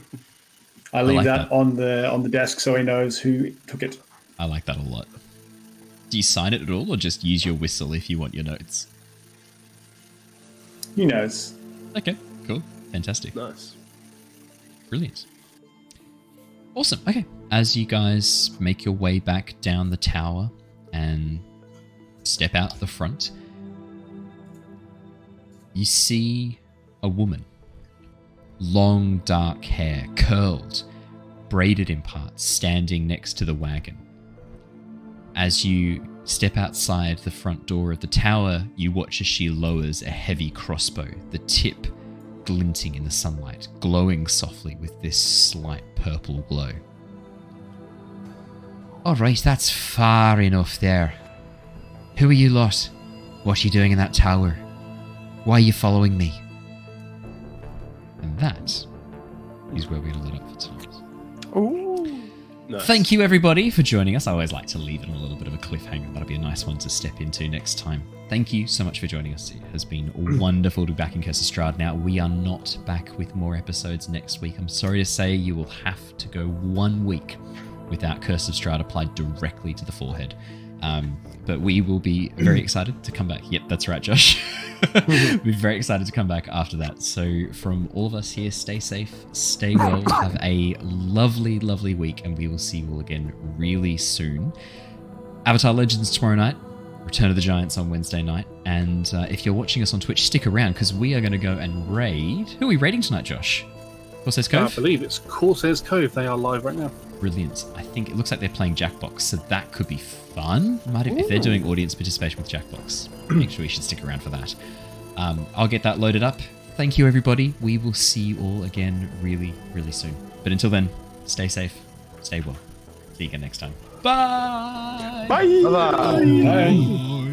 I leave like that, that. on the on the desk so he knows who took it. I like that a lot. Do you sign it at all, or just use your whistle if you want your notes? He knows. Okay, cool. Fantastic. Nice. Brilliant. Awesome. Okay. As you guys make your way back down the tower and step out the front, you see a woman. Long dark hair, curled, braided in parts, standing next to the wagon. As you step outside the front door of the tower, you watch as she lowers a heavy crossbow, the tip glinting in the sunlight, glowing softly with this slight purple glow. All right, that's far enough there. Who are you lot? What are you doing in that tower? Why are you following me? And that is where going to let up for tonight. Nice. Thank you, everybody, for joining us. I always like to leave it on a little bit of a cliffhanger. That'll be a nice one to step into next time. Thank you so much for joining us. It has been wonderful to be back in Curse of Strahd. Now, we are not back with more episodes next week. I'm sorry to say you will have to go one week without Curse of Strahd applied directly to the forehead. Um, but we will be very excited to come back. Yep, that's right, Josh. We're very excited to come back after that. So, from all of us here, stay safe, stay well, have a lovely, lovely week, and we will see you all again really soon. Avatar Legends tomorrow night, Return of the Giants on Wednesday night, and uh, if you're watching us on Twitch, stick around because we are going to go and raid. Who are we raiding tonight, Josh? Corsair's I Cove? believe it's Corsair's Cove. They are live right now. Brilliant. I think it looks like they're playing Jackbox, so that could be fun. Might if, if they're doing audience participation with Jackbox, make sure you should stick around for that. Um, I'll get that loaded up. Thank you, everybody. We will see you all again really, really soon. But until then, stay safe, stay well. See you again next time. Bye. Bye. Bye. Bye.